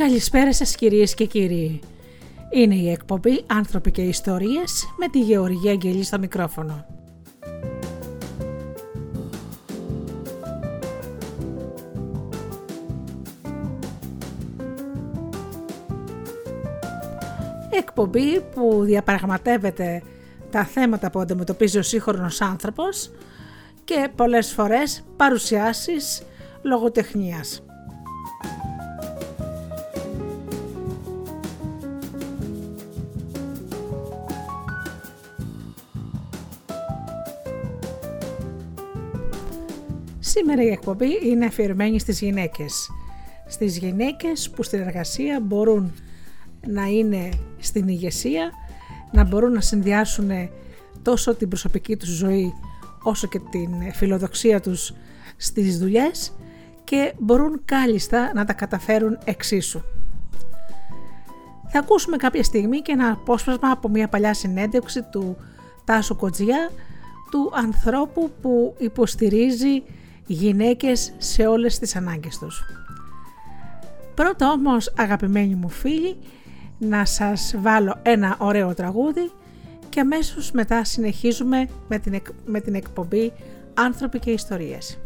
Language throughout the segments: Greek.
Καλησπέρα σας κυρίες και κύριοι. Είναι η εκπομπή «Άνθρωποι και Ιστορίες» με τη Γεωργία Αγγελή στο μικρόφωνο. Εκπομπή που διαπραγματεύεται τα θέματα που αντιμετωπίζει ο σύγχρονος άνθρωπος και πολλές φορές παρουσιάσεις λογοτεχνίας. Σήμερα η εκπομπή είναι αφιερωμένη στις γυναίκες. Στις γυναίκες που στην εργασία μπορούν να είναι στην ηγεσία, να μπορούν να συνδυάσουν τόσο την προσωπική τους ζωή όσο και την φιλοδοξία τους στις δουλειές και μπορούν κάλλιστα να τα καταφέρουν εξίσου. Θα ακούσουμε κάποια στιγμή και ένα απόσπασμα από μια παλιά συνέντευξη του Τάσου Κοτζιά, του ανθρώπου που υποστηρίζει γυναίκες σε όλες τις ανάγκες τους. Πρώτα όμως αγαπημένοι μου φίλοι να σας βάλω ένα ωραίο τραγούδι και αμέσως μετά συνεχίζουμε με την, με την εκπομπή «Άνθρωποι και Ιστορίες».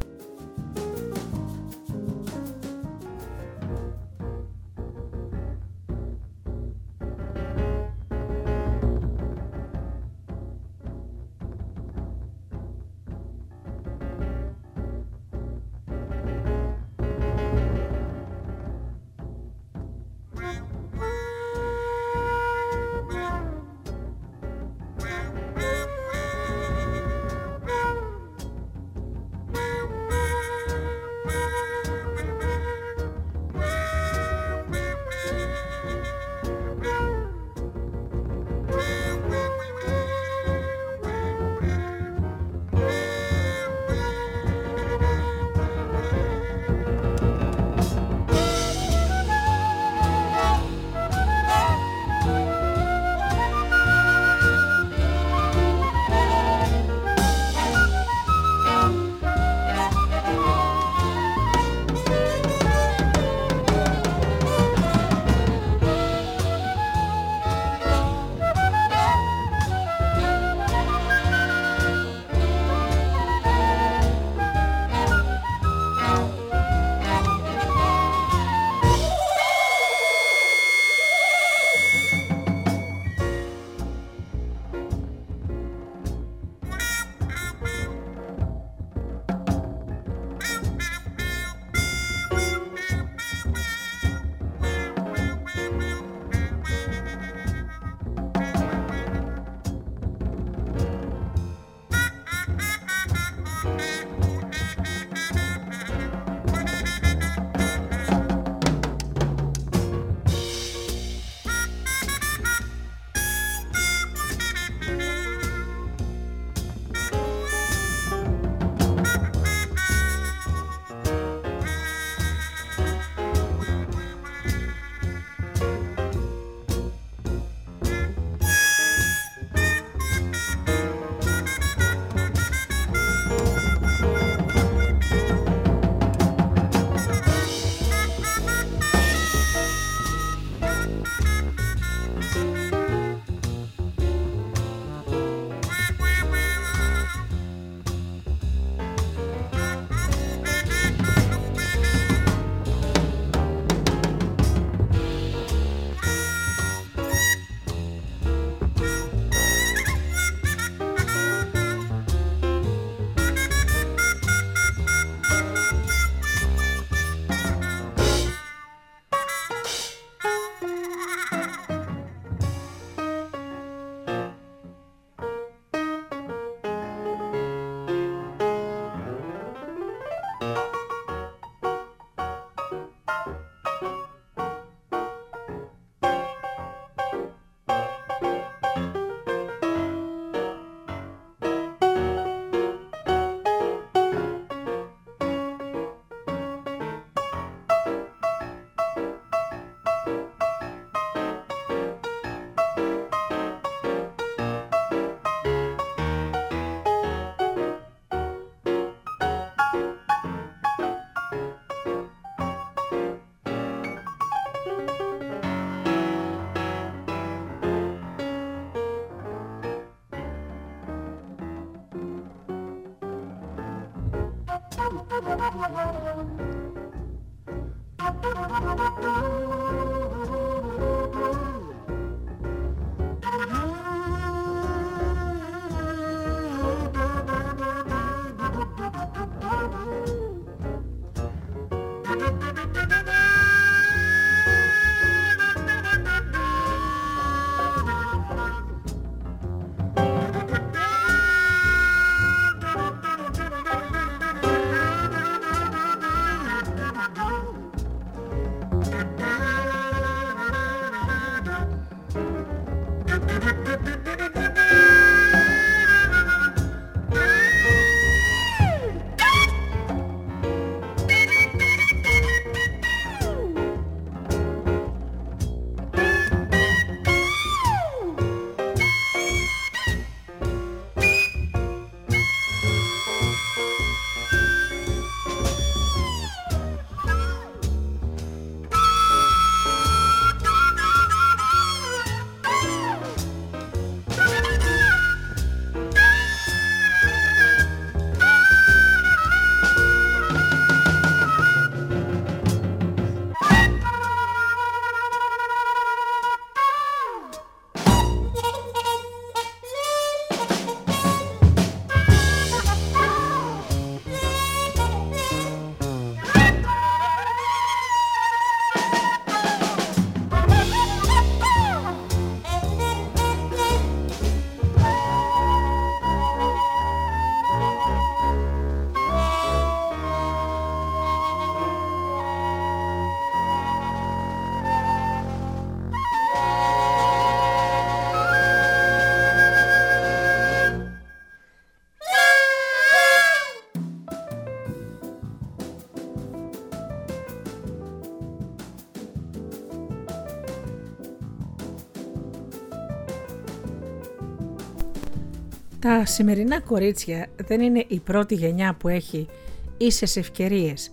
Τα σημερινά κορίτσια δεν είναι η πρώτη γενιά που έχει ίσες ευκαιρίες.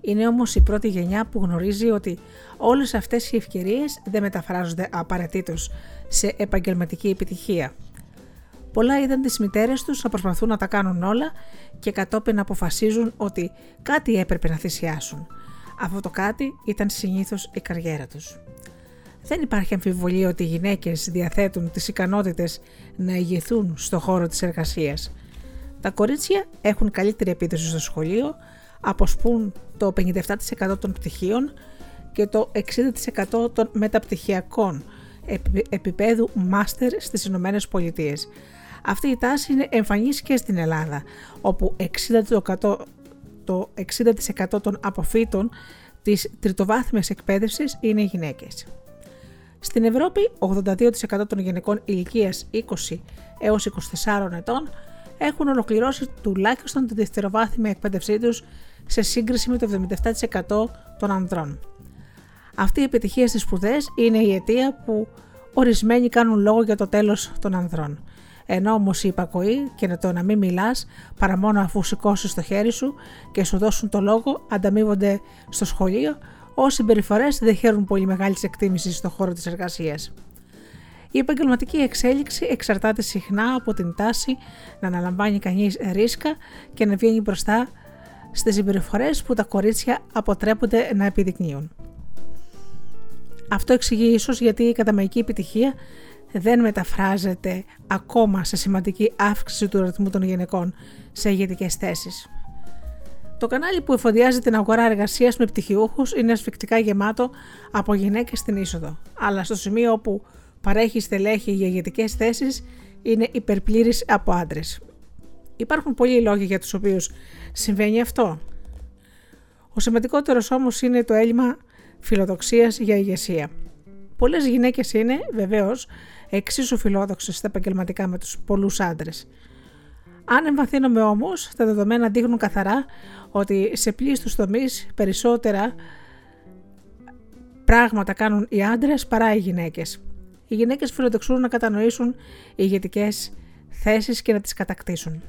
Είναι όμως η πρώτη γενιά που γνωρίζει ότι όλες αυτές οι ευκαιρίες δεν μεταφράζονται απαραίτητος σε επαγγελματική επιτυχία. Πολλά είδαν τις μητέρες τους να προσπαθούν να τα κάνουν όλα και κατόπιν να αποφασίζουν ότι κάτι έπρεπε να θυσιάσουν. Αυτό το κάτι ήταν συνήθως η καριέρα τους. Δεν υπάρχει αμφιβολία ότι οι γυναίκες διαθέτουν τις ικανότητες να ηγηθούν στο χώρο της εργασίας. Τα κορίτσια έχουν καλύτερη επίδοση στο σχολείο, αποσπούν το 57% των πτυχίων και το 60% των μεταπτυχιακών επίπεδου μάστερ στις Ηνωμένες Πολιτείες. Αυτή η τάση είναι εμφανής και στην Ελλάδα, όπου 60% το 60% των αποφύτων της τριτοβάθμιας εκπαίδευσης είναι γυναίκες. Στην Ευρώπη, 82% των γυναικών ηλικίας 20 έως 24 ετών έχουν ολοκληρώσει τουλάχιστον τη δευτεροβάθμια εκπαίδευσή τους σε σύγκριση με το 77% των ανδρών. Αυτή η επιτυχία στις σπουδές είναι η αιτία που ορισμένοι κάνουν λόγο για το τέλος των ανδρών. Ενώ όμως η υπακοή και το να μην μιλάς παρά μόνο αφού σηκώσεις το χέρι σου και σου δώσουν το λόγο ανταμείβονται στο σχολείο ω συμπεριφορές δεν χαίρουν πολύ μεγάλης εκτίμησης στον χώρο της εργασίας. Η επαγγελματική εξέλιξη εξαρτάται συχνά από την τάση να αναλαμβάνει κανείς ρίσκα και να βγαίνει μπροστά στις συμπεριφορές που τα κορίτσια αποτρέπονται να επιδεικνύουν. Αυτό εξηγεί ίσως γιατί η καταμαϊκή επιτυχία δεν μεταφράζεται ακόμα σε σημαντική αύξηση του ρυθμού των γυναικών σε ηγετικές θέσεις. Το κανάλι που εφοδιάζει την αγορά εργασίας με πτυχιούχους είναι ασφικτικά γεμάτο από γυναίκες στην είσοδο, αλλά στο σημείο όπου παρέχει στελέχη για ηγετικές θέσεις είναι υπερπλήρης από άντρες. Υπάρχουν πολλοί λόγοι για τους οποίους συμβαίνει αυτό. Ο σημαντικότερος όμως είναι το έλλειμμα φιλοδοξίας για ηγεσία. Πολλές γυναίκες είναι, βεβαίως, εξίσου φιλόδοξες στα επαγγελματικά με τους πολλούς άντρες. Αν εμβαθύνουμε όμως, τα δεδομένα δείχνουν καθαρά ότι σε πλήστους τομείς περισσότερα πράγματα κάνουν οι άντρες παρά οι γυναίκες. Οι γυναίκες φιλοδοξούν να κατανοήσουν ηγετικές θέσεις και να τις κατακτήσουν.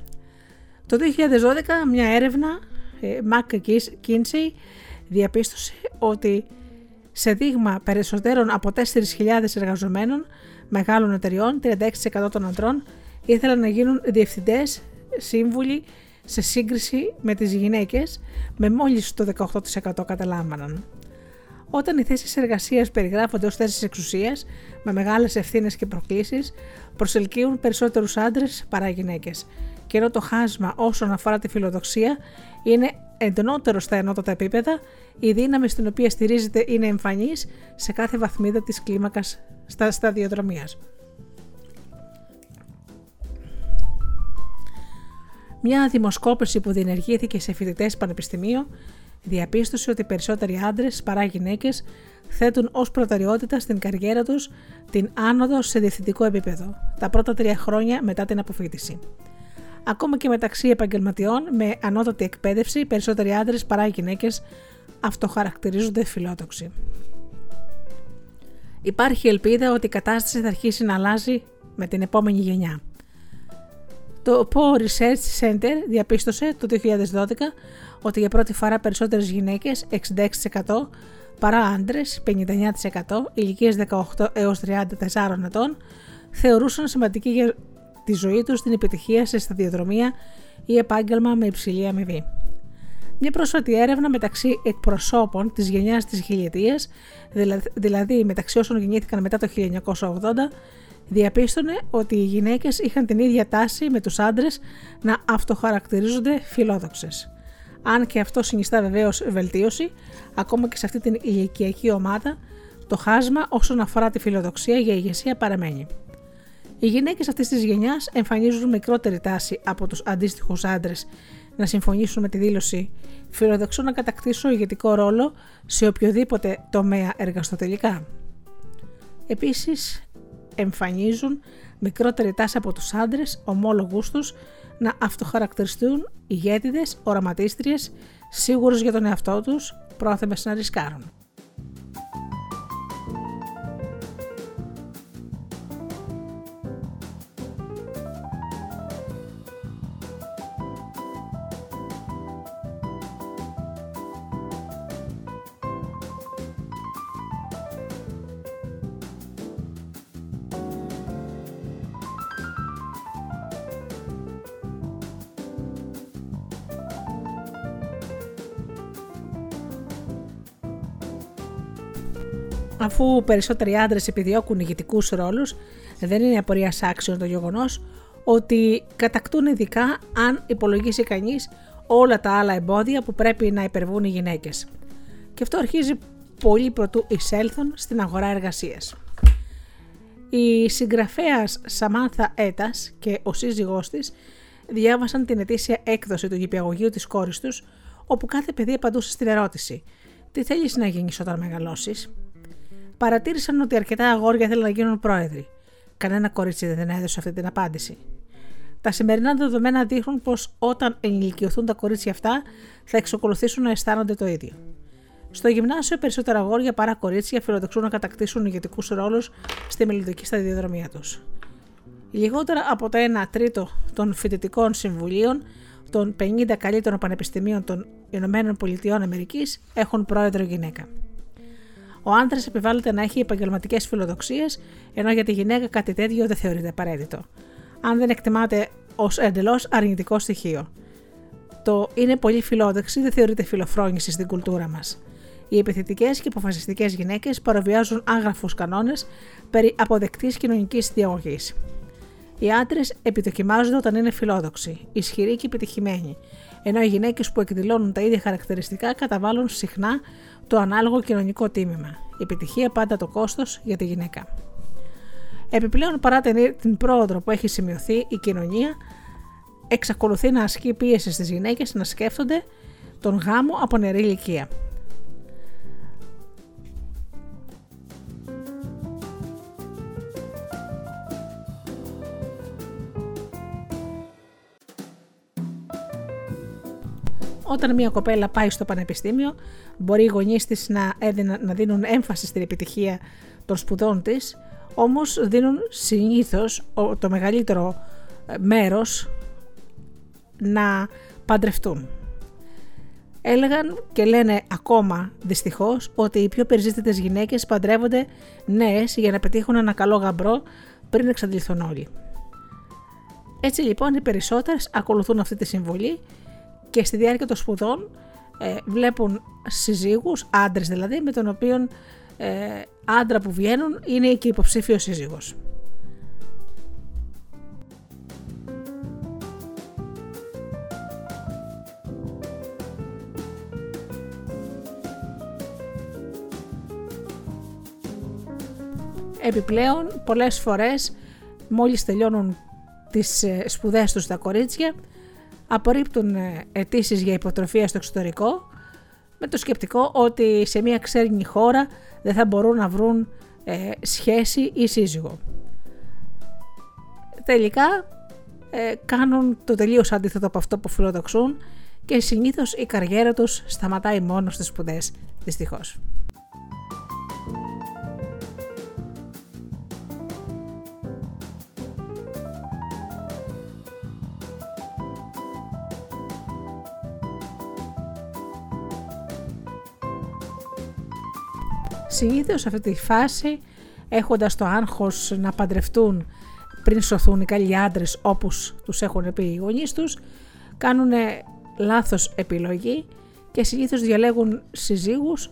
Το 2012 μια έρευνα, ε, Mac Kinsey, διαπίστωσε ότι σε δείγμα περισσότερων από 4.000 εργαζομένων μεγάλων εταιριών, 36% των αντρών ήθελαν να γίνουν διευθυντές, σύμβουλοι σε σύγκριση με τις γυναίκες με μόλις το 18% καταλάμβαναν. Όταν οι θέσεις εργασίας περιγράφονται ως θέσεις εξουσίας, με μεγάλες ευθύνες και προκλήσεις, προσελκύουν περισσότερους άντρες παρά γυναίκες. Και ενώ το χάσμα όσον αφορά τη φιλοδοξία είναι εντονότερο στα ενότατα επίπεδα, η δύναμη στην οποία στηρίζεται είναι εμφανής σε κάθε βαθμίδα της κλίμακας στα Μια δημοσκόπηση που διενεργήθηκε σε φοιτητές πανεπιστημίου διαπίστωσε ότι περισσότεροι άντρες παρά γυναίκες θέτουν ως προτεραιότητα στην καριέρα τους την άνοδο σε διευθυντικό επίπεδο, τα πρώτα τρία χρόνια μετά την αποφύτιση. Ακόμα και μεταξύ επαγγελματιών με ανώτατη εκπαίδευση, περισσότεροι άντρες παρά γυναίκες αυτοχαρακτηρίζονται φιλόδοξοι. Υπάρχει ελπίδα ότι η κατάσταση θα αρχίσει να αλλάζει με την επόμενη γενιά. Το Poe Research Center διαπίστωσε το 2012 ότι για πρώτη φορά περισσότερες γυναίκες, 66% παρά άντρες, 59% ηλικίες 18 έως 34 ετών, θεωρούσαν σημαντική για τη ζωή τους την επιτυχία σε σταδιοδρομία ή επάγγελμα με υψηλή αμοιβή. Μια πρόσφατη έρευνα μεταξύ εκπροσώπων της γενιάς της χιλιετίας, δηλαδή μεταξύ όσων γεννήθηκαν μετά το 1980, διαπίστωνε ότι οι γυναίκες είχαν την ίδια τάση με τους άντρες να αυτοχαρακτηρίζονται φιλόδοξες. Αν και αυτό συνιστά βεβαίως βελτίωση, ακόμα και σε αυτή την ηλικιακή ομάδα, το χάσμα όσον αφορά τη φιλοδοξία για ηγεσία παραμένει. Οι γυναίκες αυτής της γενιάς εμφανίζουν μικρότερη τάση από τους αντίστοιχους άντρες να συμφωνήσουν με τη δήλωση Φιλοδοξώ να κατακτήσω ηγετικό ρόλο σε οποιοδήποτε τομέα εργαστοτελικά. Επίσης, εμφανίζουν μικρότερη τάση από τους άντρες ομόλογους τους να αυτοχαρακτηριστούν ηγέτιδες, οραματίστριες, σίγουρους για τον εαυτό τους, πρόθεμες να ρισκάρουν. Αφού περισσότεροι άντρες επιδιώκουν ηγετικούς ρόλους, δεν είναι απορία άξιον το γεγονός ότι κατακτούν ειδικά αν υπολογίσει κανείς όλα τα άλλα εμπόδια που πρέπει να υπερβούν οι γυναίκες. Και αυτό αρχίζει πολύ πρωτού εισέλθουν στην αγορά εργασίας. Η συγγραφέας Σαμάνθα Έτας και ο σύζυγός της διάβασαν την ετήσια έκδοση του γηπιαγωγείου της κόρης τους, όπου κάθε παιδί απαντούσε στην ερώτηση «Τι θέλεις να γίνεις όταν μεγαλώσεις» παρατήρησαν ότι αρκετά αγόρια θέλουν να γίνουν πρόεδροι. Κανένα κορίτσι δεν έδωσε αυτή την απάντηση. Τα σημερινά δεδομένα δείχνουν πως όταν ενηλικιωθούν τα κορίτσια αυτά θα εξακολουθήσουν να αισθάνονται το ίδιο. Στο γυμνάσιο, περισσότερα αγόρια παρά κορίτσια φιλοδοξούν να κατακτήσουν ηγετικούς ρόλους στη μελλοντική σταδιοδρομία τους. Λιγότερα από το 1 τρίτο των φοιτητικών συμβουλίων των 50 καλύτερων πανεπιστημίων των ΗΠΑ έχουν πρόεδρο γυναίκα. Ο άντρας επιβάλλεται να έχει επαγγελματικές φιλοδοξίες, ενώ για τη γυναίκα κάτι τέτοιο δεν θεωρείται απαραίτητο. Αν δεν εκτιμάται ως εντελώς αρνητικό στοιχείο. Το είναι πολύ φιλόδοξη δεν θεωρείται φιλοφρόνηση στην κουλτούρα μας. Οι επιθετικές και αποφασιστικές γυναίκες παραβιάζουν άγραφους κανόνες περί αποδεκτής κοινωνικής διαγωγής. Οι άντρες επιδοκιμάζονται όταν είναι φιλόδοξοι, ισχυροί και επιτυχημένοι, ενώ οι γυναίκες που εκδηλώνουν τα ίδια χαρακτηριστικά καταβάλουν συχνά το ανάλογο κοινωνικό τίμημα. Η επιτυχία πάντα το κόστος για τη γυναίκα. Επιπλέον, παρά την πρόοδο που έχει σημειωθεί, η κοινωνία εξακολουθεί να ασκεί πίεση στις γυναίκες να σκέφτονται τον γάμο από νερή ηλικία. Όταν μια κοπέλα πάει στο πανεπιστήμιο, μπορεί οι γονείς της να, να δίνουν έμφαση στην επιτυχία των σπουδών της, όμως δίνουν συνήθως το μεγαλύτερο ε, μέρος να παντρευτούν. Έλεγαν και λένε ακόμα δυστυχώς ότι οι πιο περιζήτητες γυναίκες παντρεύονται νέες για να πετύχουν ένα καλό γαμπρό πριν εξαντληθούν όλοι. Έτσι λοιπόν οι περισσότερες ακολουθούν αυτή τη συμβολή και στη διάρκεια των σπουδών ε, βλέπουν συζύγους, άντρες δηλαδή, με τον οποίο ε, άντρα που βγαίνουν είναι και υποψήφιος σύζυγος. Επιπλέον, πολλές φορές, μόλις τελειώνουν τις ε, σπουδές τους στα κορίτσια, απορρίπτουν ε, αιτήσεις για υποτροφία στο εξωτερικό με το σκεπτικό ότι σε μια ξένη χώρα δεν θα μπορούν να βρουν ε, σχέση ή σύζυγο. Τελικά ε, κάνουν το τελείως αντίθετο από αυτό που φιλοδοξούν και συνήθως η καριέρα τους σταματάει μόνο στις σπουδές, δυστυχώς. Συνήθως σε αυτή τη φάση έχοντας το άγχος να παντρευτούν πριν σωθούν οι καλοί άντρες όπως τους έχουν πει οι γονείς τους, κάνουν λάθος επιλογή και συνήθως διαλέγουν συζύγους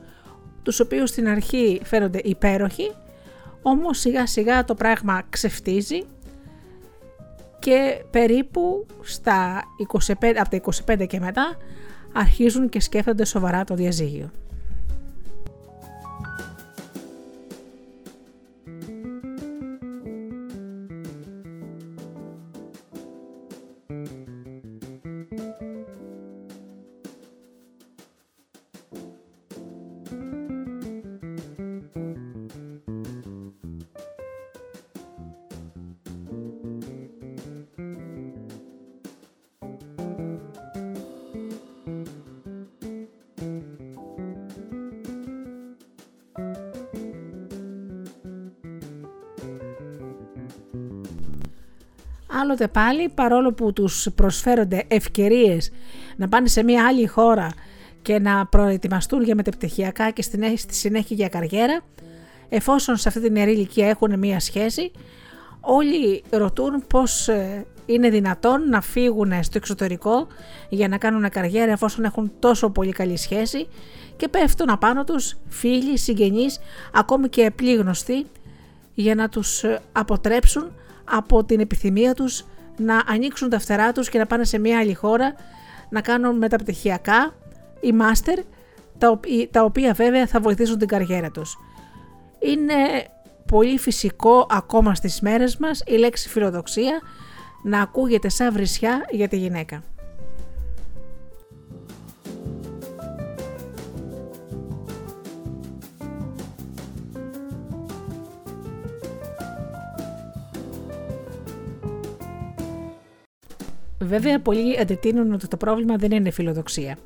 τους οποίους στην αρχή φαίνονται υπέροχοι, όμως σιγά σιγά το πράγμα ξεφτίζει και περίπου στα 25, από τα 25 και μετά αρχίζουν και σκέφτονται σοβαρά το διαζύγιο. Άλλοτε πάλι, παρόλο που τους προσφέρονται ευκαιρίες να πάνε σε μια άλλη χώρα και να προετοιμαστούν για μετεπτυχιακά και στη συνέχεια για καριέρα, εφόσον σε αυτή την νεαρή ηλικία έχουν μια σχέση, όλοι ρωτούν πώς ε, είναι δυνατόν να φύγουν στο εξωτερικό για να κάνουν καριέρα εφόσον έχουν τόσο πολύ καλή σχέση και πέφτουν απάνω τους φίλοι, συγγενείς, ακόμη και επλήγνωστοι για να τους ε, αποτρέψουν από την επιθυμία τους να ανοίξουν τα φτερά τους και να πάνε σε μια άλλη χώρα να κάνουν μεταπτυχιακά ή μάστερ τα οποία βέβαια θα βοηθήσουν την καριέρα τους. Είναι πολύ φυσικό ακόμα στις μέρες μας η λέξη φιλοδοξία να ακούγεται σαν βρισιά για τη γυναίκα. Βέβαια, πολλοί αντιτείνουν ότι το πρόβλημα δεν είναι φιλοδοξία.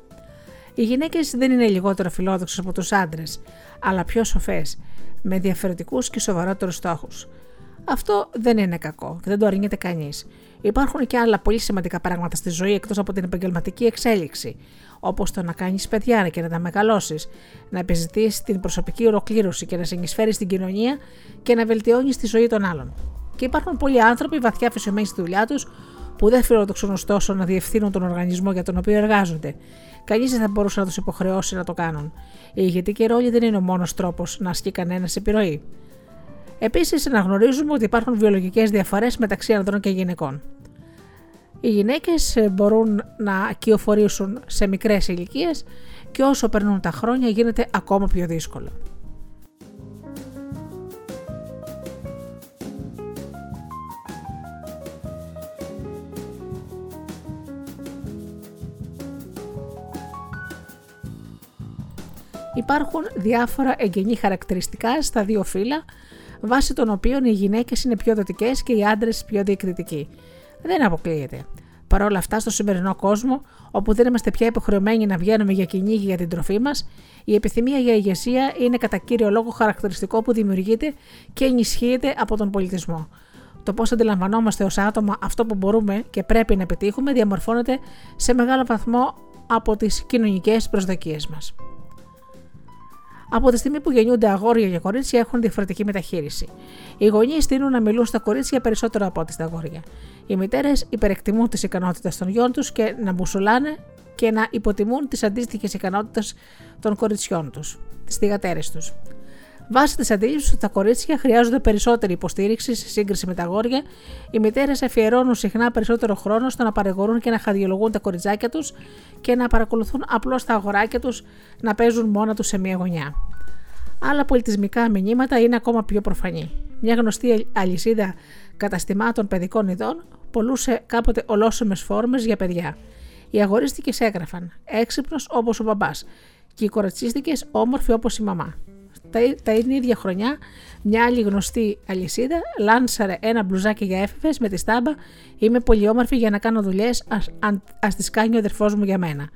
Οι γυναίκες δεν είναι λιγότερο φιλόδοξες από τους άντρες, αλλά πιο σοφές, με διαφορετικούς και σοβαρότερους στόχους. Αυτό δεν είναι κακό και δεν το αρνείται κανείς. Υπάρχουν και άλλα πολύ σημαντικά πράγματα στη ζωή εκτός από την επαγγελματική εξέλιξη, όπως το να κάνεις παιδιά και να τα μεγαλώσεις, να επιζητείς την προσωπική ολοκλήρωση και να συνεισφέρεις στην κοινωνία και να βελτιώνεις τη ζωή των άλλων. Και υπάρχουν πολλοί άνθρωποι βαθιά φυσιωμένοι στη δουλειά τους που δεν φιλοδοξούν ωστόσο να διευθύνουν τον οργανισμό για τον οποίο εργάζονται. Κανείς δεν θα μπορούσε να τους υποχρεώσει να το κάνουν. Η ηγετική ρόλη δεν είναι ο μόνος τρόπος να ασκεί κανένας επιρροή. Επίσης, αναγνωρίζουμε ότι υπάρχουν βιολογικές διαφορές μεταξύ ανδρών και γυναικών. Οι γυναίκες μπορούν να κυοφορήσουν σε μικρές ηλικίες και όσο περνούν τα χρόνια γίνεται ακόμα πιο δύσκολο. Υπάρχουν διάφορα εγγενή χαρακτηριστικά στα δύο φύλλα, βάσει των οποίων οι γυναίκες είναι πιο δοτικές και οι άντρες πιο διεκδικητικοί. Δεν αποκλείεται. Παρ' όλα αυτά, στο σημερινό κόσμο, όπου δεν είμαστε πια υποχρεωμένοι να βγαίνουμε για κυνήγι για την τροφή μας, η επιθυμία για ηγεσία είναι κατά κύριο λόγο χαρακτηριστικό που δημιουργείται και ενισχύεται από τον πολιτισμό. Το πώς αντιλαμβανόμαστε ως άτομα αυτό που μπορούμε και πρέπει να πετύχουμε διαμορφώνεται σε μεγάλο βαθμό από τις κοινωνικές προσδοκίες μας. Από τη στιγμή που γεννιούνται αγόρια και κορίτσια έχουν διαφορετική μεταχείριση. Οι γονείς τείνουν να μιλούν στα κορίτσια περισσότερο από ό,τι στα αγόρια. Οι μητέρες υπερεκτιμούν τις ικανότητες των γιών τους και να μπουσουλάνε και να υποτιμούν τις αντίστοιχες ικανότητες των κοριτσιών τους, τις θηγατέρε τους. Βάσει της αντίληψης ότι τα κορίτσια χρειάζονται περισσότερη υποστήριξη σε σύγκριση με τα αγόρια, οι μητέρες αφιερώνουν συχνά περισσότερο χρόνο στο να παρεγορούν και να χαδιολογούν τα κοριτσάκια τους και να παρακολουθούν απλώς τα αγοράκια τους να παίζουν μόνα τους σε μία γωνιά. Άλλα πολιτισμικά μηνύματα είναι ακόμα πιο προφανή. Μια γνωστή αλυσίδα καταστημάτων παιδικών ειδών πολλούσε κάποτε ολόσωμες φόρμες για παιδιά. Οι αγορίστικε έγραφαν έξυπνος όπως ο μπαμπάς και οι κορατσίστικε όμορφοι όπως η μαμά τα, τα ίδια χρονιά μια άλλη γνωστή αλυσίδα λάνσαρε ένα μπλουζάκι για έφηβες με τη στάμπα Είμαι πολύ όμορφη για να κάνω δουλειές. Α τις κάνει ο αδερφός μου για μένα.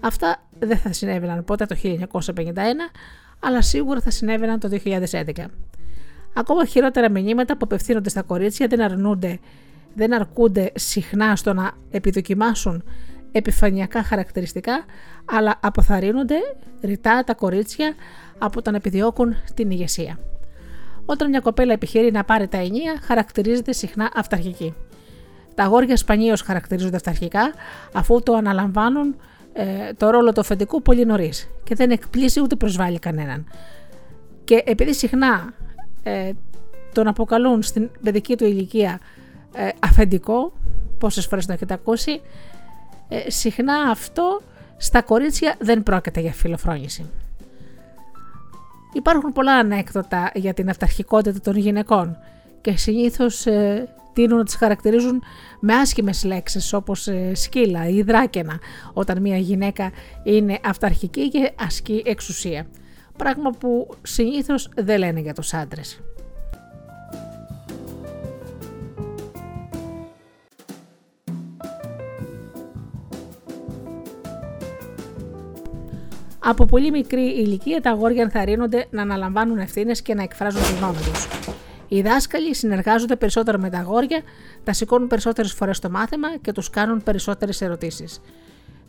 Αυτά δεν θα συνέβαιναν ποτέ το 1951, αλλά σίγουρα θα συνέβαιναν το 2011. Ακόμα χειρότερα μηνύματα που απευθύνονται στα κορίτσια δεν αρνούνται, δεν αρκούνται συχνά στο να επιδοκιμάσουν επιφανειακά χαρακτηριστικά, αλλά αποθαρρύνονται ρητά τα κορίτσια από το να επιδιώκουν την ηγεσία. Όταν μια κοπέλα επιχειρεί να πάρει τα ενία, χαρακτηρίζεται συχνά αυταρχική. Τα αγόρια σπανίως χαρακτηρίζονται αυταρχικά, αφού το αναλαμβάνουν ε, το ρόλο του αφεντικού πολύ νωρίς και δεν εκπλήσει ούτε προσβάλλει κανέναν. Και επειδή συχνά ε, τον αποκαλούν στην παιδική του ηλικία ε, αφεντικό, πόσες φορές το έχετε ακούσει, ε, συχνά αυτό στα κορίτσια δεν πρόκειται για φιλοφρόνηση. Υπάρχουν πολλά ανέκδοτα για την αυταρχικότητα των γυναικών και συνήθως ε, τείνουν να τις χαρακτηρίζουν με άσχημες λέξεις όπως ε, σκύλα ή δράκαινα όταν μια γυναίκα είναι αυταρχική και ασκεί εξουσία. Πράγμα που συνήθως δεν λένε για τους άντρες. Από πολύ μικρή ηλικία τα αγόρια ενθαρρύνονται να αναλαμβάνουν ευθύνες και να εκφράζουν τη γνώμη τους. Οι δάσκαλοι συνεργάζονται περισσότερο με τα αγόρια, τα σηκώνουν περισσότερες φορές στο μάθημα και τους κάνουν περισσότερες ερωτήσεις.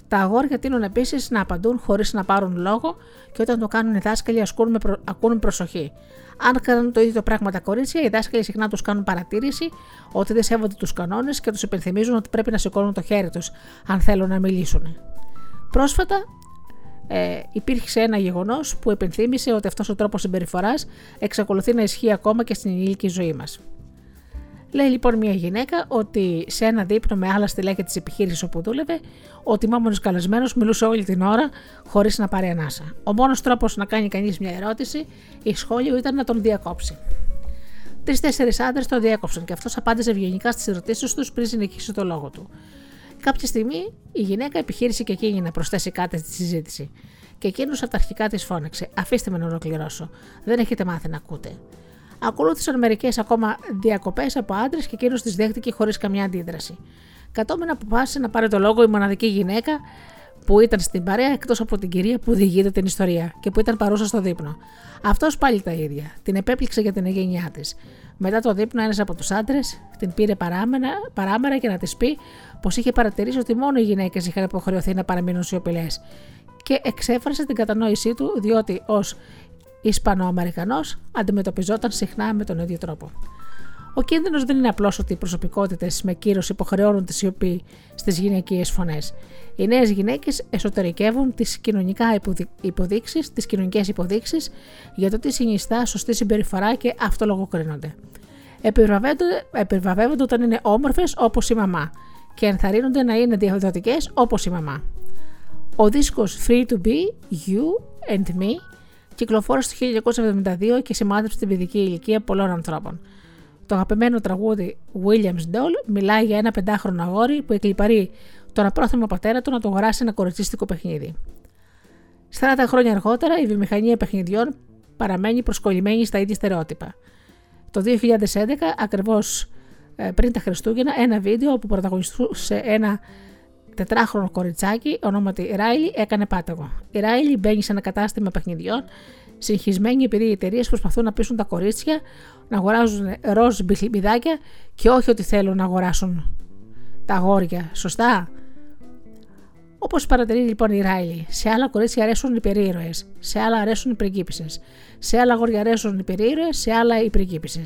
Τα αγόρια τείνουν επίσης να απαντούν χωρίς να πάρουν λόγο και όταν το κάνουν οι δάσκαλοι ασκούν με προ... ακούν προσοχή. Αν κάνουν το ίδιο το πράγμα τα κορίτσια, οι δάσκαλοι συχνά τους κάνουν παρατήρηση ότι δεν σέβονται τους κανόνες και τους υπενθυμίζουν ότι πρέπει να σηκώνουν το χέρι τους αν θέλουν να μιλήσουν. Πρόσφατα, ε, υπήρξε ένα γεγονός που επενθύμησε ότι αυτός ο τρόπος συμπεριφοράς εξακολουθεί να ισχύει ακόμα και στην ενήλικη ζωή μας. Λέει λοιπόν μια γυναίκα ότι σε ένα δείπνο με άλλα στελέχη της επιχείρησης όπου δούλευε, ο τιμόμενος καλεσμένος μιλούσε όλη την ώρα χωρίς να πάρει ανάσα. Ο μόνος τρόπος να κάνει κανείς μια ερώτηση ή σχόλιο ήταν να τον διακόψει. Τρει-τέσσερι άντρες τον διέκοψαν και αυτός απάντησε ευγενικά στις ερωτήσεις τους πριν συνεχίσει το λόγο του. Κάποια στιγμή η γυναίκα επιχείρησε και εκείνη να προσθέσει κάτι στη συζήτηση. Και εκείνος από τα αρχικά της φώναξε: Αφήστε με να ολοκληρώσω. Δεν έχετε μάθει να ακούτε. Ακολούθησαν μερικές ακόμα διακοπές από άντρες και εκείνος τις δέχτηκε χωρίς καμιά αντίδραση. Κατόπιν αποφάσισε να πάρει το λόγο η μοναδική γυναίκα που ήταν στην παρέα εκτός από την κυρία που διηγείται την ιστορία και που ήταν παρούσα στο δείπνο. Αυτός πάλι τα ίδια. Την επέπληξε για την εγγένειά της. Μετά το δείπνο, ένας από τους άντρες την πήρε παράμερα, παράμερα για να της πει πως είχε παρατηρήσει ότι μόνο οι γυναίκες είχαν υποχρεωθεί να παραμείνουν σιωπηλές και εξέφρασε την κατανόησή του διότι ως Ισπανοαμερικανός αντιμετωπιζόταν συχνά με τον ίδιο τρόπο. Ο κίνδυνος δεν είναι απλώς ότι οι προσωπικότητες με κύρος υποχρεώνουν τη σιωπή στις γυναικείες φωνές. Οι νέες γυναίκες εσωτερικεύουν τις κοινωνικά υποδείξεις, τις κοινωνικές υποδείξεις για το τι συνιστά σωστή συμπεριφορά και αυτολογοκρίνονται. Επιβραβεύονται όταν είναι όμορφες όπως η μαμά και ενθαρρύνονται να είναι διαδοτικές όπως η μαμά. Ο δίσκος Free to Be, You and Me κυκλοφόρησε το 1972 και σημάδεψε την παιδική ηλικία πολλών ανθρώπων. Το αγαπημένο τραγούδι Williams Doll μιλάει για ένα πεντάχρονο αγόρι που εκλυπαρεί τον απρόθυμο πατέρα του να το αγοράσει ένα κοριτσίστικο παιχνίδι. 40 χρόνια αργότερα η βιομηχανία παιχνιδιών παραμένει προσκολλημένη στα ίδια στερεότυπα. Το 2011, ακριβώς ε, πριν τα Χριστούγεννα, ένα βίντεο που πρωταγωνιστούσε ένα τετράχρονο κοριτσάκι, ονόματι Ράιλι, έκανε πάταγο. Η Ράιλι μπαίνει σε ένα κατάστημα παιχνιδιών, συγχυσμένη επειδή οι εταιρείες προσπαθούν να πείσουν τα κορίτσια να αγοράζουν ροζ μπιχλιμπιδάκια και όχι ότι θέλουν να αγοράσουν τα αγόρια. Σωστά; Όπως παρατηρεί λοιπόν η Ράιλι, σε άλλα κορίτσια αρέσουν οι περίρωες, σε άλλα αρέσουν οι πριγκίπισε. Σε άλλα αγόρια αρέσουν οι περίρωες, σε άλλα οι πριγκίπισε.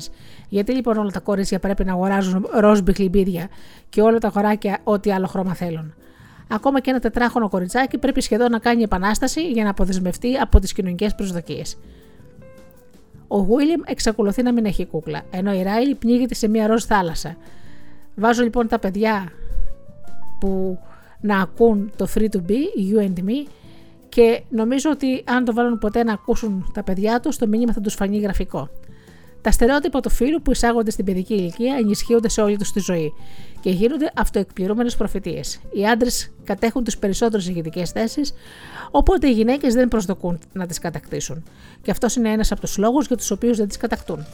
Γιατί λοιπόν όλα τα κορίτσια πρέπει να αγοράζουν ροζ μπιχλιμπίδια και όλα τα αγοράκια ό,τι άλλο χρώμα θέλουν. Ακόμα και ένα τετράχρονο κοριτσάκι πρέπει σχεδόν να κάνει επανάσταση για να αποδεσμευτεί από τις κοινωνικές προσδοκίες. Ο Βίλιαμ εξακολουθεί να μην έχει κούκλα, ενώ η Ράιλι πνίγεται σε μια ροζ θάλασσα. Βάζω λοιπόν τα παιδιά που να ακούν το free to be, you and me, και νομίζω ότι αν το βάλουν ποτέ να ακούσουν τα παιδιά τους, το μήνυμα θα τους φανεί γραφικό. Τα στερεότυπα του φίλου που εισάγονται στην παιδική ηλικία ενισχύονται σε όλη τους τη ζωή και γίνονται αυτοεκπληρούμενες προφητείες. Οι άντρες κατέχουν τις περισσότερες ηγετικές θέσεις, οπότε οι γυναίκες δεν προσδοκούν να τις κατακτήσουν. Και αυτός είναι ένας από τους λόγους για τους οποίους δεν τις κατακτούν.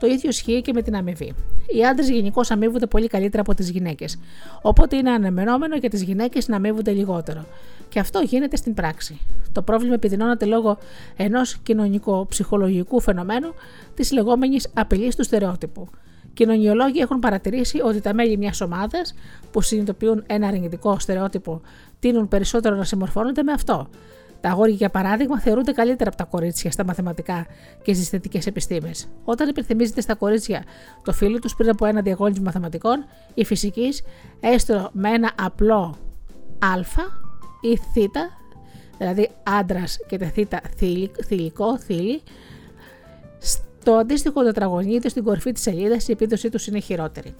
Το ίδιο ισχύει και με την αμοιβή. Οι άντρες γενικώς αμείβονται πολύ καλύτερα από τις γυναίκες. Οπότε είναι αναμενόμενο για τις γυναίκες να αμείβονται λιγότερο. Και αυτό γίνεται στην πράξη. Το πρόβλημα επιδεινώνεται λόγω ενός κοινωνικο-ψυχολογικού φαινομένου της λεγόμενης απειλής του στερεότυπου. Κοινωνιολόγοι έχουν παρατηρήσει ότι τα μέλη μιας ομάδας που συνειδητοποιούν ένα αρνητικό στερεότυπο τείνουν περισσότερο να συμμορφώνονται με αυτό. Τα αγόρια, για παράδειγμα, θεωρούνται καλύτερα από τα κορίτσια στα μαθηματικά και στις θετικές επιστήμες. Όταν υπενθυμίζεται στα κορίτσια το φίλο τους πριν από ένα διαγώνισμα μαθηματικών ή φυσική, έστω με ένα απλό α ή θ, δηλαδή άντρας και τα θ θηλυκό, θήλη, στο αντίστοιχο τετραγωνίδιο στην κορυφή της σελίδας η επίδοσή τους είναι χειρότερη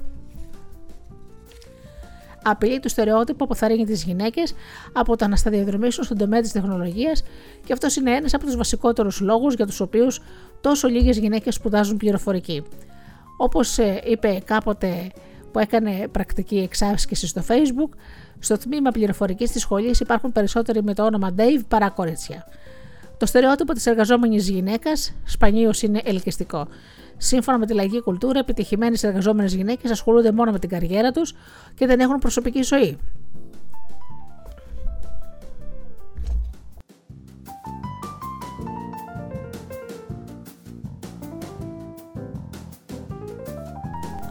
απειλεί το στερεότυπο που θα ρίχνει τις γυναίκες από το να σταδιοδρομήσουν στον τομέα της τεχνολογίας και αυτός είναι ένας από τους βασικότερους λόγους για τους οποίους τόσο λίγες γυναίκες σπουδάζουν πληροφορική. Όπως ε, είπε κάποτε που έκανε πρακτική εξάσκηση στο Facebook, στο τμήμα πληροφορικής της σχολής υπάρχουν περισσότεροι με το όνομα Dave παρά κορίτσια. Το στερεότυπο της εργαζόμενης γυναίκας σπανίως είναι ελκυστικό. Σύμφωνα με τη λαϊκή κουλτούρα, επιτυχημένες εργαζόμενες γυναίκες ασχολούνται μόνο με την καριέρα τους και δεν έχουν προσωπική ζωή.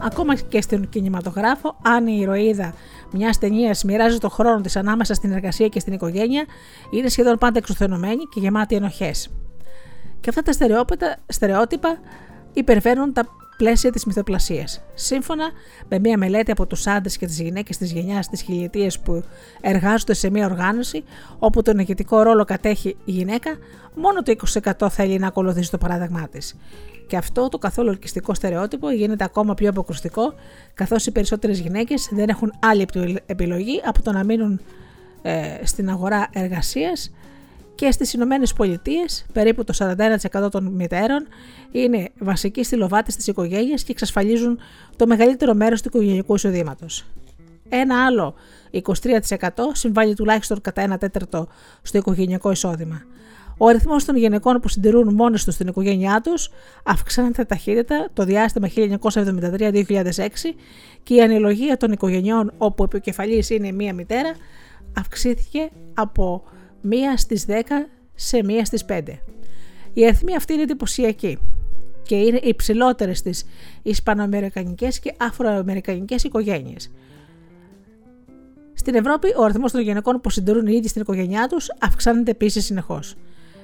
Ακόμα και στον κινηματογράφο, αν η ηρωίδα μιας ταινίας μοιράζει το χρόνο της ανάμεσα στην εργασία και στην οικογένεια, είναι σχεδόν πάντα εξουθενωμένη και γεμάτη ενοχές. Και αυτά τα στερεότυπα υπερβαίνουν τα πλαίσια της μυθοπλασίας. Σύμφωνα με μια μελέτη από τους άντρες και τις γυναίκες της γενιάς της χιλιετίας που εργάζονται σε μια οργάνωση όπου τον ηγετικό ρόλο κατέχει η γυναίκα, μόνο το 20% θέλει να ακολουθήσει το παράδειγμά της. Και αυτό το καθόλου ελκυστικό στερεότυπο γίνεται ακόμα πιο αποκρουστικό, καθώς οι περισσότερες γυναίκες δεν έχουν άλλη επιλογή από το να μείνουν ε, στην αγορά εργασίας και στις Ηνωμένες Πολιτείες περίπου το 41% των μητέρων είναι βασικοί στυλοβάτες της οικογένειας και εξασφαλίζουν το μεγαλύτερο μέρος του οικογενειακού εισοδήματος. Ένα άλλο 23% συμβάλλει τουλάχιστον κατά ένα τέταρτο στο οικογενειακό εισόδημα. Ο αριθμός των γυναικών που συντηρούν μόνες τους την οικογένειά τους αυξάνεται ταχύτητα το διάστημα 1973-2006 και η αναλογία των οικογενειών όπου επικεφαλής είναι μία μητέρα αυξήθηκε από μία στις 10 σε μία στις 5. Η αριθμή αυτή είναι εντυπωσιακή και είναι υψηλότερε στις Ισπανοαμερικανικές και Αφροαμερικανικές οικογένειες. Στην Ευρώπη, ο αριθμός των γυναικών που συντηρούν οι ίδιοι στην οικογένειά τους αυξάνεται επίσης συνεχώς.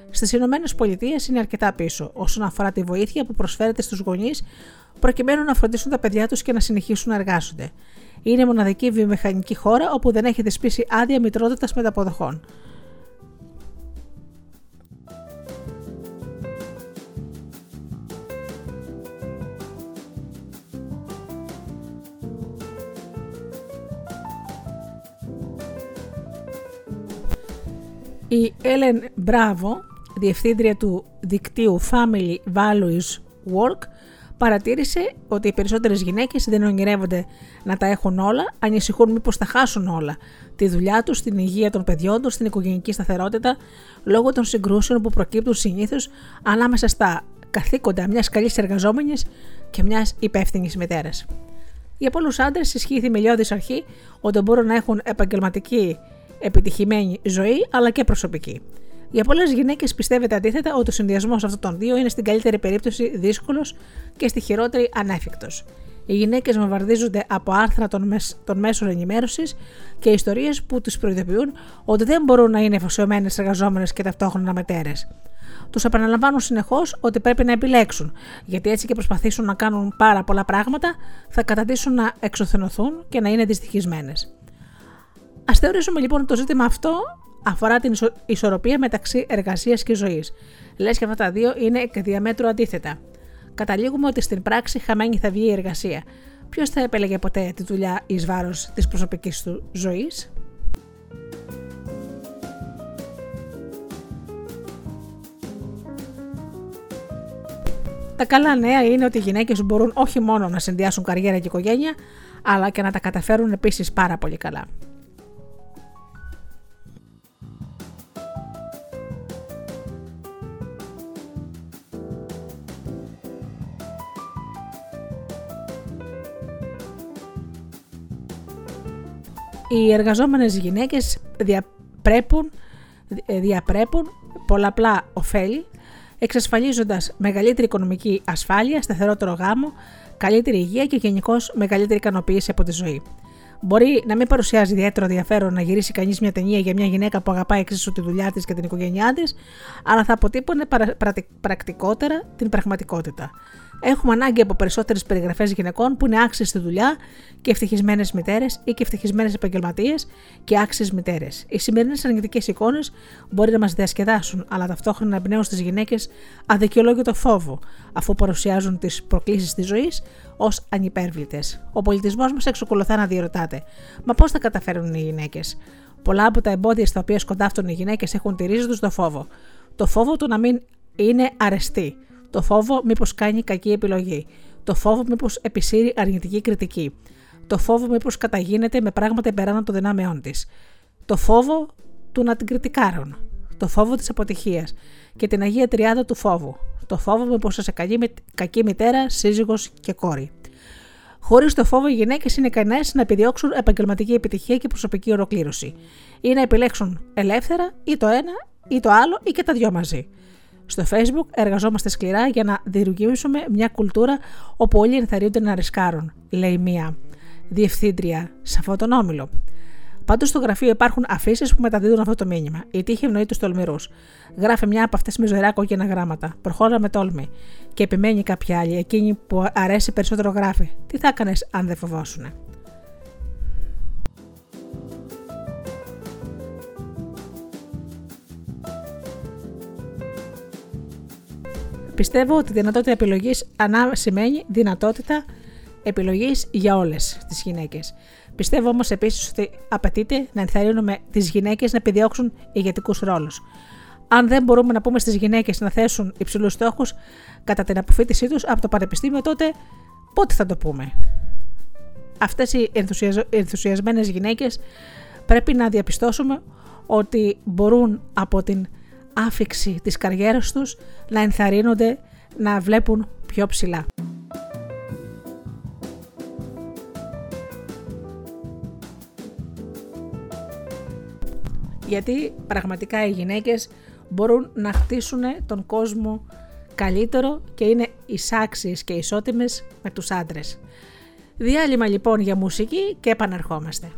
Στις Ηνωμένες Πολιτείες είναι αρκετά πίσω όσον αφορά τη βοήθεια που προσφέρεται στους γονείς προκειμένου να φροντίσουν τα παιδιά τους και να συνεχίσουν να εργάζονται. Είναι μοναδική βιομηχανική χώρα όπου δεν έχει δεσπίσει άδεια μητρότητας μεταποδοχών. Η Έλεν Μπράβο, διευθύντρια του δικτύου Family Values Work, παρατήρησε ότι οι περισσότερες γυναίκες δεν ονειρεύονται να τα έχουν όλα, ανησυχούν μήπως θα χάσουν όλα. Τη δουλειά τους, την υγεία των παιδιών τους, την οικογενειακή σταθερότητα, λόγω των συγκρούσεων που προκύπτουν συνήθως ανάμεσα στα καθήκοντα μιας καλής εργαζόμενης και μιας υπεύθυνης μητέρας. Για πολλούς άντρες ισχύει η θεμελιώδης αρχή ότι μπορούν να έχουν επαγγελματική επιτυχημένη ζωή αλλά και προσωπική. Για πολλές γυναίκες πιστεύετε αντίθετα ότι ο συνδυασμός αυτών των δύο είναι στην καλύτερη περίπτωση δύσκολος και στη χειρότερη ανέφικτος. Οι γυναίκες βομβαρδίζονται από άρθρα των, μες... των μέσων ενημέρωσης και ιστορίες που τι προειδοποιούν ότι δεν μπορούν να είναι εφοσιωμένε εργαζόμενες και ταυτόχρονα μετέρες. Τους επαναλαμβάνουν συνεχώς ότι πρέπει να επιλέξουν, γιατί έτσι και προσπαθήσουν να κάνουν πάρα πολλά πράγματα, θα καταντήσουν να εξωθενωθούν και να είναι δυστυχισμένες. Α θεωρήσουμε λοιπόν ότι το ζήτημα αυτό αφορά την ισορροπία μεταξύ εργασίας και ζωής. Λες και αυτά τα δύο είναι εκ διαμέτρου αντίθετα. Καταλήγουμε ότι στην πράξη χαμένη θα βγει η εργασία. Ποιος θα επέλεγε ποτέ τη δουλειά εις βάρος της προσωπικής του ζωής; Τα καλά νέα είναι ότι οι γυναίκες μπορούν όχι μόνο να συνδυάσουν καριέρα και οικογένεια, αλλά και να τα καταφέρουν επίσης πάρα πολύ καλά. Οι εργαζόμενες γυναίκες διαπρέπουν, διαπρέπουν πολλαπλά ωφέλη, εξασφαλίζοντας μεγαλύτερη οικονομική ασφάλεια, σταθερότερο γάμο, καλύτερη υγεία και γενικώς μεγαλύτερη ικανοποίηση από τη ζωή. Μπορεί να μην παρουσιάζει ιδιαίτερο ενδιαφέρον να γυρίσει κανείς μια ταινία για μια γυναίκα που αγαπάει εξίσου τη δουλειά της και την οικογένειά της, αλλά θα αποτύπωνε πρακτικότερα την πραγματικότητα. Έχουμε ανάγκη από περισσότερες περιγραφές γυναικών που είναι άξιες στη δουλειά και ευτυχισμένες μητέρες ή και ευτυχισμένες επαγγελματίες και άξιες μητέρες. Οι σημερινές αρνητικές εικόνες μπορεί να μας διασκεδάσουν, αλλά ταυτόχρονα εμπνέουν στις γυναίκες αδικαιολόγητο φόβο, αφού παρουσιάζουν τις προκλήσεις της ζωής ως ανυπέρβλητες. Ο πολιτισμός μας εξακολουθά να διερωτάται. Μα πώς θα καταφέρουν οι γυναίκες; Πολλά από τα εμπόδια στα οποία σκοντάφτουν οι γυναίκες έχουν τη ρίζα τους στο φόβο. Το φόβο του να μην είναι αρεστή το φόβο μήπως κάνει κακή επιλογή. Το φόβο μήπως επισύρει αρνητική κριτική. Το φόβο μήπως καταγίνεται με πράγματα υπεράνω των δυνάμεών της. Το φόβο του να την κριτικάρουν. Το φόβο της αποτυχίας. Και την Αγία Τριάδα του φόβου. Το φόβο μήπως είσαι κακή, κακή μητέρα, σύζυγος και κόρη. Χωρίς το φόβο, οι γυναίκες είναι ικανές να επιδιώξουν επαγγελματική επιτυχία και προσωπική ολοκλήρωση. Ή να επιλέξουν ελεύθερα ή το ένα ή το άλλο ή και τα δυο μαζί. Στο Facebook εργαζόμαστε σκληρά για να δημιουργήσουμε μια κουλτούρα όπου όλοι ενθαρρύνονται να ρισκάρουν, λέει μία διευθύντρια σε αυτόν τον όμιλο. Πάντως στο γραφείο υπάρχουν αφήσεις που μεταδίδουν αυτό το μήνυμα. Η τύχη ευνοεί τους τολμηρούς. Γράφει μια από αυτές με ζωηρά κόκκινα γράμματα. Προχώρα με τόλμη. Και επιμένει κάποια άλλη, εκείνη που αρέσει περισσότερο γράφει. Τι θα έκανες αν δεν φοβόσουν. Πιστεύω ότι η δυνατότητα επιλογής σημαίνει δυνατότητα επιλογής για όλες τις γυναίκες. Πιστεύω όμως επίσης ότι απαιτείται να ενθαρρύνουμε τις γυναίκες να επιδιώξουν ηγετικούς ρόλους. Αν δεν μπορούμε να πούμε στις γυναίκες να θέσουν υψηλούς στόχους κατά την αποφύτισή τους από το πανεπιστήμιο, τότε πότε θα το πούμε; Αυτές οι ενθουσιασμένες γυναίκες πρέπει να διαπιστώσουμε ότι μπορούν από την άφηξη της καριέρας τους να ενθαρρύνονται να βλέπουν πιο ψηλά. Γιατί πραγματικά οι γυναίκες μπορούν να χτίσουν τον κόσμο καλύτερο και είναι εισάξιες και ισότιμες με τους άντρες. Διάλειμμα λοιπόν για μουσική και επανερχόμαστε.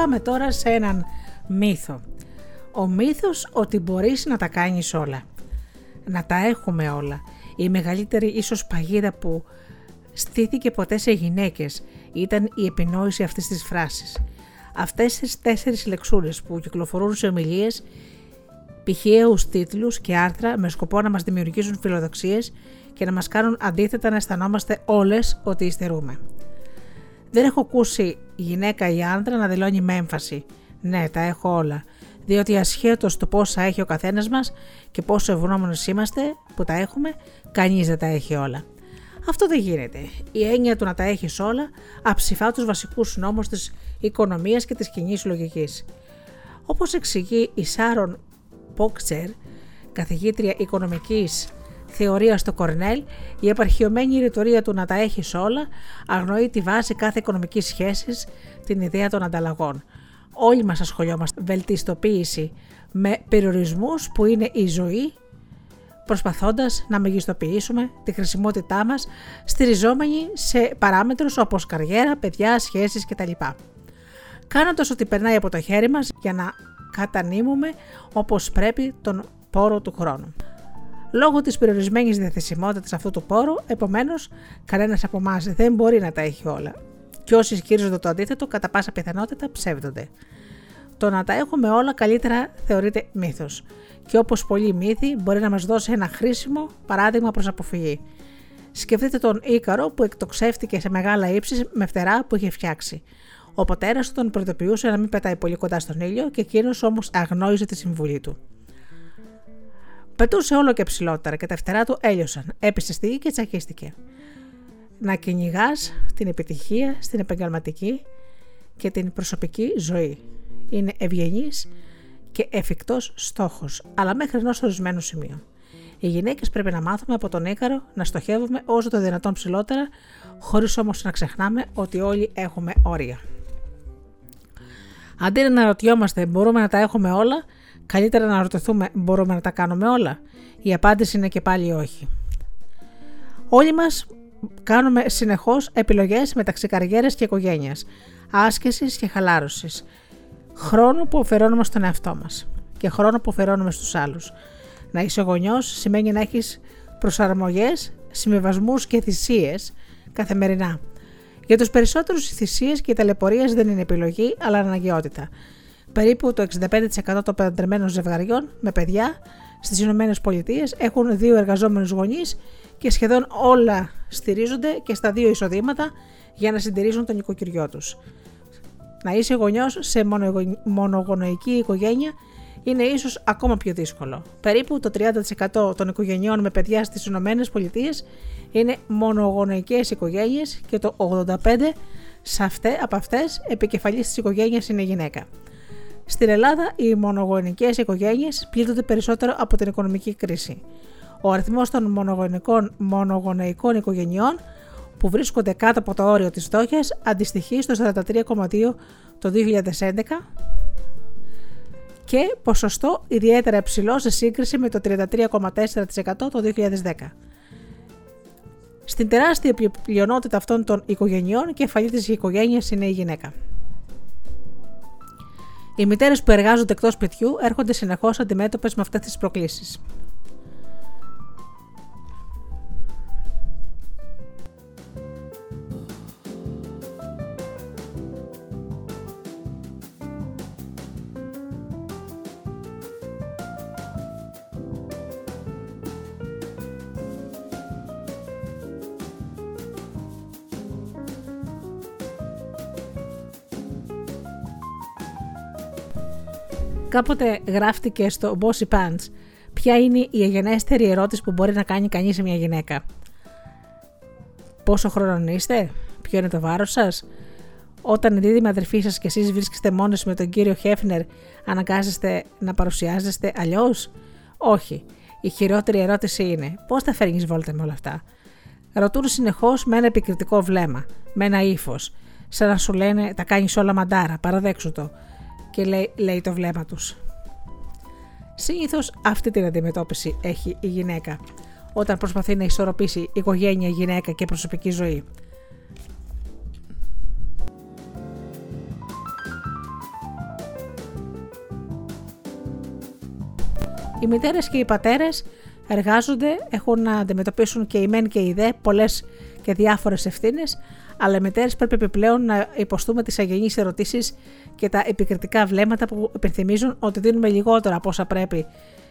Πάμε τώρα σε έναν μύθο. Ο μύθος ότι μπορείς να τα κάνεις όλα. Να τα έχουμε όλα. Η μεγαλύτερη ίσως παγίδα που στήθηκε ποτέ σε γυναίκες ήταν η επινόηση αυτής της φράσης. Αυτές τις τέσσερις λεξούρες που κυκλοφορούν σε ομιλίες, πηχαίους τίτλους και άρθρα με σκοπό να μας δημιουργήσουν φιλοδοξίες και να μας κάνουν αντίθετα να αισθανόμαστε όλες ότι υστερούμε. Δεν έχω ακούσει γυναίκα ή άντρα να δηλώνει με έμφαση «Ναι, τα έχω όλα», διότι ασχέτως το πόσα έχει ο καθένας μας και πόσο ευγνώμονες είμαστε που τα έχουμε, κανείς δεν τα έχει όλα. Αυτό δεν γίνεται. Η έννοια του να τα έχεις όλα αψηφά τους βασικούς νόμους της οικονομίας και της κοινή λογικής. Όπως εξηγεί η Σάρον Πόκτσερ, καθηγήτρια οικονομικής θεωρία στο Κορνέλ, η επαρχιωμένη ρητορία του να τα έχεις όλα αγνοεί τη βάση κάθε οικονομικής σχέσης, την ιδέα των ανταλλαγών. Όλοι μας ασχολιόμαστε βελτιστοποίηση με περιορισμούς που είναι η ζωή προσπαθώντας να μεγιστοποιήσουμε τη χρησιμότητά μας στηριζόμενοι σε παράμετρους όπως καριέρα, παιδιά, σχέσεις κτλ. Κάνοντας ό,τι περνάει από το χέρι μας για να κατανείμουμε όπως πρέπει τον πόρο του χρόνου. Λόγω της περιορισμένης διαθεσιμότητας αυτού του πόρου, επομένως, κανένας από εμάς δεν μπορεί να τα έχει όλα. Και όσοι ισχυρίζονται το αντίθετο, κατά πάσα πιθανότητα ψεύδονται. Το να τα έχουμε όλα καλύτερα θεωρείται μύθος και όπως πολλοί μύθοι μπορεί να μας δώσει ένα χρήσιμο παράδειγμα προς αποφυγή. Σκεφτείτε τον Ίκαρο που εκτοξεύτηκε σε μεγάλα ύψη με φτερά που είχε φτιάξει. Ο πατέρας του τον προειδοποιούσε να μην πετάει πολύ κοντά στον ήλιο και εκείνος όμως αγνόησε τη συμβουλή του. Πετούσε όλο και ψηλότερα και τα φτερά του έλειωσαν. Έπεσε στη γη και τσακίστηκε. Να κυνηγάς την επιτυχία στην επαγγελματική και την προσωπική ζωή. Είναι ευγενής και εφικτός στόχος, αλλά μέχρι ενός ορισμένου σημείου. Οι γυναίκες πρέπει να μάθουμε από τον Ίκαρο να στοχεύουμε όσο το δυνατόν ψηλότερα, χωρίς όμως να ξεχνάμε ότι όλοι έχουμε όρια. Αντί να αναρωτιόμαστε μπορούμε να τα έχουμε όλα, καλύτερα να ρωτηθούμε μπορούμε να τα κάνουμε όλα; Η απάντηση είναι και πάλι όχι. Όλοι μας κάνουμε συνεχώς επιλογές μεταξύ καριέρας και οικογένειας, άσκησης και χαλάρωσης, χρόνο που αφαιρώνουμε στον εαυτό μας και χρόνο που αφαιρώνουμε στους άλλους. Να είσαι γονιός σημαίνει να έχεις προσαρμογές, συμβιβασμούς και θυσίες καθημερινά. Για τους περισσότερους, οι θυσίες και οι ταλαιπωρίες δεν είναι επιλογή, αλλά αναγκαιότητα. Περίπου το 65% των παντρεμένων ζευγαριών με παιδιά στις ΗΠΑ έχουν δύο εργαζόμενους γονείς και σχεδόν όλα στηρίζονται και στα δύο εισοδήματα για να συντηρήσουν τον οικοκυριό τους. Να είσαι γονιός σε μονογονοϊκή οικογένεια είναι ίσως ακόμα πιο δύσκολο. Περίπου το 30% των οικογενειών με παιδιά στις ΗΠΑ είναι μονογονοϊκές οικογένειες και το 85% σε αυτές, από αυτές επικεφαλής της οικογένειας είναι γυναίκα. Στην Ελλάδα, οι μονογονικές οικογένειες πλήττονται περισσότερο από την οικονομική κρίση. Ο αριθμός των μονογονεϊκών οικογενειών που βρίσκονται κάτω από το όριο της φτώχειας αντιστοιχεί στο 43,2 το 2011 και ποσοστό ιδιαίτερα υψηλό σε σύγκριση με το 33,4% το 2010. Στην τεράστια πλειονότητα αυτών των οικογενειών, κεφαλή της οικογένειας είναι η γυναίκα. Οι μητέρες που εργάζονται εκτός σπιτιού έρχονται συνεχώς αντιμέτωπες με αυτές τις προκλήσεις. Κάποτε γράφτηκε στο Bossy Pants ποια είναι η αγενέστερη ερώτηση που μπορεί να κάνει κανείς σε μια γυναίκα. Πόσο χρόνο είστε, ποιο είναι το βάρος σας, όταν η δίδυμη αδερφή σας και εσείς βρίσκεστε μόνος με τον κύριο Χέφνερ, αναγκάζεστε να παρουσιάζεστε αλλιώς; Όχι. Η χειρότερη ερώτηση είναι πώς θα φέρνεις βόλτα με όλα αυτά; Ρωτούν συνεχώς με ένα επικριτικό βλέμμα, με ένα ύφος, σαν να σου λένε τα κάνεις όλα μαντάρα, παραδέξου το και λέει, λέει το βλέμμα τους. Συνήθως αυτή την αντιμετώπιση έχει η γυναίκα όταν προσπαθεί να ισορροπήσει οικογένεια, γυναίκα και προσωπική ζωή. Οι μητέρες και οι πατέρες εργάζονται, έχουν να αντιμετωπίσουν και οι μεν και οι δε πολλές και διάφορες ευθύνες, αλλά οι μητέρες πρέπει επιπλέον να υποστούμε τις αγενείς ερωτήσεις και τα επικριτικά βλέμματα που υπενθυμίζουν ότι δίνουμε λιγότερα από όσα πρέπει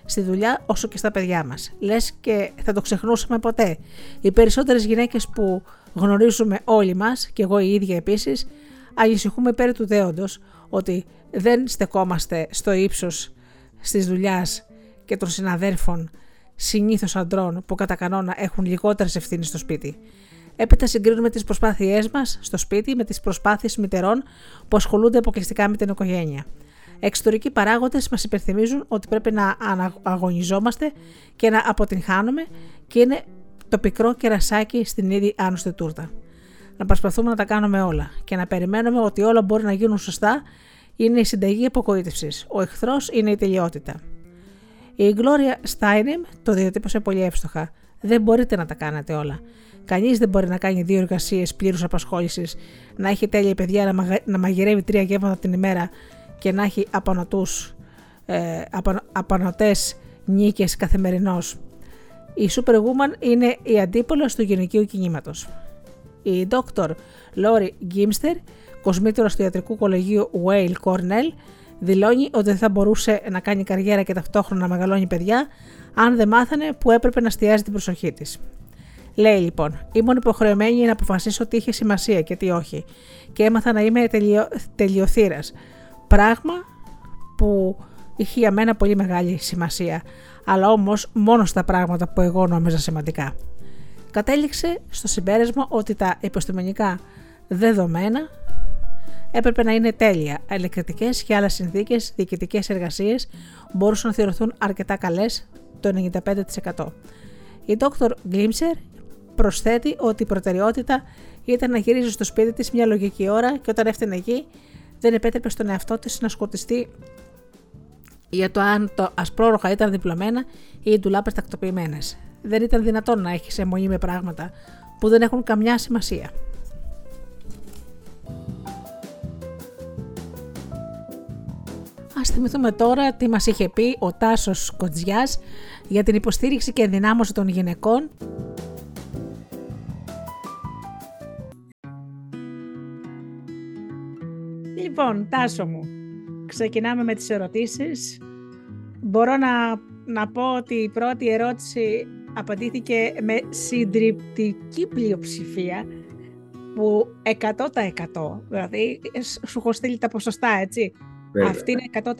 στη δουλειά όσο και στα παιδιά μας. Λες και θα το ξεχνούσαμε ποτέ. Οι περισσότερες γυναίκες που γνωρίζουμε όλοι μας, και εγώ η ίδια επίσης, ανησυχούμε πέρα του δέοντος ότι δεν στεκόμαστε στο ύψος της δουλειάς και των συναδέρφων συνήθως αντρών που κατά κανόνα έχουν λιγότερες ευθύνες στο σπίτι. Έπειτα συγκρίνουμε τις προσπάθειές μας στο σπίτι με τις προσπάθειες μητερών που ασχολούνται αποκλειστικά με την οικογένεια. Εξωτερικοί παράγοντες μας υπενθυμίζουν ότι πρέπει να αγωνιζόμαστε και να αποτυγχάνουμε και είναι το πικρό κερασάκι στην ήδη άνοστη τούρτα. Να προσπαθούμε να τα κάνουμε όλα και να περιμένουμε ότι όλα μπορεί να γίνουν σωστά είναι η συνταγή αποκοίτευση. Ο εχθρός είναι η τελειότητα. Η Γκλώρια Στάινεμ το διατύπωσε πολύ εύστοχα. Δεν μπορείτε να τα κάνετε όλα. Κανείς δεν μπορεί να κάνει δύο εργασίες πλήρους απασχόλησης, να έχει τέλεια παιδιά, να, μαγειρεύει τρία γεύματα την ημέρα και να έχει απανοτούς, ε, απανοτές νίκες καθημερινώς. Η Superwoman είναι η αντίπολος του γυναικείου κινήματος. Η Dr. Lori Gimster, κοσμήτωρας του Ιατρικού Κολεγίου Whale Cornell, δηλώνει ότι δεν θα μπορούσε να κάνει καριέρα και ταυτόχρονα να μεγαλώνει παιδιά αν δεν μάθανε που έπρεπε να εστιάζει την προσοχή της. Λέει λοιπόν: Ήμουν υποχρεωμένη να αποφασίσω τι είχε σημασία και τι όχι, και έμαθα να είμαι τελειο... τελειοθύρας. Πράγμα που είχε για μένα πολύ μεγάλη σημασία, αλλά όμως μόνος στα πράγματα που εγώ νόμιζα σημαντικά. Κατέληξε στο συμπέρασμα ότι τα επιστημονικά δεδομένα έπρεπε να είναι τέλεια. Ελεκτρικέ και άλλες συνθήκες, διοικητικές εργασίες μπορούσαν να θεωρηθούν αρκετά καλές, το 95%. Η Dr. Glimser προσθέτει ότι η προτεραιότητα ήταν να γυρίζει στο σπίτι της μια λογική ώρα και όταν έφτανε εκεί δεν επέτρεπε στον εαυτό της να σκοτιστεί για το αν το ασπρόροχα ήταν διπλωμένα ή οι ντουλάπες τακτοποιημένες. Δεν ήταν δυνατόν να έχεις αιμονή με πράγματα που δεν έχουν καμιά σημασία. Ας θυμηθούμε τώρα τι μας είχε πει ο Τάσος Κοτζιάς για την υποστήριξη και ενδυνάμωση των γυναικών Λοιπόν, Τάσο μου, ξεκινάμε με τις ερωτήσεις. Μπορώ να, να πω ότι η πρώτη ερώτηση απαντήθηκε με συντριπτική πλειοψηφία που 100% δηλαδή σου έχω στείλει τα ποσοστά έτσι. Αυτή είναι 100%.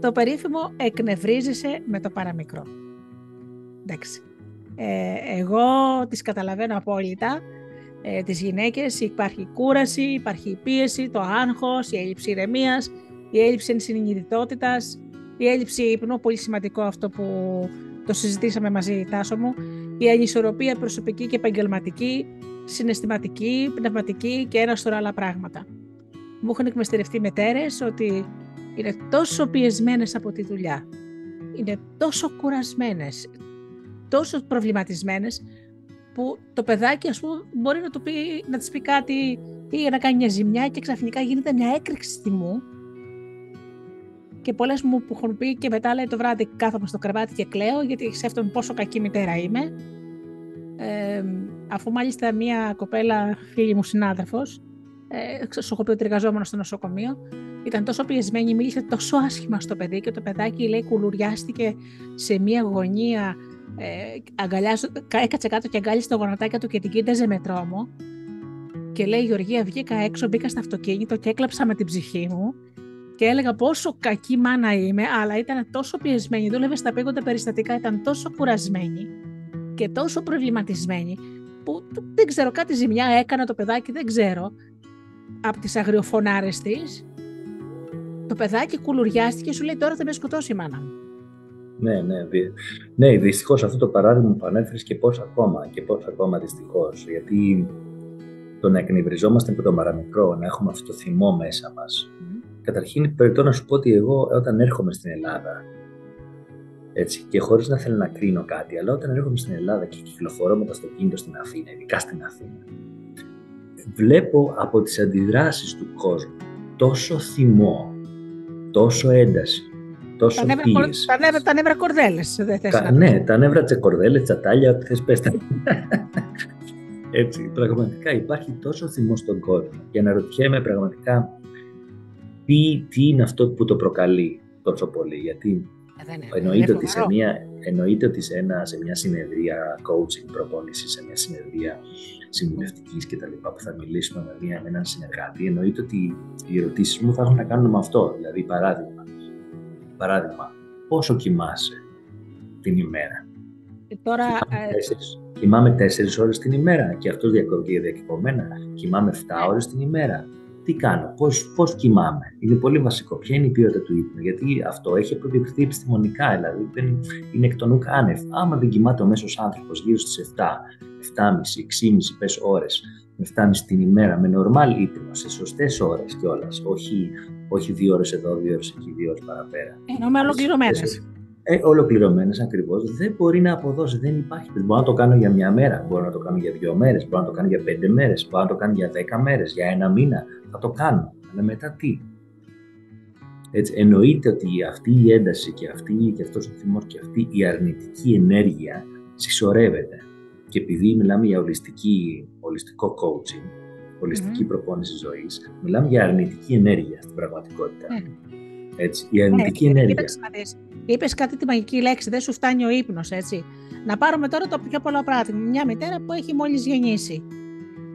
Το περίφημο εκνευρίζεσαι με το παραμικρό. Εντάξει. Ε, εγώ τις καταλαβαίνω απόλυτα ε, τις γυναίκες υπάρχει κούραση, υπάρχει πίεση, το άγχος, η έλλειψη ηρεμίας, η έλλειψη ενσυνειδητότητας, η έλλειψη ύπνου, πολύ σημαντικό αυτό που το συζητήσαμε μαζί Τάσο μου, η ανισορροπία προσωπική και επαγγελματική, συναισθηματική, πνευματική και ένα σωρό άλλα πράγματα. Μου έχουν εκμεστερευτεί μετέρε ότι είναι τόσο πιεσμένες από τη δουλειά, είναι τόσο κουρασμένες, τόσο προβληματισμένες που το παιδάκι ας πούμε μπορεί να, του πει, να της πει κάτι ή να κάνει μια ζημιά και ξαφνικά γίνεται μια έκρηξη θυμού και πολλές μου που έχουν πει και μετά λέει το βράδυ κάθομαι στο κρεβάτι και κλαίω γιατί σκέφτομαι πόσο κακή μητέρα είμαι. Ε, αφού μάλιστα μια κοπέλα, φίλη μου συνάδελφος, ε, σου έχω πει ότι εργαζόμενο στο νοσοκομείο, ήταν τόσο πιεσμένη, μίλησε τόσο άσχημα στο παιδί και το παιδάκι λέει κουλουριάστηκε σε μια γωνία ε, έκατσε κάτω και αγκάλισε το γονατάκι του και την κοίταζε με τρόμο. Και λέει: Γεωργία, βγήκα έξω, μπήκα στο αυτοκίνητο και έκλαψα με την ψυχή μου. Και έλεγα πόσο κακή μάνα είμαι, αλλά ήταν τόσο πιεσμένη, δούλευε στα πήγοντα περιστατικά, ήταν τόσο κουρασμένη και τόσο προβληματισμένη, που δεν ξέρω, κάτι ζημιά έκανα το παιδάκι, δεν ξέρω, από τις αγριοφωνάρες της. Το παιδάκι κουλουριάστηκε και σου λέει τώρα θα με σκοτώσει η μάνα μου. Ναι, ναι. Ναι, δυστυχώς αυτό το παράδειγμα που ανέφερες και πώς ακόμα, και πώς ακόμα δυστυχώς. Γιατί το να εκνευριζόμαστε με τον παραμικρό, να έχουμε αυτό το θυμό μέσα μας. Mm. Καταρχήν, περιττώ να σου πω ότι εγώ όταν έρχομαι στην Ελλάδα, έτσι, και χωρίς να θέλω να κρίνω κάτι, αλλά όταν έρχομαι στην Ελλάδα και κυκλοφορώ με το αυτοκίνητο στην Αθήνα, ειδικά στην Αθήνα, βλέπω από τις αντιδράσεις του κόσμου τόσο θυμό, τόσο ένταση, τόσο τα νεύρα, τα, νεύρα, τα νεύρα κορδέλες. Δεν θες Κα, ναι, τα νεύρα τσεκορδέλες, τσατάλια, ό,τι θες πες Έτσι, πραγματικά υπάρχει τόσο θυμό στον κόσμο και αναρωτιέμαι πραγματικά τι, τι είναι αυτό που το προκαλεί τόσο πολύ. Γιατί ε, εννοείται, ότι σε μια, εννοείται ότι σε, ένα, σε μια συνεδρία coaching, προπόνηση, σε μια συνεδρία συμβουλευτικής κτλ. που θα μιλήσουμε με, μια, με έναν συνεργάτη, εννοείται ότι οι ερωτήσεις μου θα έχουν να κάνουν με αυτό. Δηλαδή, παράδειγμα, παράδειγμα πόσο κοιμάσαι την ημέρα; Και τώρα, Κοιμάμαι τέσσερις ώρες την ημέρα και αυτό διακεκομένα. Κοιμάμαι 7 ώρες την ημέρα. Τι κάνω, πώς, πώς κοιμάμαι; Είναι πολύ βασικό. Ποια είναι η ποιότητα του ύπνου; Γιατί αυτό έχει αποδειχθεί επιστημονικά. Δηλαδή δεν είναι εκ των άνευ. Άμα δεν κοιμάται ο μέσος άνθρωπος γύρω στις 7, 7,5, 6,5 πες ώρες, με 7,5 την ημέρα, με νορμάλ ύπνο, σε σωστές ώρες κιόλας. Όχι, όχι δύο ώρες εδώ, δύο ώρες εκεί, δύο ώρες παραπέρα. Ενώ με ολοκληρωμένες ε, ολοκληρωμένες ακριβώς, δεν μπορεί να αποδώσεις. Δεν υπάρχει. Μπορώ να το κάνω για μια μέρα, μπορώ να το κάνω για δύο μέρες, μπορώ να το κάνω για πέντε μέρες, μπορώ να το κάνω για δέκα μέρες, για ένα μήνα. Θα το κάνω. Αλλά μετά τι; Έτσι, εννοείται ότι αυτή η ένταση και, αυτή, και αυτός ο θυμός και αυτή η αρνητική ενέργεια συσσωρεύεται. Και επειδή μιλάμε για ολιστική, ολιστικό coaching, ολιστική mm-hmm. προπόνηση ζωής, μιλάμε για αρνητική ενέργεια στην πραγματικότητα. Mm. Έτσι, η αρνητική ναι, ενέργεια. Είπες κάτι τη μαγική λέξη, δεν σου φτάνει ο ύπνος, έτσι. Να πάρουμε τώρα το πιο πολλά πράγμα. Μια μητέρα που έχει μόλις γεννήσει.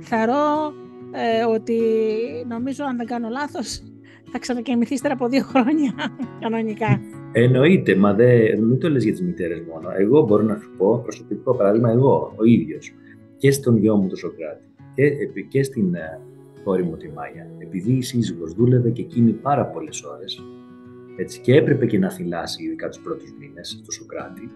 Θαρώ ε, ότι νομίζω, αν δεν κάνω λάθος, θα ξανακαιμηθεί ύστερα από δύο χρόνια κανονικά. Εννοείται, μα δεν μην το λες για τις μητέρες μόνο. Εγώ μπορώ να σου πω προσωπικό παράδειγμα, εγώ ο ίδιος και στον γιο μου τον Σοκράτη και, και στην ε, κόρη μου τη Μάγια. Επειδή η σύζυγος δούλευε και εκείνη πάρα πολλές ώρες, έτσι, και έπρεπε και να θυλάσει ειδικά τους πρώτους μήνες στο Σοκράτη.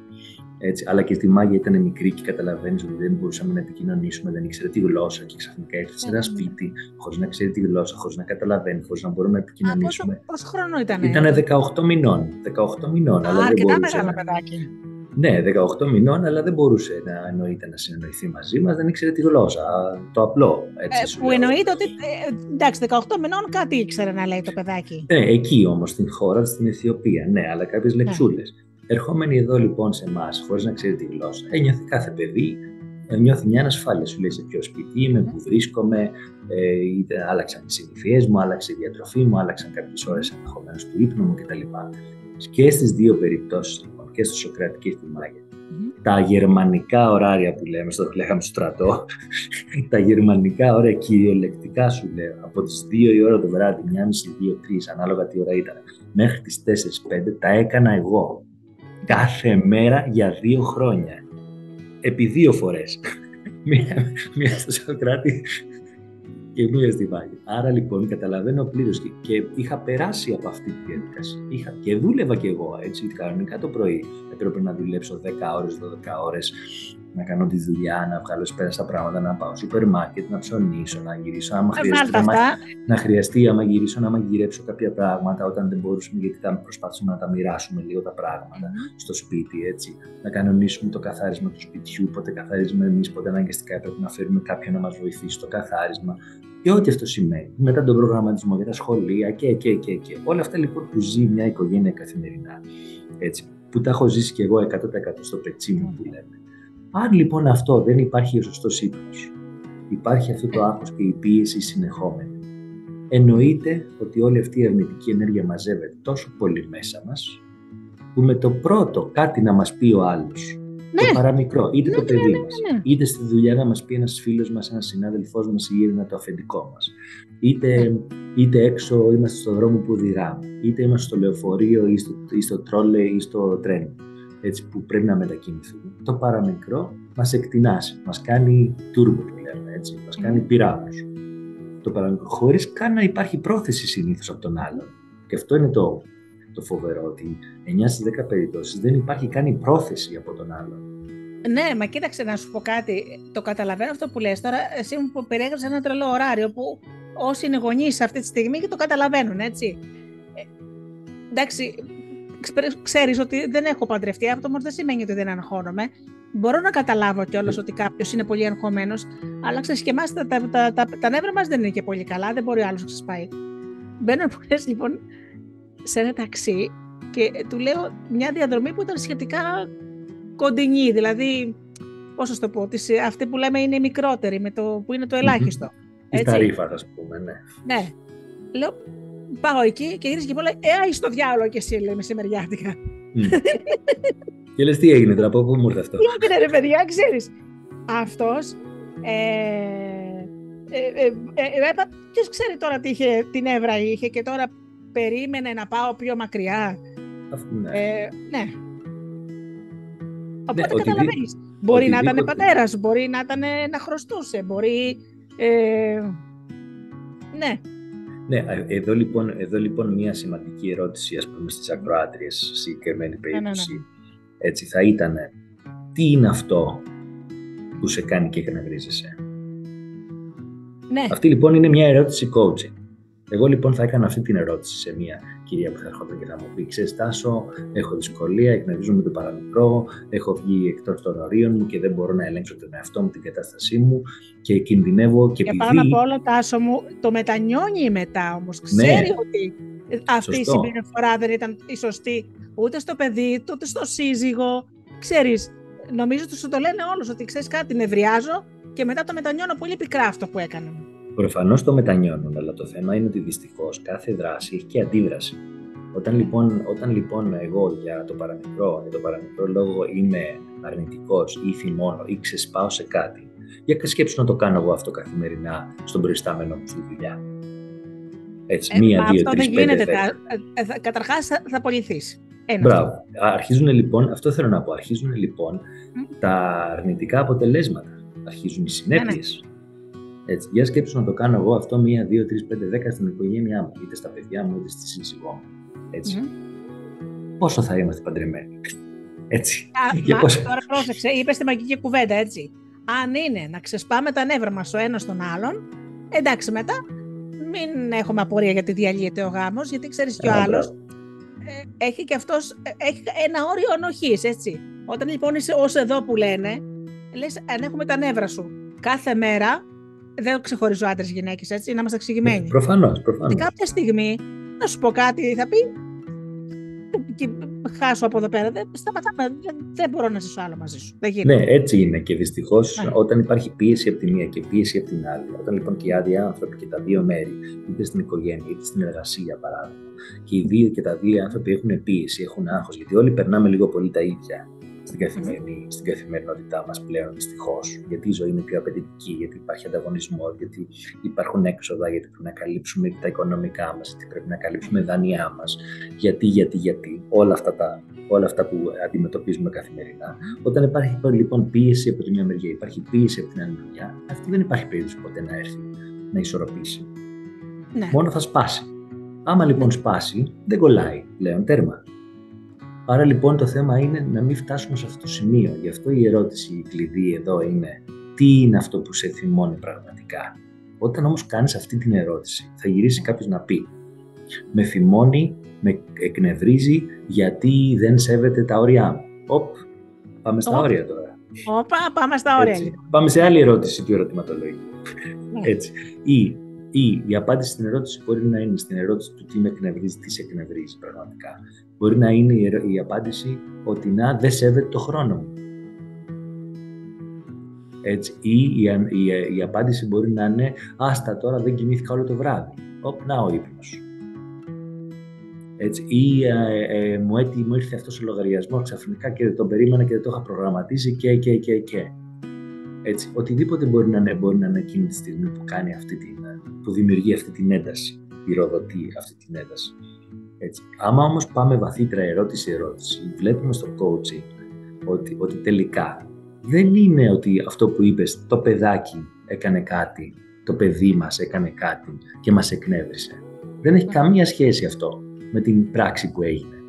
Έτσι, αλλά και στη Μάγια ήταν μικρή και καταλαβαίνεις ότι δεν μπορούσαμε να επικοινωνήσουμε, δεν ήξερε τη γλώσσα και ξαφνικά ήρθε σε ένα ναι, ναι, ναι. σπίτι χωρίς να ξέρει τη γλώσσα, χωρίς να καταλαβαίνει, χωρίς να μπορούμε να επικοινωνήσουμε. Πόσο, χρόνο ήταν, Ήταν 18 μηνών. 18 μηνών. Α, αλλά αρκετά μεγάλο παιδάκι. Ναι, 18 μηνών, αλλά δεν μπορούσε να εννοείται να συνεννοηθεί μαζί μας, δεν ήξερε τη γλώσσα. Το απλό. Έτσι, ε, που εννοείται ότι. Ε, εντάξει, 18 μηνών κάτι ήξερε να λέει το παιδάκι. Ναι, εκεί όμως, στην χώρα, στην Αιθιοπία. Ναι, αλλά κάποιες λεξούλες. Ναι. Ερχόμενοι εδώ λοιπόν σε εμάς, χωρίς να ξέρει τη γλώσσα, ένιωθε κάθε παιδί, ε, νιώθει μια ανασφάλεια. Σου λέει σε ποιο σπίτι είμαι, πού βρίσκομαι, ε, είτε άλλαξαν τι συνηθίες μου, άλλαξε η διατροφή μου, άλλαξαν κάποιες ώρες ενδεχομένως του ύπνου μου κτλ. Και στις δύο περιπτώσεις και στο Σοκράτη και στη Μάγια. Τα γερμανικά ωράρια που λέμε, στο λέγαμε στο στρατό, τα γερμανικά ωράρια κυριολεκτικά σου λέω, από τις 2 η ώρα το βράδυ, 1,5, 2, 3, ανάλογα τι ώρα ήταν, μέχρι τις 4-5, τα έκανα εγώ. Κάθε μέρα για δύο χρόνια. Επί δύο φορές. μία, μία στο Σοκράτη και μία στη Μάγια. Άρα λοιπόν καταλαβαίνω πλήρως και, και, είχα περάσει από αυτή τη διαδικασία. Είχα, και δούλευα κι εγώ έτσι, κανονικά το πρωί. Έπρεπε να δουλέψω 10 ώρες, 12 ώρες, να κάνω τη δουλειά, να βγάλω πέρα στα πράγματα, να πάω στο σούπερ μάρκετ, να ψωνίσω, να γυρίσω. Άμα χρειαστεί, άμα, να χρειαστεί, άμα γυρίσω, να μαγειρέψω κάποια πράγματα όταν δεν μπορούσαμε, γιατί θα προσπαθήσουμε να τα μοιράσουμε λίγο τα πράγματα στο σπίτι, έτσι. Να κανονίσουμε το καθάρισμα του σπιτιού, πότε καθαρίζουμε εμείς, πότε αναγκαστικά έπρεπε να φέρουμε κάποιον να μας βοηθήσει στο καθάρισμα και ό,τι αυτό σημαίνει. Μετά τον προγραμματισμό για τα σχολεία και, και, και, και. Όλα αυτά λοιπόν που ζει μια οικογένεια καθημερινά. Έτσι, που τα έχω ζήσει και εγώ 100% στο πετσί μου που λέμε. Αν λοιπόν αυτό δεν υπάρχει ο σωστό ύπνο, υπάρχει αυτό το άγχος και η πίεση συνεχόμενη, εννοείται ότι όλη αυτή η αρνητική ενέργεια μαζεύεται τόσο πολύ μέσα μας, που με το πρώτο κάτι να μας πει ο άλλος ναι. Το παραμικρό, είτε ναι, το ναι, παιδί ναι, μας, είτε στη δουλειά να μας πει ένας φίλος μας, ένας συνάδελφός μας ή γύρνα το αφεντικό μας. Είτε, είτε έξω είμαστε στο δρόμο που οδηγάμε, είτε είμαστε στο λεωφορείο ή στο, ή στο τρόλε ή στο τρένο. Έτσι, που πρέπει να μετακινηθούμε. Το παραμικρό μας εκτινάσει, μας κάνει τούρμπο που λέμε, έτσι, μας κάνει πυράβλους. Το παραμικρό, χωρίς καν να υπάρχει πρόθεση συνήθως από τον άλλον. Και αυτό είναι το, το φοβερό, ότι 9 στις 10 περιπτώσεις δεν υπάρχει καν η πρόθεση από τον άλλον. Ναι, μα κοίταξε να σου πω κάτι. Το καταλαβαίνω αυτό που λες. Τώρα, εσύ μου περιέγραψες ένα τρελό ωράριο που όσοι είναι γονείς αυτή τη στιγμή και το καταλαβαίνουν, έτσι. Ε, εντάξει, ξέρεις ότι δεν έχω παντρευτεί. Αυτό όμω δεν σημαίνει ότι δεν αγχώνομαι. Μπορώ να καταλάβω κιόλας ότι κάποιος είναι πολύ αγχωμένος, αλλά ξέρεις και εμάς τα, τα, τα, τα, τα νεύρα μας δεν είναι και πολύ καλά. Δεν μπορεί άλλος να σα πάει. Μπαίνω πολλέ λοιπόν σε ένα ταξί Και του λέω μια διαδρομή που ήταν σχετικά κοντινή, δηλαδή, πώς θα το πω, τις, αυτή που λέμε είναι η μικρότερη, με το, που είναι το ελάχιστο. Mm-hmm. Τα ρήφα, ας πούμε, ναι. Ναι. Λέω, πάω εκεί και γύρισε και μου λέει, ε, στο διάλογο και εσύ, λέει, μεσημεριάτικα. Mm. και λες, τι έγινε τώρα, από πού μου ήρθε αυτό; Τι έγινε, ρε παιδιά, ξέρεις. Αυτός, ε, ε, ε, ε, ποιος ξέρει τώρα τι είχε, την έβρα είχε και τώρα περίμενε να πάω πιο μακριά. ναι. Ε, ναι. Οπότε ναι, καταλαβαίνεις. Μπορεί να ήταν πατέρας, μπορεί να ήταν να χρωστούσε, μπορεί... Ε, ναι. Ναι, εδώ λοιπόν, εδώ λοιπόν μια σημαντική ερώτηση ας πούμε στις ακροάτριες σε συγκεκριμένη περίπτωση ναι, ναι, ναι. έτσι θα ήταν τι είναι αυτό που σε κάνει και εκνευρίζεσαι; Ναι. Αυτή λοιπόν είναι μια ερώτηση coaching. Εγώ λοιπόν θα έκανα αυτή την ερώτηση σε μια κυρία που θα έρχονταν και θα μου πει: Ξέρεις, Τάσο, έχω δυσκολία, εκνευρίζομαι το παραμικρό, έχω βγει εκτός των ορίων μου και δεν μπορώ να ελέγξω τον εαυτό μου, την κατάστασή μου και κινδυνεύω και, και επειδή. πάνω απ' όλα, Τάσο μου, το μετανιώνει μετά όμως. Ναι. Ξέρει ναι. ότι αυτή Σωστό. η συμπεριφορά δεν ήταν η σωστή ούτε στο παιδί, ούτε στο σύζυγο. Ξέρεις, νομίζω ότι σου το λένε όλους ότι ξέρεις κάτι, νευριάζω και μετά το μετανιώνω πολύ πικρά αυτό που έκανε. Προφανώς το μετανιώνουν, αλλά το θέμα είναι ότι δυστυχώς κάθε δράση έχει και αντίδραση. Όταν λοιπόν, όταν λοιπόν εγώ για το παραμικρό, για το παραμικρό λόγο είμαι αρνητικός ή θυμώνω ή ξεσπάω σε κάτι, για σκέψου να το κάνω εγώ αυτό καθημερινά στον προϊστάμενο μου στη δουλειά. Έτσι, ε, μία, δύο, αυτό τρεις, δεν γίνεται. Θα, ε, θα, καταρχάς θα, θα Μπράβο. Αρχίζουν λοιπόν, αυτό θέλω να πω, αρχίζουν λοιπόν τα αρνητικά αποτελέσματα. Αρχίζουν οι συνέπειες. Έτσι, για σκέψου να το κάνω εγώ αυτό μία, δύο, τρεις, πέντε, δέκα στην οικογένειά μου, είτε στα παιδιά μου, είτε στη σύζυγό μου. Έτσι. Πόσο θα είμαστε παντρεμένοι. Έτσι. Α, πόσο... Τώρα πρόσεξε, είπες τη μαγική κουβέντα, έτσι. Αν είναι να ξεσπάμε τα νεύρα μας ο ένα τον άλλον, εντάξει μετά, μην έχουμε απορία γιατί διαλύεται ο γάμος, γιατί ξέρεις και ο άλλος ε, έχει και αυτός ε, έχει ένα όριο ανοχής, έτσι. Όταν λοιπόν είσαι ως εδώ που λένε, λες, αν έχουμε τα νεύρα σου κάθε μέρα, δεν ξεχωρίζω άντρες γυναίκες, έτσι, να είμαστε εξηγημένοι. Προφανώς, προφανώς. Και κάποια στιγμή, να σου πω κάτι, θα πει. Και χάσω από εδώ πέρα. Δεν, σταματάμε, δεν, δεν μπορώ να ζήσω άλλο μαζί σου. Δεν Ναι, έτσι είναι. Και δυστυχώς, ναι. όταν υπάρχει πίεση από τη μία και πίεση από την άλλη, όταν λοιπόν και οι άδειοι άνθρωποι και τα δύο μέρη, είτε στην οικογένεια είτε στην εργασία, για παράδειγμα, και οι δύο και τα δύο άνθρωποι έχουν πίεση, έχουν άγχος, γιατί όλοι περνάμε λίγο πολύ τα ίδια στην, καθημερινή, στην καθημερινότητά μας πλέον δυστυχώς. Γιατί η ζωή είναι πιο απαιτητική, γιατί υπάρχει ανταγωνισμό, γιατί υπάρχουν έξοδα, γιατί πρέπει να καλύψουμε τα οικονομικά μας, γιατί πρέπει να καλύψουμε δάνειά μας, γιατί, γιατί, γιατί, όλα αυτά, τα, όλα αυτά που αντιμετωπίζουμε καθημερινά. Όταν υπάρχει λοιπόν πίεση από τη μια μεριά, υπάρχει πίεση από την άλλη μεριά, αυτή δεν υπάρχει περίπτωση ποτέ να έρθει να ισορροπήσει. Ναι. Μόνο θα σπάσει. Άμα λοιπόν σπάσει, δεν κολλάει πλέον τέρμα. Άρα λοιπόν το θέμα είναι να μην φτάσουμε σε αυτό το σημείο. Γι' αυτό η ερώτηση, η κλειδί εδώ είναι τι είναι αυτό που σε θυμώνει πραγματικά; Όταν όμως κάνεις αυτή την ερώτηση θα γυρίσει κάποιος να πει με θυμώνει, με εκνευρίζει γιατί δεν σέβεται τα όρια μου. Οπ, πάμε στα όρια τώρα. Οπα, πάμε στα όρια. Έτσι. Πάμε σε άλλη ερώτηση του ερωτηματολογίου. Ναι. Έτσι. Ή ή η απάντηση στην ερώτηση μπορεί να είναι στην ερώτηση του τι με εκνευρίζει, τι σε εκνευρίζει πραγματικά. Μπορεί να είναι η, απάντηση ότι να δεν σέβεται το χρόνο μου. Έτσι. Ή η, η, η, απάντηση μπορεί να είναι άστα τώρα δεν κοιμήθηκα όλο το βράδυ. Οπ, να ο ύπνος. Έτσι. Ή ε, ε, μου, έτι, μου ήρθε αυτός ο λογαριασμός ξαφνικά και δεν τον περίμενα και δεν το είχα προγραμματίσει και, και, και, και. Έτσι. Οτιδήποτε μπορεί να είναι, μπορεί να είναι εκείνη τη στιγμή που κάνει αυτή την, που δημιουργεί αυτή την ένταση, πυροδοτεί αυτή την ένταση. Έτσι. Άμα όμως πάμε βαθύτερα ερώτηση-ερώτηση, βλέπουμε στο coaching ότι, ότι τελικά δεν είναι ότι αυτό που είπες, το παιδάκι έκανε κάτι, το παιδί μας έκανε κάτι και μας εκνεύρισε. Δεν έχει καμία σχέση αυτό με την πράξη που έγινε.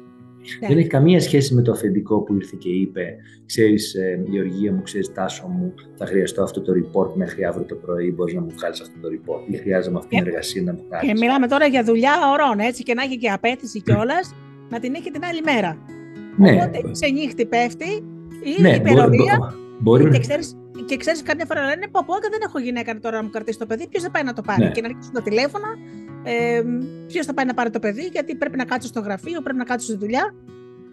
Ναι. Δεν έχει καμία σχέση με το αφεντικό που ήρθε και είπε «Ξέρεις, ε, Γεωργία μου, ξέρεις Τάσο μου, θα χρειαστώ αυτό το report μέχρι αύριο το πρωί, μπορείς να μου βγάλεις αυτό το report ή χρειάζομαι αυτή την εργασία να μου κάνει. Και μιλάμε τώρα για δουλειά ορών, έτσι, και να έχει και απέτηση κιόλας να την έχει την άλλη μέρα. Ναι. Οπότε σε νύχτη πέφτει ή ναι, υπερορία μπορεί, και ξέρεις, και ξέρεις, καμιά φορά λένε: Πω, πω, δεν έχω γυναίκα τώρα να μου κρατήσει το παιδί. Ποιος θα πάει να το πάρει. Ναι. Και να αρχίσουν τα τηλέφωνα Ε, Ποιος θα πάει να πάρει το παιδί, γιατί πρέπει να κάτσει στο γραφείο, πρέπει να κάτσει στη δουλειά.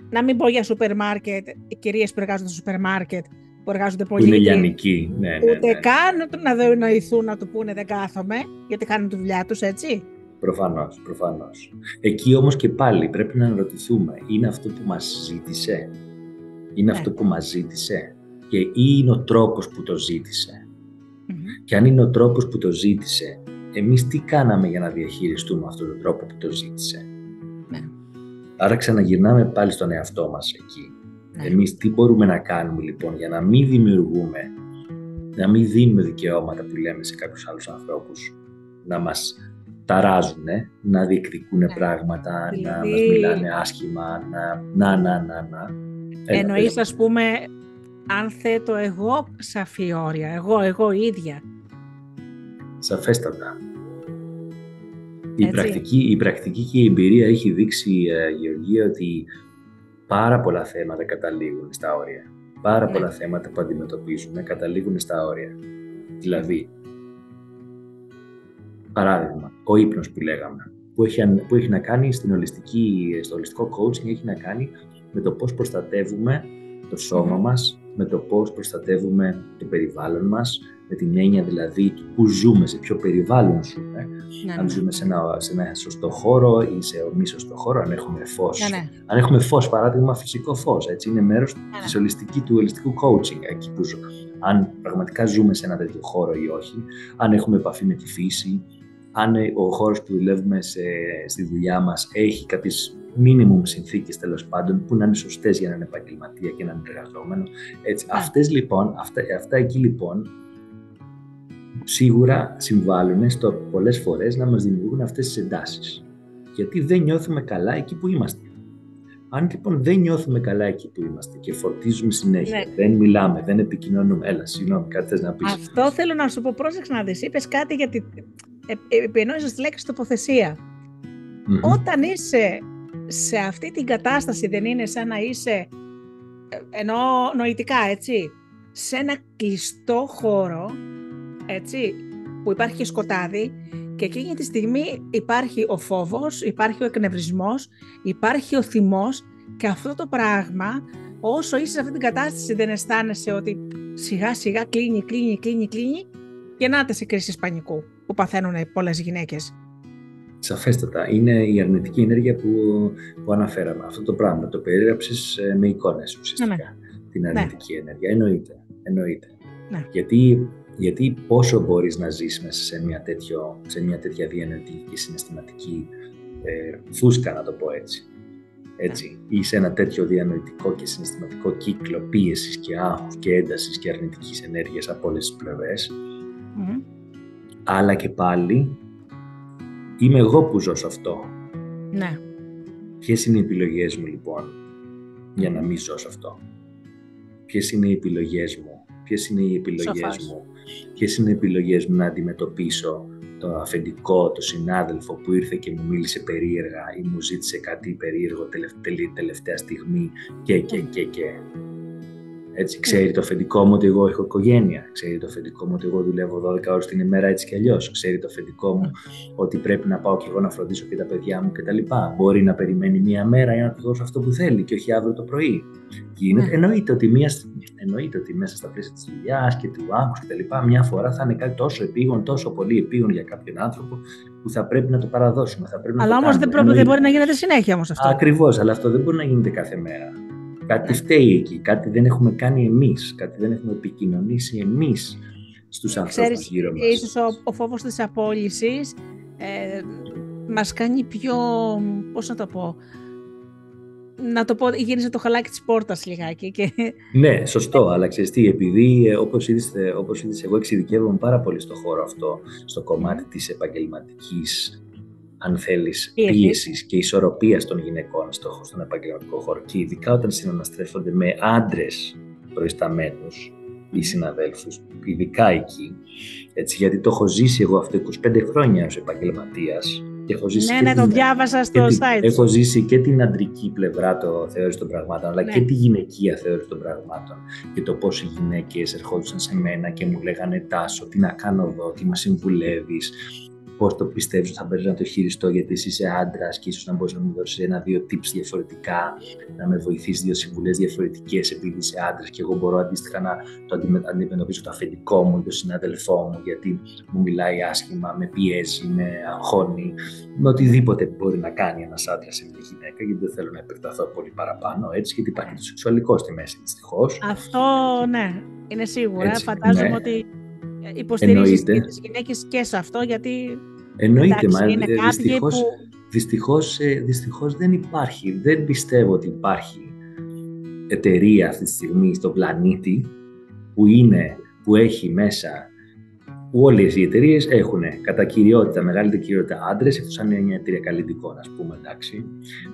Να μην πω για σούπερ μάρκετ, οι κυρίες που εργάζονται στο σούπερ μάρκετ, που εργάζονται πολύ. Είναι λιανικοί. Ναι, ναι, Ούτε ναι. καν να δενοηθούν να του πούνε δεν κάθομαι, γιατί κάνουν τη δουλειά τους, έτσι. Προφανώς, προφανώς. Εκεί όμως και πάλι πρέπει να αναρωτηθούμε, είναι αυτό που μας ζήτησε, είναι ναι. αυτό που μας ζήτησε, και ή είναι ο τρόπος που το ζητησε Και αν είναι ο τρόπος που το ζήτησε, εμείς τι κάναμε για να διαχειριστούμε αυτόν τον τρόπο που το ζήτησε; Ναι. Άρα ξαναγυρνάμε πάλι στον εαυτό μας εκεί. Ναι. Εμείς τι μπορούμε να κάνουμε λοιπόν για να μην δημιουργούμε, να μην δίνουμε δικαιώματα που λέμε σε κάποιους άλλους ανθρώπους, να μας ταράζουν, να διεκδικούν ναι. πράγματα, να δηλαδή- μας μιλάνε άσχημα, να, να, να, να, να. Εννοείς, ας πούμε, αν θέτω εγώ σαφή όρια, εγώ, εγώ ίδια. Σαφέστατα. Η πρακτική, η πρακτική και η εμπειρία έχει δείξει, ε, Γεωργία, ότι πάρα πολλά θέματα καταλήγουν στα όρια. Πάρα Ναι. πολλά θέματα που αντιμετωπίζουμε καταλήγουν στα όρια. Δηλαδή, παράδειγμα, ο ύπνος που λέγαμε, που έχει, αν- που έχει να κάνει στην ολιστική, στο ολιστικό coaching, έχει να κάνει με το πώς προστατεύουμε το σώμα Μμμ. μας, με το πώς προστατεύουμε το περιβάλλον μας, με την έννοια δηλαδή του που ζούμε, σε ποιο περιβάλλον ζούμε, Ναι, αν ναι. ζούμε σε ένα, σε ένα σωστό χώρο ή σε μη σωστό χώρο, αν έχουμε φως. Ναι, ναι. Αν έχουμε φως, παράδειγμα φυσικό φως, έτσι, είναι μέρος ναι. της ολιστική, του ολιστικού coaching, εκεί που ζω. Αν πραγματικά ζούμε σε ένα τέτοιο χώρο ή όχι, αν έχουμε επαφή με τη φύση, αν ε, ο χώρος που δουλεύουμε σε, στη δουλειά μας έχει κάποιες minimum συνθήκες τέλος πάντων που να είναι σωστές για έναν επαγγελματία και έναν εργαζόμενο. Έτσι. Ναι. Αυτές λοιπόν, αυτά, αυτά εκεί λοιπόν σίγουρα συμβάλλουν στο πολλές φορές να μας δημιουργούν αυτές τις εντάσεις. Γιατί δεν νιώθουμε καλά εκεί που είμαστε. Αν λοιπόν δεν νιώθουμε καλά εκεί που είμαστε και φορτίζουμε συνέχεια, Ναι. δεν μιλάμε, δεν επικοινωνούμε. Έλα, συγγνώμη, κάτι θες να πεις. Αυτό θέλω να σου πω, πρόσεξε να δεις. Είπες κάτι γιατί ε, ε, επενόησες τη λέξη τοποθεσία. Μμμ. Όταν είσαι σε αυτή την κατάσταση δεν είναι σαν να είσαι, ε, ενώ νοητικά έτσι, σε ένα κλειστό χώρο, έτσι, που υπάρχει και σκοτάδι και εκείνη τη στιγμή υπάρχει ο φόβος, υπάρχει ο εκνευρισμός, υπάρχει ο θυμός και αυτό το πράγμα, όσο είσαι σε αυτή την κατάσταση δεν αισθάνεσαι ότι σιγά σιγά κλείνει, κλείνει, κλείνει, κλείνει και να σε κρίσεις πανικού που παθαίνουν πολλές γυναίκες. Σαφέστατα. Είναι η αρνητική ενέργεια που, που αναφέραμε. Αυτό το πράγμα το περιέγραψες με εικόνες ουσιαστικά. Ναι, Την αρνητική ενέργεια. Εννοείται. Εννοείται. Ναι. Γιατί, γιατί πόσο μπορείς να ζεις μέσα σε μια, τέτοιο, σε μια τέτοια διανοητική και συναισθηματική ε, φούσκα, να το πω έτσι. Έτσι, ή σε ένα τέτοιο διανοητικό και συναισθηματικό κύκλο πίεσης και άγχους και έντασης και αρνητικής ενέργειας από όλες τις πλευρές, Μμμ. αλλά και πάλι είμαι εγώ που ζω σε αυτό. Ναι. Ποιες είναι οι επιλογές μου λοιπόν για να μην ζω σε αυτό; Ποιες είναι οι επιλογές μου; Ποιες είναι οι επιλογές Σοφάς. μου. Ποιες είναι οι επιλογές μου να αντιμετωπίσω το αφεντικό, το συνάδελφο που ήρθε και μου μίλησε περίεργα ή μου ζήτησε κάτι περίεργο τελευταία, τελευταία στιγμή και και και και. Έτσι, ξέρει το αφεντικό μου ότι εγώ έχω οικογένεια. Ξέρει το αφεντικό μου ότι εγώ δουλεύω 12 ώρες την ημέρα έτσι κι αλλιώς. Ξέρει το αφεντικό μου ότι πρέπει να πάω και εγώ να φροντίσω και τα παιδιά μου κτλ. Μπορεί να περιμένει μία μέρα για να του δώσω αυτό που θέλει και όχι αύριο το πρωί. Γίνεται. Ναι. Εννοείται, ότι μία, εννοείται ότι μέσα στα πλαίσια της δουλειάς και του άγχους κτλ. Μια φορά θα είναι κάτι τόσο επίγον, τόσο πολύ επίγον για κάποιον άνθρωπο που θα πρέπει να το παραδώσουμε. Θα πρέπει να Αλλά το όμω κάνουμε. δεν, πρέπει- δεν Εννοείται. μπορεί να γίνεται συνέχεια όμως αυτό. Ακριβώς, αλλά αυτό δεν μπορεί να γίνεται κάθε μέρα. Κάτι Ναι. φταίει εκεί, κάτι δεν έχουμε κάνει εμείς, κάτι δεν έχουμε επικοινωνήσει εμείς στους ανθρώπους Ξέρεις, γύρω μας. ίσως ο, ο φόβος της απόλυσης ε, μας κάνει πιο, πώς να το πω, να το πω, γίνεσαι το χαλάκι της πόρτας λιγάκι και Ναι, σωστό, αλλά ξέρεις τι, επειδή ε, όπως είδες, ε, όπως είδες εγώ εξειδικεύομαι πάρα πολύ στο χώρο αυτό, στο κομμάτι της επαγγελματικής, αν θέλεις, Πίεσης. πίεσης και ισορροπίας των γυναικών στο, στον επαγγελματικό χώρο και ειδικά όταν συναναστρέφονται με άντρες προϊσταμένους ή συναδέλφους, ειδικά εκεί, έτσι, γιατί το έχω ζήσει εγώ αυτό 25 χρόνια ως επαγγελματίας και έχω ζήσει ναι, και ναι, το την- διάβασα και στο την- site. Έχω ζήσει και την αντρική πλευρά το θεώρηση των πραγμάτων, αλλά Ναι. και τη γυναικεία θεώρηση των πραγμάτων. Και το πώς οι γυναίκες ερχόντουσαν σε μένα και μου λέγανε Τάσο, τι να κάνω εδώ, τι μας συμβουλεύεις. Πώς το πιστεύεις θα μπορείς να το χειριστώ, γιατί εσύ είσαι άντρας και ίσως να μπορείς να μου δώσεις ένα-δύο tips διαφορετικά, να με βοηθήσεις δύο συμβουλές διαφορετικές, επειδή είσαι άντρας και εγώ μπορώ αντίστοιχα να το αντιμετωπίσω το αφεντικό μου ή τον συνάδελφό μου, γιατί μου μιλάει άσχημα, με πιέζει, με αγχώνει, με οτιδήποτε μπορεί να κάνει ένας άντρας σε μια γυναίκα, γιατί δεν θέλω να επεκταθώ πολύ παραπάνω, έτσι, γιατί υπάρχει το σεξουαλικό στη μέση, δυστυχώς. Αυτό, ναι, είναι σίγουρα. Έτσι, Φαντάζομαι ναι. ότι υποστηρίζεις τις γυναίκες και σε αυτό, γιατί. Εννοείται, μα είναι δυστυχώς, που... δυστυχώς, ε, δυστυχώς δεν υπάρχει, δεν πιστεύω ότι υπάρχει εταιρεία αυτή τη στιγμή στον πλανήτη που είναι, που έχει μέσα που όλες οι εταιρείες έχουν κατά κυριότητα, μεγαλύτερη κυριότητα άντρες, εκτός αν είναι μια εταιρεία καλλιτικών, ας πούμε, εντάξει,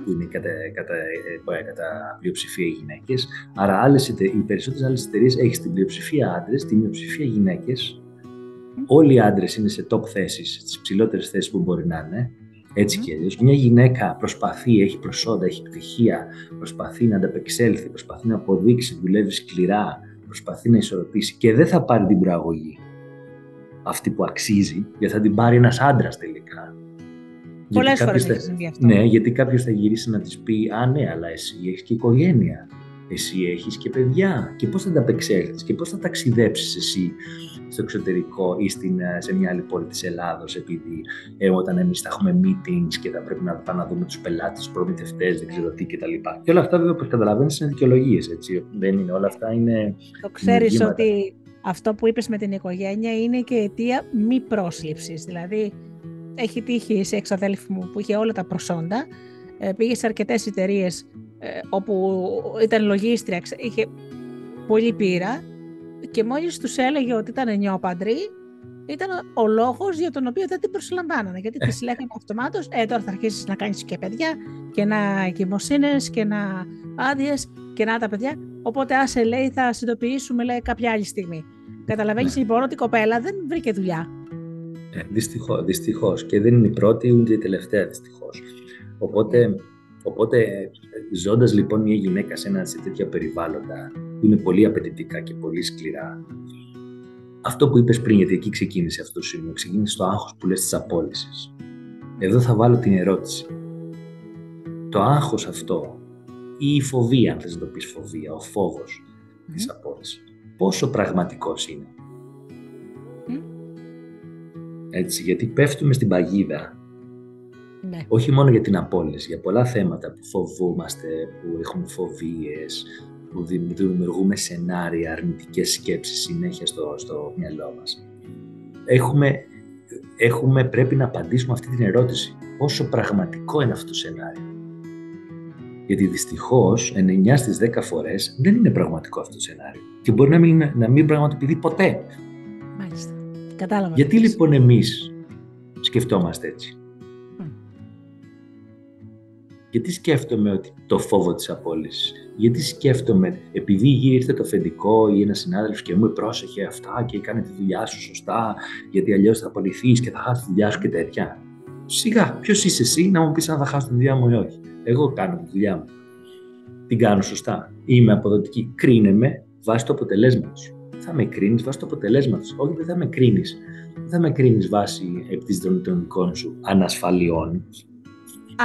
που είναι κατά, κατά, ε, κατά πλειοψηφία γυναίκες. Άρα, άλλες, οι περισσότερες άλλες εταιρείες έχεις την πλειοψηφία άντρες, την μειοψηφία γυναίκες. Όλοι οι άντρες είναι σε top θέσεις, στις ψηλότερες θέσεις που μπορεί να είναι. Έτσι και αλλιώς. Μια γυναίκα προσπαθεί, έχει προσόντα, έχει πτυχία, προσπαθεί να ανταπεξέλθει, προσπαθεί να αποδείξει, δουλεύει σκληρά, προσπαθεί να ισορροπήσει και δεν θα πάρει την προαγωγή αυτή που αξίζει, γιατί θα την πάρει ένας άντρας τελικά. Πολλές φορές θα... συμβεί αυτό. Ναι, γιατί κάποιος θα γυρίσει να της πει: Α, ναι, αλλά εσύ έχεις και οικογένεια. Εσύ έχεις και παιδιά. Και πώς θα τα απεξέλθει και πώς θα ταξιδέψεις εσύ στο εξωτερικό ή στην, ε, σε μια άλλη πόλη της Ελλάδος, επειδή ε, όταν εμείς θα έχουμε meetings και θα πρέπει να πάμε να δούμε τους πελάτες, του προμηθευτές, δεν ξέρω τι κτλ. Και, και όλα αυτά, βέβαια, όπως καταλαβαίνεις, είναι δικαιολογίες. Δεν είναι όλα αυτά. Είναι. Το ξέρεις ότι αυτό που είπες με την οικογένεια είναι και αιτία μη πρόσληψης. Δηλαδή, έχει τύχει σε εξαδέλφη μου που είχε όλα τα προσόντα, ε, πήγε σε αρκετές εταιρείες ε, όπου ήταν λογίστρια, είχε πολύ πείρα και μόλις τους έλεγε ότι ήταν νιόπαντροι, ήταν ο λόγος για τον οποίο δεν την προσλαμβάνανε. Γιατί τη λέγανε αυτομάτως, Ε, τώρα θα αρχίσεις να κάνεις και παιδιά και να εγκυμοσύνε και να άδειες και να τα παιδιά. Οπότε, άσε λέει, θα συνειδητοποιήσουμε λέει, κάποια άλλη στιγμή. Καταλαβαίνεις ναι. λοιπόν ότι η κοπέλα δεν βρήκε δουλειά. Ε, Δυστυχώ. Δυστυχώς. Και δεν είναι η πρώτη ούτε η τελευταία δυστυχώς. Οπότε, οπότε ζώντας λοιπόν μια γυναίκα σε ένα σε τέτοια περιβάλλοντα που είναι πολύ απαιτητικά και πολύ σκληρά, αυτό που είπες πριν, γιατί εκεί ξεκίνησε αυτό το σημείο, ξεκίνησε το άγχος που λες της απόλυσης. Εδώ θα βάλω την ερώτηση. Το άγχος αυτό ή η φοβία, αν θες να το πεις φοβία, ο φόβος mm. της απόλυσης, πόσο πραγματικός είναι. Έτσι, γιατί πέφτουμε στην παγίδα, ναι. όχι μόνο για την απόλυση, για πολλά θέματα που φοβούμαστε, που έχουμε φοβίες, που δημιουργούμε σενάρια, αρνητικές σκέψεις συνέχεια στο, στο μυαλό μας. Έχουμε, έχουμε, πρέπει να απαντήσουμε αυτή την ερώτηση. Πόσο πραγματικό είναι αυτό το σενάριο; Γιατί δυστυχώς 9 στις 10 φορές δεν είναι πραγματικό αυτό το σενάριο. Και μπορεί να μην, να μην πραγματοποιηθεί ποτέ. Μάλιστα. Κατάλαβα. Γιατί λοιπόν εμείς σκεφτόμαστε έτσι; Γιατί σκέφτομαι ότι το φόβο της απόλυσης; Γιατί σκέφτομαι, επειδή γύρω ήρθε το αφεντικό ή ένας συνάδελφος και μου πρόσεχε αυτά και έκανε τη δουλειά σου σωστά, γιατί αλλιώς θα απολυθείς και θα χάσεις τη δουλειά σου και τέτοια. Σιγά, ποιος είσαι εσύ να μου πεις αν θα χάσω τη δουλειά μου ή όχι; Εγώ κάνω τη δουλειά μου. Την κάνω σωστά. Είμαι αποδοτική. Κρίνε με βάσει το αποτελέσμα σου. Θα με κρίνεις βάσει το αποτελέσμα σου. Όχι, δεν θα με κρίνεις. Δεν θα με κρίνεις βάσει επί των δικών σου ανασφαλιών.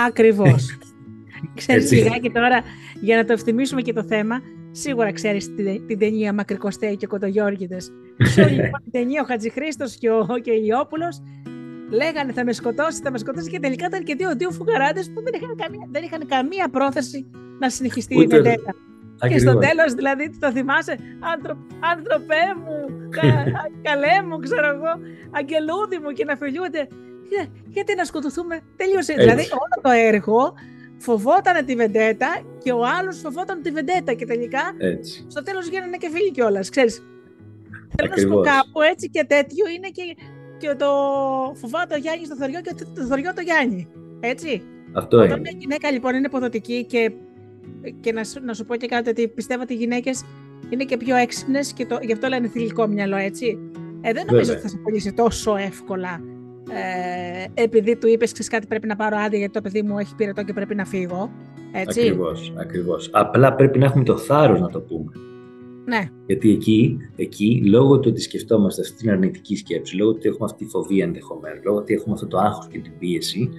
Ακριβώς. Ξέρεις λιγάκι τώρα, για να το ευθυμίσουμε και το θέμα, σίγουρα ξέρεις την, την ταινία Μακρικοστέη και Κοντογιώργητες. Σε λοιπόν την ταινία ο Χατζηχρήστος και ο, και λέγανε θα με σκοτώσεις, θα με σκοτώσεις και τελικά ήταν και δύο, δύο φουγαράδε που δεν είχαν, καμία, δεν είχαν καμία πρόθεση να συνεχιστεί η βεντέτα. Και στο τέλος, δηλαδή, το θυμάσαι, άνθρωπέ μου, κα, καλέ μου, ξέρω εγώ, αγγελούδι μου και να φιλιούνται. Γιατί να σκοτωθούμε, τελείωσε. Δηλαδή, όλο το έργο φοβόταν τη βεντέτα και ο άλλος φοβόταν τη βεντέτα. Και τελικά, έτσι. στο τέλος γίνανε και φίλοι κιόλας. Ξέρεις, Θέλω να σου πω κάπου έτσι και τέτοιο είναι και και το φοβάται ο Γιάννη στο θωριό και το θωριό το Γιάννη. Έτσι. Αυτό Όταν είναι. μια γυναίκα λοιπόν είναι υποδοτική και, και να, να σου πω και κάτι ότι πιστεύω ότι οι γυναίκες είναι και πιο έξυπνες και το, γι' αυτό λένε θηλυκό μυαλό, έτσι. Ε, δεν νομίζω ότι θα σε απολύσει τόσο εύκολα ε, επειδή του είπες κάτι πρέπει να πάρω άδεια γιατί το παιδί μου έχει πυρετό και πρέπει να φύγω. Έτσι. Ακριβώς, ακριβώς. Απλά πρέπει να έχουμε το θάρρος να το πούμε. Ναι. Γιατί εκεί, εκεί, λόγω του ότι σκεφτόμαστε αυτή την αρνητική σκέψη, λόγω του ότι έχουμε αυτή τη φοβία ενδεχομένως, λόγω του ότι έχουμε αυτό το άγχος και την πίεση,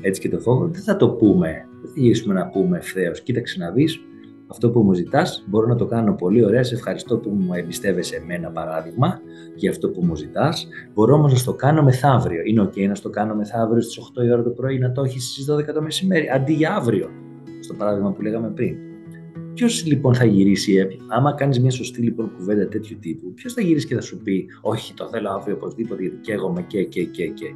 έτσι και το φόβο, δεν θα το πούμε. Δεν θα γυρίσουμε να πούμε ευθέως. Κοίταξε να δεις, αυτό που μου ζητάς μπορώ να το κάνω πολύ ωραία. Σε ευχαριστώ που μου εμπιστεύεσαι εμένα, παράδειγμα, για αυτό που μου ζητάς. Μπορώ όμως να το κάνω μεθαύριο. Είναι OK να το κάνω μεθαύριο στις 8 η ώρα το πρωί, να το έχεις στις 12 το μεσημέρι, αντί για αύριο. Στο παράδειγμα που λέγαμε πριν. Ποιος λοιπόν θα γυρίσει, άμα κάνεις μια σωστή λοιπόν κουβέντα τέτοιου τύπου, ποιος θα γυρίσει και θα σου πει, Όχι, το θέλω αύριο οπωσδήποτε, γιατί καίγομαι και, και, και, και.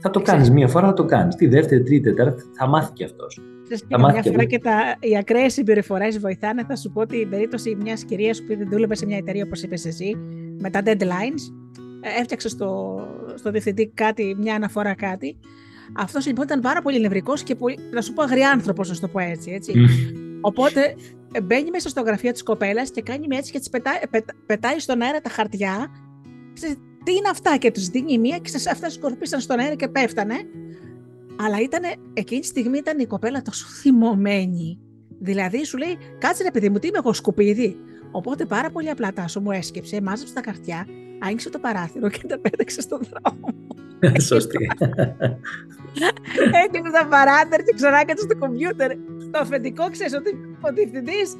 Θα το κάνεις μία φορά, θα το κάνεις. Τη δεύτερη, τρίτη, τέταρτη θα μάθει και αυτός. Μια φορά και τα, οι ακραίες συμπεριφορές βοηθάνε. Θα σου πω την περίπτωση μιας κυρίας που δούλευε σε μια εταιρεία, όπως είπες εσύ, με τα deadlines. Ε, έφτιαξε στο, στο διευθυντή κάτι, μια αναφορά κάτι. Αυτός λοιπόν ήταν πάρα πολύ νευρικός και πολύ, να σου πω αγριάνθρωπο, να το πω έτσι. έτσι. Οπότε ε, μπαίνει μέσα στο γραφείο της κοπέλας και κάνει με έτσι και της πετάει, πετάει στον αέρα τα χαρτιά. Τι είναι αυτά και τους δίνει μία και αυτές σκορπίσαν στον αέρα και πέφτανε. Αλλά ήταν, εκείνη τη στιγμή ήταν η κοπέλα τόσο θυμωμένη. Δηλαδή σου λέει, κάτσε ρε παιδί μου, τι είμαι εγώ σκουπίδι. Οπότε πάρα πολύ απλά τάσο μου έσκεψε, μάζεψε τα χαρτιά, άνοιξε το παράθυρο και τα πέταξε στον δρόμο. Σωστή. Έκλεισε τα παράθυρα και ξανά κάτσε στο κομπιούτερ. Το αφεντικό ξέρεις ότι ο διευθυντής.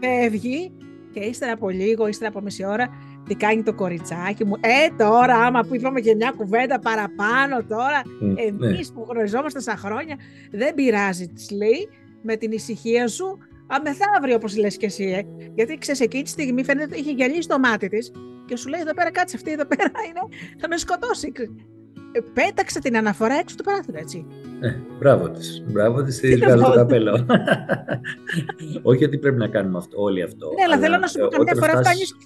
Φεύγει και ύστερα από λίγο, ύστερα από μισή ώρα, τι κάνει το κοριτσάκι μου. Ε, τώρα, άμα που είπαμε και μια κουβέντα παραπάνω τώρα, mm, εμείς που γνωριζόμαστε σαν χρόνια, δεν πειράζει, της λέει, με την ησυχία σου, αμεθαύριο, όπως λες και εσύ. Ε. Γιατί ξέρεις, εκείνη τη στιγμή φαίνεται ότι είχε γυαλίσει το μάτι της και σου λέει: Εδώ πέρα, κάτσε αυτή, εδώ πέρα είναι, θα με σκοτώσει. Ε, πέταξε την αναφορά έξω του παράθυρο, έτσι. Ε, μπράβο της. Μπράβο της, τη βγάζω το καπέλο. Όχι ότι πρέπει να κάνουμε αυτό, όλοι αυτό. Ναι, αλλά, θέλω να σου πω καμιά φορά φτάνεις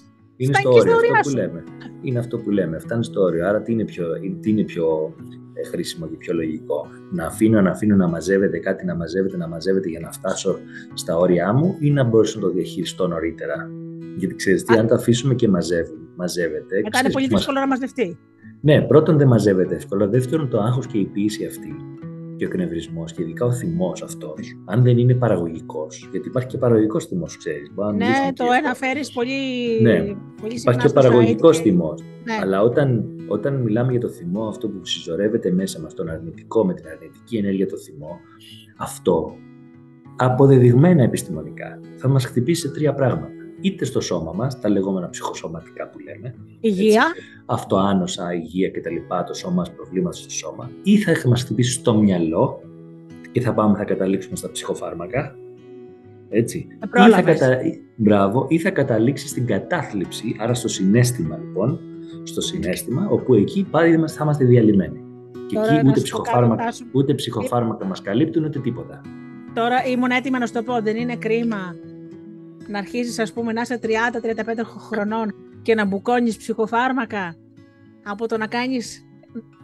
είναι στο όριο αυτό που λέμε. Είναι αυτό που λέμε. Φτάνει στο όριο. Άρα τι είναι πιο, τι είναι πιο ε, χρήσιμο και πιο λογικό; Να αφήνω, να αφήνω να μαζεύεται κάτι, να μαζεύεται, να μαζεύεται για να φτάσω στα όρια μου ή να μπορέσω να το διαχειριστώ νωρίτερα; Γιατί ξέρεις τι, αν το αφήσουμε και μαζεύεται. Μετά είναι πολύ δύσκολο να μαζευτεί. Ναι, πρώτον δεν μαζεύεται εύκολα. Δεύτερον, το άγχος και η πίεση αυτή και ο εκνευρισμός και ειδικά ο θυμός αυτός, αν δεν είναι παραγωγικός, γιατί υπάρχει και παραγωγικός θυμός, ξέρεις. Ναι, το αναφέρει πολύ. Ναι, πολύ υπάρχει και ο παραγωγικός θυμός. Ναι. Αλλά όταν, όταν μιλάμε για το θυμό, αυτό που συσσωρεύεται μέσα μας, τον αρνητικό με την αρνητική ενέργεια, το θυμό, αυτό αποδεδειγμένα επιστημονικά θα μας χτυπήσει σε τρία πράγματα είτε στο σώμα μας, τα λεγόμενα ψυχοσωματικά που λέμε. Υγεία. Αυτό άνοσα, υγεία κτλ. Το σώμα μας, προβλήματα στο σώμα. Ή θα μας χτυπήσει στο μυαλό και θα πάμε, θα καταλήξουμε στα ψυχοφάρμακα. Έτσι. Ε, ή θα, κατα... Μπράβο, ή θα καταλήξει στην κατάθλιψη, άρα στο συνέστημα λοιπόν, στο συνέστημα, όπου εκεί πάλι θα είμαστε διαλυμένοι. Και εκεί ούτε ψυχοφάρμακα, ούτε ψυχοφάρμακα μας καλύπτουν, ούτε τίποτα. Τώρα ήμουν έτοιμα να σου το πω, δεν είναι κρίμα να αρχίσεις ας πούμε να είσαι 30-35 χρονών και να μπουκώνεις ψυχοφάρμακα από το να κάνεις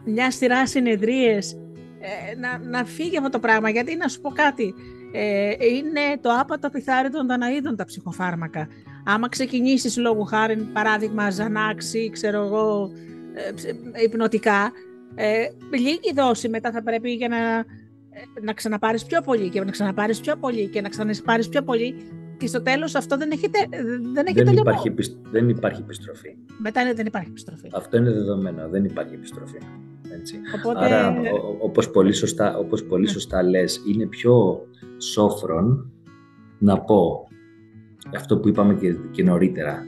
μια σειρά συνεδρίες ε, να, να φύγει αυτό το πράγμα. Γιατί να σου πω κάτι ε, είναι το άπατο πιθάρι των Δαναίδων τα ψυχοφάρμακα. Άμα ξεκινήσεις λόγου χάρη παράδειγμα ζανάξι ξέρω εγώ ε, υπνοτικά ε, λίγη δόση μετά θα πρέπει για να, ε, να ξαναπάρεις πιο πολύ και να ξαναπάρεις πιο πολύ και να ξαναπάρεις πιο πολύ και στο τέλος αυτό δεν έχει, δεν έχει δεν υπάρχει, δεν υπάρχει επιστροφή. Μετά δεν υπάρχει επιστροφή. Αυτό είναι δεδομένο, δεν υπάρχει επιστροφή. Έτσι. Οπότε... Άρα, όπως πολύ, σωστά, όπως πολύ ναι. σωστά λες, είναι πιο σόφρον να πω αυτό που είπαμε και, και νωρίτερα.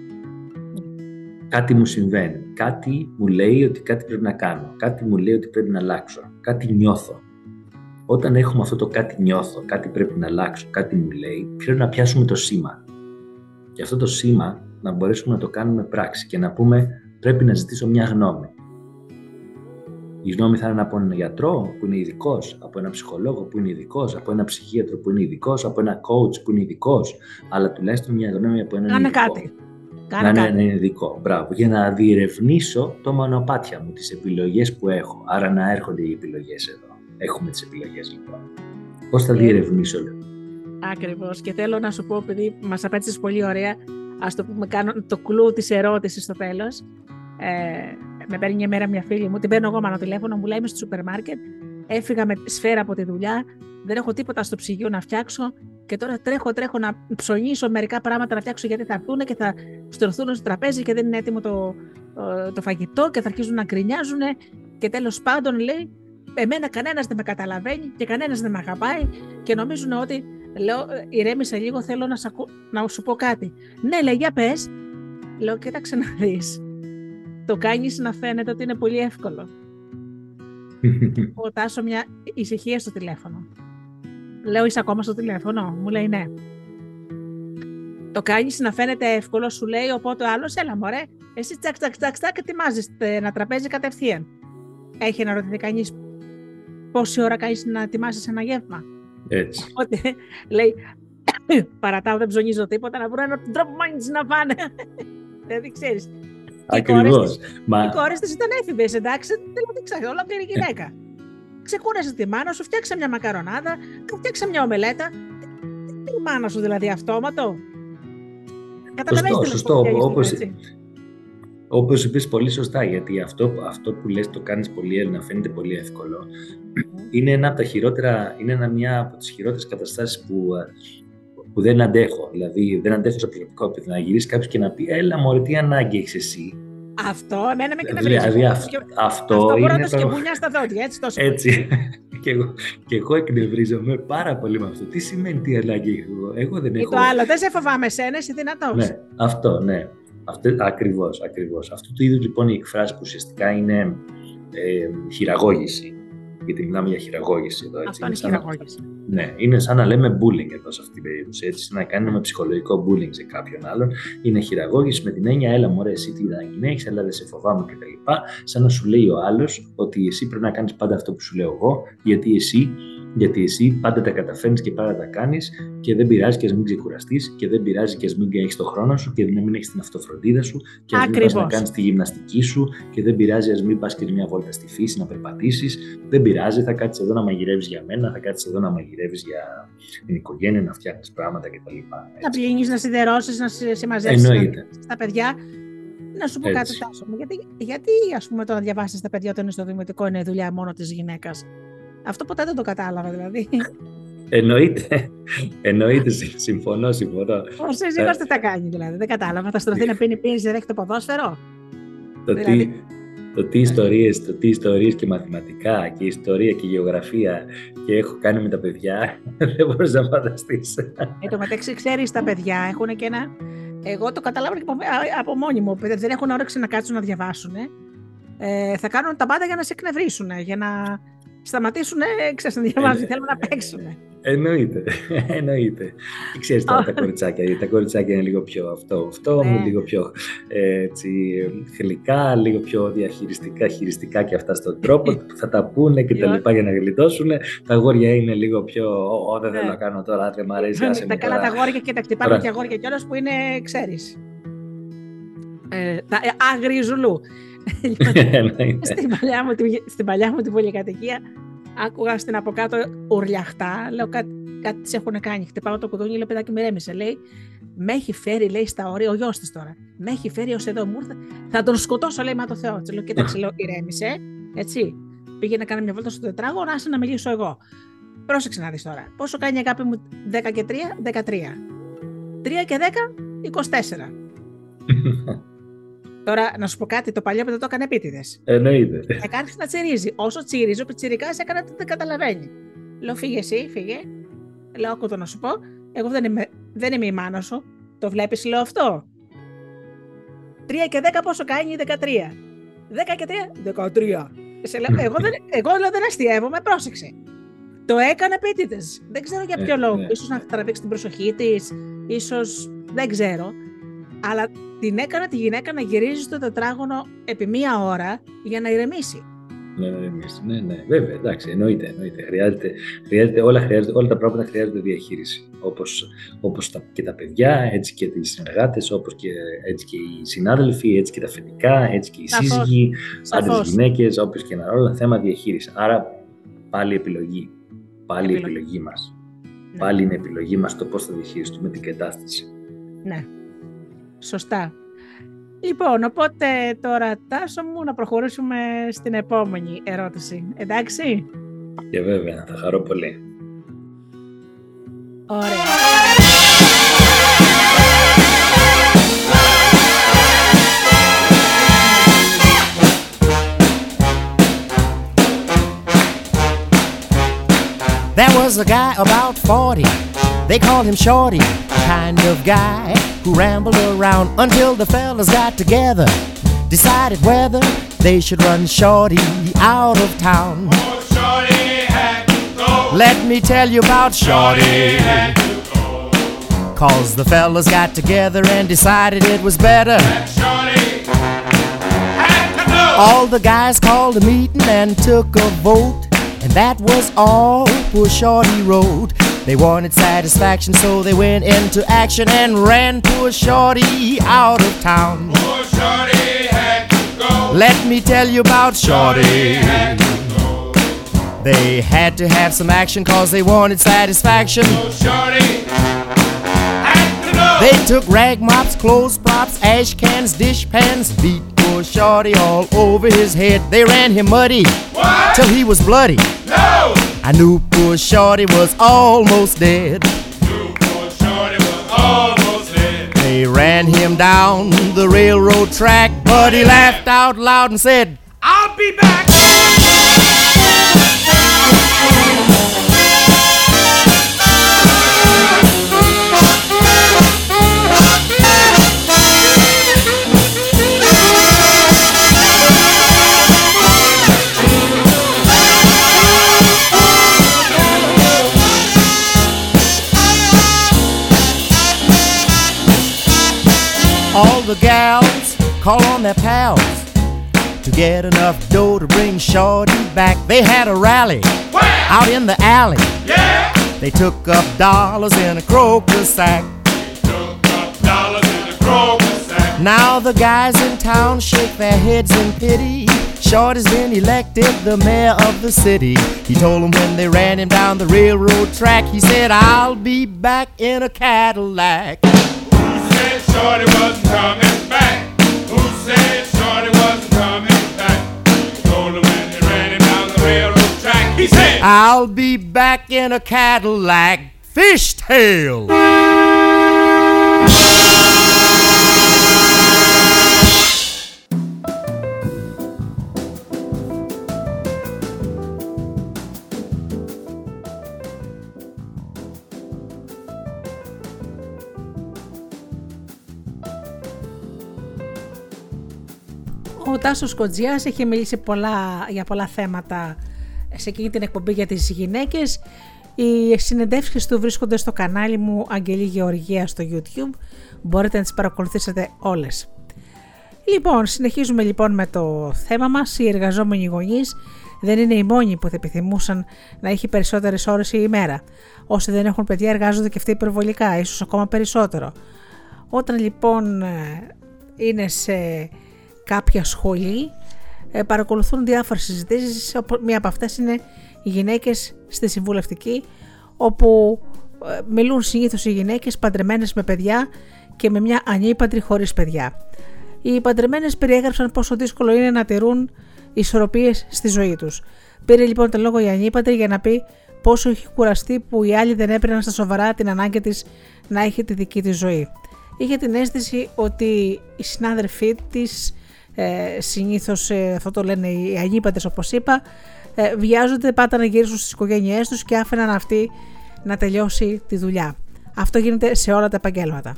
Κάτι μου συμβαίνει, κάτι μου λέει ότι κάτι πρέπει να κάνω, κάτι μου λέει ότι πρέπει να αλλάξω, κάτι νιώθω. Όταν έχουμε αυτό το κάτι νιώθω, κάτι πρέπει να αλλάξω, κάτι μου λέει, πρέπει να πιάσουμε το σήμα. Και αυτό το σήμα να μπορέσουμε να το κάνουμε πράξη και να πούμε πρέπει να ζητήσω μια γνώμη. Η γνώμη θα είναι από έναν γιατρό που είναι ειδικός, από έναν ψυχολόγο που είναι ειδικός, από έναν ψυχίατρο που είναι ειδικός, από έναν coach που είναι ειδικός, αλλά τουλάχιστον μια γνώμη από έναν Κάνε ειδικό. κάτι. Κάνε να είναι ειδικό. Μπράβο. Για να διερευνήσω το μονοπάτια μου, τις επιλογές που έχω. Άρα να έρχονται οι επιλογές εδώ. Έχουμε τις επιλογές λοιπόν. Πώς θα διερευνήσω λοιπόν. Ακριβώς και θέλω να σου πω επειδή μας απέτυχες πολύ ωραία ας το πούμε κάνω το κλου της ερώτησης στο τέλος ε, με παίρνει μια μέρα μια φίλη μου, την παίρνω εγώ μάνα τηλέφωνο, μου λέει είμαι στο σούπερ μάρκετ, έφυγα με σφαίρα από τη δουλειά, δεν έχω τίποτα στο ψυγείο να φτιάξω και τώρα τρέχω, τρέχω να ψωνίσω μερικά πράγματα να φτιάξω γιατί θα έρθουν και θα στρωθούν στο τραπέζι και δεν είναι έτοιμο το, το φαγητό και θα αρχίζουν να γκρινιάζουν και τέλος πάντων λέει εμένα κανένας δεν με καταλαβαίνει και κανένας δεν με αγαπάει και νομίζουν ότι λέω ηρέμησε λίγο θέλω να, να σου πω κάτι. Ναι λέει για πες. Λέω κοίταξε να δεις. Το κάνεις να φαίνεται ότι είναι πολύ εύκολο. Τάσο μια ησυχία στο τηλέφωνο. Λέω είσαι ακόμα στο τηλέφωνο. Μου λέει ναι. Το κάνεις να φαίνεται εύκολο, σου λέει οπότε ο άλλος έλα μωρέ. Εσύ τσακ τσακ τσακ τσακ ετοιμάζεις ένα τραπέζι κατευθείαν. Έχει να ρωτηθεί κανείς πόση ώρα κάνεις να ετοιμάσεις ένα γεύμα. Έτσι. Οπότε λέει, παρατάω, δεν ψωνίζω τίποτα, να βρω έναν τρόπο μόνοι να πάνε. Δηλαδή, ξέρεις. Ακριβώς. Μα... Οι κόρε της ήταν έφηβες, εντάξει, δηλαδή ξέρω, ολόκληρη γυναίκα. Ξεκούρασε τη μάνα σου, φτιάξε μια μακαρονάδα, φτιάξε μια ομελέτα. Τι μάνα σου δηλαδή αυτόματο; Καταλαβαίνετε σωστό, σωστό. Όπως, Όπω είπες πολύ σωστά, γιατί αυτό, αυτό που λες το κάνεις πολύ να φαίνεται πολύ εύκολο, είναι ένα από τα χειρότερα, είναι μια από τις χειρότερες καταστάσεις που, που δεν αντέχω. Δηλαδή, δεν αντέχω σε προσωπικό επίπεδο να γυρίσεις κάποιος και να πει: Έλα, Μωρή, τι ανάγκη έχεις εσύ. Αυτό, εμένα με εκνευρίζει. Δηλαδή, αυτό, αυτό, αυτό είναι. Αυτό το... και στα δόντια, έτσι τόσο. Έτσι. και, εγώ, και εγώ εκνευρίζομαι πάρα πολύ με αυτό. Τι σημαίνει τι ανάγκη έχω. Εγώ; Δεν έχω. Ή το άλλο, δεν σε φοβάμαι εσένα, είσαι δυνατός. Ναι, αυτό, ναι. Αυτό, ακριβώς, ακριβώς. Αυτού του είδους λοιπόν η εκφράση που ουσιαστικά είναι ε, χειραγώγηση, γιατί μιλάμε για χειραγώγηση εδώ. Έτσι. Αυτό είναι, χειραγώγηση. ναι, είναι σαν να λέμε bullying εδώ σε αυτή την περίπτωση. Έτσι, να κάνουμε ψυχολογικό bullying σε κάποιον άλλον. Είναι χειραγώγηση με την έννοια, έλα μωρέ, εσύ τι να έχει, έλα δεν σε φοβάμαι κτλ. Σαν να σου λέει ο άλλος ότι εσύ πρέπει να κάνεις πάντα αυτό που σου λέω εγώ, γιατί εσύ γιατί εσύ πάντα τα καταφέρνεις και πάντα τα κάνεις και δεν πειράζει και ας μην ξεκουραστείς και δεν πειράζει και ας μην έχεις το χρόνο σου και να μην έχεις την αυτοφροντίδα σου και ας μην πας να κάνεις τη γυμναστική σου και δεν πειράζει ας μην πας και μια βόλτα στη φύση να περπατήσεις. Δεν πειράζει, θα κάτσεις εδώ να μαγειρεύεις για μένα, θα κάτσεις εδώ να μαγειρεύεις για την οικογένεια, να φτιάχνεις πράγματα κτλ. Να πλύνει, να σιδερώσεις, να συμμαζέψει τα παιδιά. Να σου πω κάτι, Τάσο Γιατί, γιατί ας πούμε, το να διαβάσεις τα παιδιά όταν είναι στο δημοτικό είναι δουλειά μόνο της γυναίκας; Αυτό ποτέ δεν το κατάλαβα δηλαδή. Εννοείται. Εννοείται. Συμφωνώ, συμφωνώ. Ο σύζυγος τι θα κάνει δηλαδή. Δεν κατάλαβα. Θα στρωθεί να πίνει πίνει δεν έχει το ποδόσφαιρο. Το τι, δηλαδή. το τι ιστορίες, το τι ιστορίες και μαθηματικά και ιστορία και γεωγραφία και έχω κάνει με τα παιδιά, δεν μπορείς να φανταστείς. Εν τω μεταξύ ξέρεις τα παιδιά έχουν και ένα... Εγώ το καταλάβω και από μόνοι μου. Δεν έχουν όρεξη να κάτσουν να διαβάσουν. Ε, θα κάνουν τα πάντα για να σε εκνευρίσουν, για να σταματήσουν, ξέρεις, να διαβάζουν, θέλουν να παίξουν. Εννοείται, εννοείται. Ξέρεις τώρα τα κοριτσάκια, τα κοριτσάκια είναι λίγο πιο αυτό, αυτό, ναι. λίγο πιο έτσι, γλυκά, λίγο πιο διαχειριστικά, χειριστικά και αυτά στον τρόπο που θα τα πούνε και τα λοιπά για να γλιτώσουν. Τα αγόρια είναι λίγο πιο, ό, δεν θέλω ναι. να κάνω τώρα, δεν μ' αρέσει, άσε Τα καλά τα αγόρια και τα κτυπάνε και αγόρια κιόλας που είναι, ξέρεις, ε, τα ε, αγριζουλού. Στην, παλιά μου, στην παλιά μου την πολυκατοικία άκουγα στην από κάτω ουρλιαχτά. Λέω κάτι, κάτι τις έχουν κάνει. Χτυπάω το κουδούνι, λέει παιδάκι με ρέμισε. Λέει, με έχει φέρει, λέει, στα όρια, ο γιος της τώρα. Με έχει φέρει ως εδώ, μου Θα τον σκοτώσω, λέει, μα το Θεό. Τη λέω, κοίταξε, λέω, ηρέμησε. Έτσι. Πήγε να κάνει μια βόλτα στο τετράγωνο, άσε να μιλήσω εγώ. Πρόσεξε να δεις τώρα. Πόσο κάνει η αγάπη μου 10 και 3, 13. 3 και 10, 24. Τώρα, να σου πω κάτι, το παλιό δεν το έκανε επίτηδες. Εννοείται. Έκανε να τσιρίζει. Όσο τσιρίζει, ο πιτσυρικά έκανε ότι δεν καταλαβαίνει. Λέω, φύγε εσύ, φύγε. Λέω, ακούω να σου πω. Εγώ δεν είμαι, δεν είμαι η μάνα σου. Το βλέπεις, λέω αυτό. 3 και 10 πόσο κάνει 13. 10 και 3, 13. Σε λέω, εγώ, δεν, εγώ λέω, δεν αστείευομαι, πρόσεξε. Το έκανε επίτηδες. Δεν ξέρω για ποιο ε, λόγο. Ναι. Ίσως να τραβήξει την προσοχή της, ίσως δεν ξέρω αλλά την έκανα τη γυναίκα να γυρίζει στο τετράγωνο επί μία ώρα για να ηρεμήσει. Ναι, να ηρεμήσει. Ναι, ναι, βέβαια, εντάξει, εννοείται. εννοείται. Χρειάζεται, χρειάζεται, όλα, χρειάζεται, όλα τα πράγματα χρειάζονται διαχείριση. Όπως, όπως τα, και τα παιδιά, έτσι και οι συνεργάτες, όπως και, έτσι και οι συνάδελφοι, έτσι και τα φοιτητικά, έτσι και οι Σαφώς. σύζυγοι, άντρες γυναίκες, όπως και ένα όλα θέμα διαχείρισης. Άρα πάλι επιλογή. Πάλι επιλογή, επιλογή μας. Ναι. Πάλι είναι επιλογή μας το πώς θα διαχειριστούμε την κατάσταση. Ναι, Σωστά. Λοιπόν, οπότε τώρα Τάσο μου να προχωρήσουμε στην επόμενη ερώτηση. Εντάξει; Και βέβαια, θα χαρώ πολύ. Ωραία. There was a guy about 40, they called him Shorty, kind of guy who rambled around until the fellas got together, decided whether they should run Shorty out of town. Oh, Shorty had to go. Let me tell you about Shorty Shorty. had to go. Cause the fellas got together and decided it was better. All the guys called a meeting and took a vote. And that was all poor Shorty wrote. They wanted satisfaction, so they went into action and ran poor Shorty out of town. Oh, Shorty had to go. Let me tell you about Shorty. had to go. They had to have some action cause they wanted satisfaction. Oh, Shorty had. They took rag mops, clothes props, ash cans, dish pans, beat poor Shorty all over his head. They ran him muddy What? till he was bloody. No. I knew poor Shorty was almost dead. Poor Shorty was almost dead. They ran him down the railroad track, but he laughed out loud and said, I'll be back. The gals call on their pals to get enough dough to bring Shorty back. They had a rally Where? out in the alley. Yeah. They took up dollars in a croaker sack. Took up dollars in the Kroger sack. Now the guys in town shake their heads in pity. Shorty's been elected the mayor of the city. He told them when they ran him down the railroad track, he said, I'll be back in a Cadillac. I'll be back in a Cadillac. Fishtail. Ο Τάσος Κοντζιάς έχει μιλήσει πολλά, για πολλά θέματα σε εκείνη την εκπομπή για τις γυναίκες. Οι συνεντεύξεις του βρίσκονται στο κανάλι μου Αγγελή Γεωργία στο YouTube. Μπορείτε να τις παρακολουθήσετε όλες. Λοιπόν, συνεχίζουμε λοιπόν με το θέμα μας. Οι εργαζόμενοι γονείς δεν είναι οι μόνοι που θα επιθυμούσαν να έχει περισσότερες ώρες η ημέρα. Όσοι δεν έχουν παιδιά εργάζονται και αυτοί υπερβολικά, ίσως ακόμα περισσότερο. Όταν λοιπόν ε, είναι σε κάποια σχολή ε, παρακολουθούν διάφορες συζητήσεις, οπο- μία από αυτές είναι οι γυναίκες στη συμβουλευτική, όπου ε, μιλούν συνήθως οι γυναίκες παντρεμένες με παιδιά και με μια ανήπαντρη χωρίς παιδιά. Οι παντρεμένες περιέγραψαν πόσο δύσκολο είναι να τηρούν ισορροπίες στη ζωή τους. Πήρε λοιπόν το λόγο η ανήπαντρη για να πει πόσο έχει κουραστεί που οι άλλοι δεν έπαιρναν στα σοβαρά την ανάγκη της να έχει τη δική της ζωή. Είχε την αίσθηση ότι οι συνάδελφοί της ε, συνήθως ε, αυτό το λένε οι αγίπαντες όπως είπα ε, βιάζονται πάντα να γυρίσουν στις οικογένειές τους και άφηναν αυτή να τελειώσει τη δουλειά. Αυτό γίνεται σε όλα τα επαγγέλματα.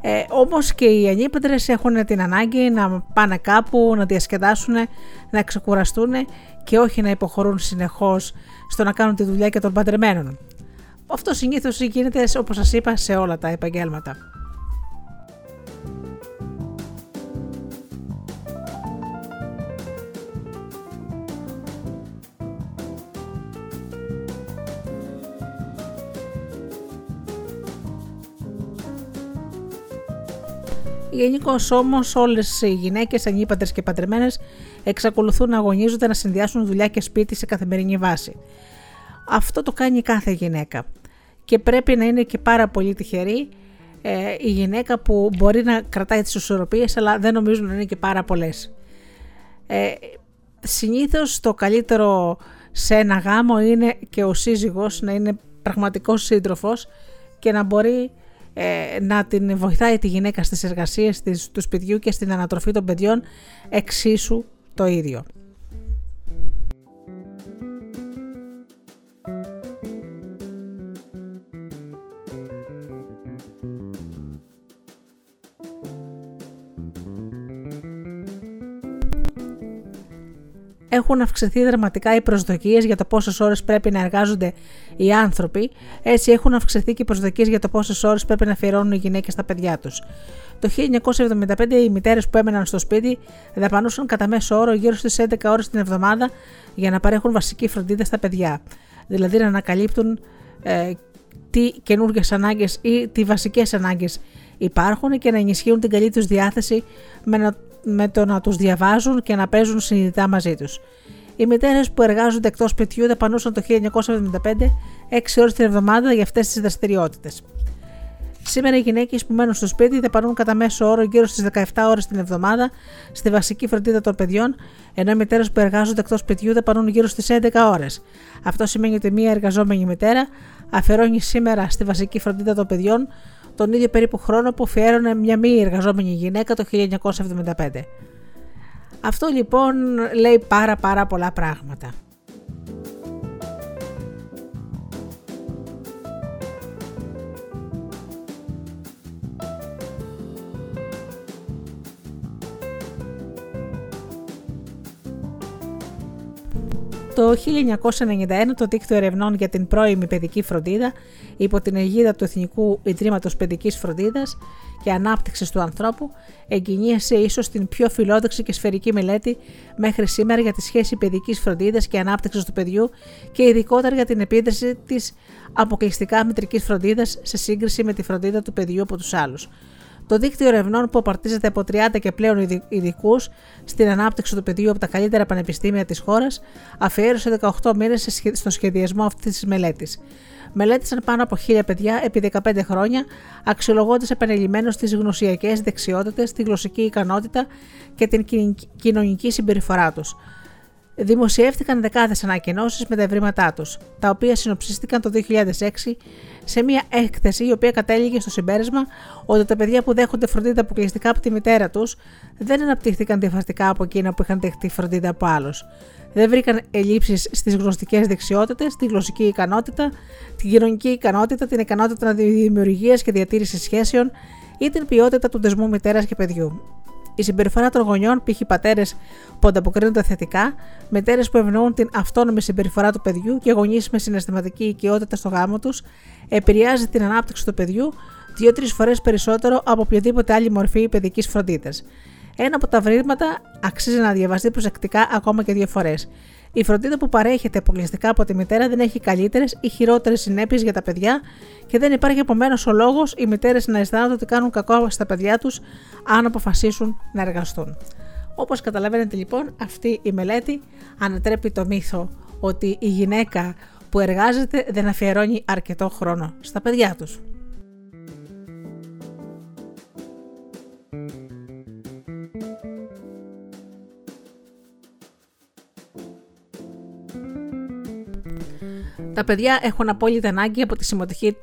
Ε, όμως και οι ανήπαντρες έχουν την ανάγκη να πάνε κάπου, να διασκεδάσουν, να ξεκουραστούν και όχι να υποχωρούν συνεχώς στο να κάνουν τη δουλειά και των παντρεμένων. Αυτό συνήθως γίνεται όπως σας είπα σε όλα τα επαγγέλματα. Γενικώς όμως, όλες οι γυναίκες, ανήπαντρε και παντρεμένες, εξακολουθούν να αγωνίζονται να συνδυάσουν δουλειά και σπίτι σε καθημερινή βάση. Αυτό το κάνει κάθε γυναίκα. Και πρέπει να είναι και πάρα πολύ τυχερή ε, η γυναίκα που μπορεί να κρατάει τις ισορροπίες, αλλά δεν νομίζω να είναι και πάρα πολλές. Ε, συνήθως το καλύτερο σε ένα γάμο είναι και ο σύζυγος να είναι πραγματικός σύντροφος και να μπορεί ε, να την βοηθάει τη γυναίκα στις εργασίες της, του σπιτιού και στην ανατροφή των παιδιών εξίσου το ίδιο. Έχουν αυξηθεί δραματικά οι προσδοκίες για το πόσες ώρες πρέπει να εργάζονται οι άνθρωποι, έτσι έχουν αυξηθεί και οι προσδοκίες για το πόσες ώρες πρέπει να αφιερώνουν οι γυναίκες στα παιδιά τους. Το 1975 οι μητέρες που έμεναν στο σπίτι δαπανούσαν κατά μέσο όρο γύρω στις 11 ώρες την εβδομάδα για να παρέχουν βασική φροντίδα στα παιδιά. Δηλαδή να ανακαλύπτουν ε, τι καινούργιες ανάγκες ή τι βασικές ανάγκες υπάρχουν και να ενισχύουν την καλή τους διάθεση με, να, με το να τους διαβάζουν και να παίζουν συνειδητά μαζί τους. Οι μητέρες που εργάζονται εκτός σπιτιού δαπανούσαν το 1975 6 ώρες την εβδομάδα για αυτές τις δραστηριότητες. Σήμερα οι γυναίκες που μένουν στο σπίτι δαπανούν κατά μέσο όρο γύρω στις 17 ώρες την εβδομάδα στη βασική φροντίδα των παιδιών, ενώ οι μητέρες που εργάζονται εκτός σπιτιού δαπανούν γύρω στις 11 ώρες. Αυτό σημαίνει ότι μία εργαζόμενη μητέρα αφαιρώνει σήμερα στη βασική φροντίδα των παιδιών τον ίδιο περίπου χρόνο που αφιέρωνε μια μη εργαζόμενη γυναίκα το 1975. Αυτό λοιπόν λέει πάρα πάρα πολλά πράγματα. Το 1991 το δίκτυο ερευνών για την πρώιμη παιδική φροντίδα υπό την αιγίδα του Εθνικού Ιδρύματος Παιδικής Φροντίδας και Ανάπτυξης του Ανθρώπου εγκαινίασε ίσως την πιο φιλόδοξη και σφαιρική μελέτη μέχρι σήμερα για τη σχέση παιδικής φροντίδας και ανάπτυξης του παιδιού και ειδικότερα για την επίδραση της αποκλειστικά μητρικής φροντίδας σε σύγκριση με τη φροντίδα του παιδιού από τους άλλους. Το δίκτυο ερευνών που απαρτίζεται από 30 και πλέον ειδικούς στην ανάπτυξη του παιδιού από τα καλύτερα πανεπιστήμια της χώρας, αφιέρωσε 18 μήνες στο σχεδιασμό αυτής της μελέτης. Μελέτησαν πάνω από 1000 παιδιά επί 15 χρόνια, αξιολογώντας επανελειμμένω τις γνωσιακές δεξιότητες, τη γλωσσική ικανότητα και την κοινωνική συμπεριφορά τους δημοσιεύτηκαν δεκάδες ανακοινώσεις με τα ευρήματά τους, τα οποία συνοψίστηκαν το 2006 σε μια έκθεση η οποία κατέληγε στο συμπέρασμα ότι τα παιδιά που δέχονται φροντίδα αποκλειστικά από τη μητέρα τους δεν αναπτύχθηκαν διαφορετικά από εκείνα που είχαν δεχτεί φροντίδα από άλλους. Δεν βρήκαν ελλείψεις στις γνωστικές δεξιότητες, τη γλωσσική ικανότητα, την κοινωνική ικανότητα, την ικανότητα δημιουργίας και διατήρησης σχέσεων ή την ποιότητα του δεσμού μητέρας και παιδιού. Η συμπεριφορά των γονιών, π.χ. πατέρες που ανταποκρίνονται θετικά, μητέρε που ευνοούν την αυτόνομη συμπεριφορά του παιδιού και γονείς με συναισθηματική οικειότητα στο γάμο τους, επηρεάζει την ανάπτυξη του παιδιού δύο-τρεις φορές περισσότερο από οποιαδήποτε άλλη μορφή παιδικής φροντίδας. Ένα από τα βρήματα αξίζει να διαβαστεί προσεκτικά ακόμα και δύο φορές. Η φροντίδα που παρέχεται αποκλειστικά από τη μητέρα δεν έχει καλύτερες ή χειρότερες συνέπειες για τα παιδιά και δεν υπάρχει επομένως ο λόγος οι μητέρες να αισθάνονται ότι κάνουν κακό στα παιδιά τους αν αποφασίσουν να εργαστούν. Όπως καταλαβαίνετε λοιπόν αυτή η μελέτη ανατρέπει το μύθο ότι η γυναίκα που εργάζεται δεν αφιερώνει αρκετό χρόνο στα παιδιά τους. Τα παιδιά έχουν απόλυτη ανάγκη από τη συμμετοχή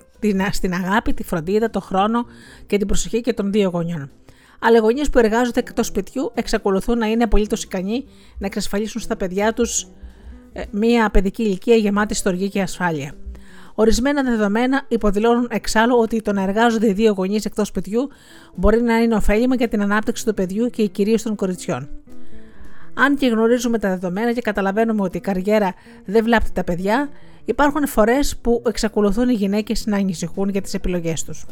στην αγάπη, τη φροντίδα, το χρόνο και την προσοχή και των δύο γονιών. Αλλά οι γονείς που εργάζονται εκτός σπιτιού εξακολουθούν να είναι απολύτως ικανοί να εξασφαλίσουν στα παιδιά τους ε, μία παιδική ηλικία γεμάτη στοργή και ασφάλεια. Ορισμένα δεδομένα υποδηλώνουν εξάλλου ότι το να εργάζονται οι δύο γονείς εκτός σπιτιού μπορεί να είναι ωφέλιμα για την ανάπτυξη του παιδιού και κυρίως των κοριτσιών. Αν και γνωρίζουμε τα δεδομένα και καταλαβαίνουμε ότι η καριέρα δεν βλάπτει τα παιδιά, υπάρχουν φορές που εξακολουθούν οι γυναίκες να ανησυχούν για τις επιλογές τους.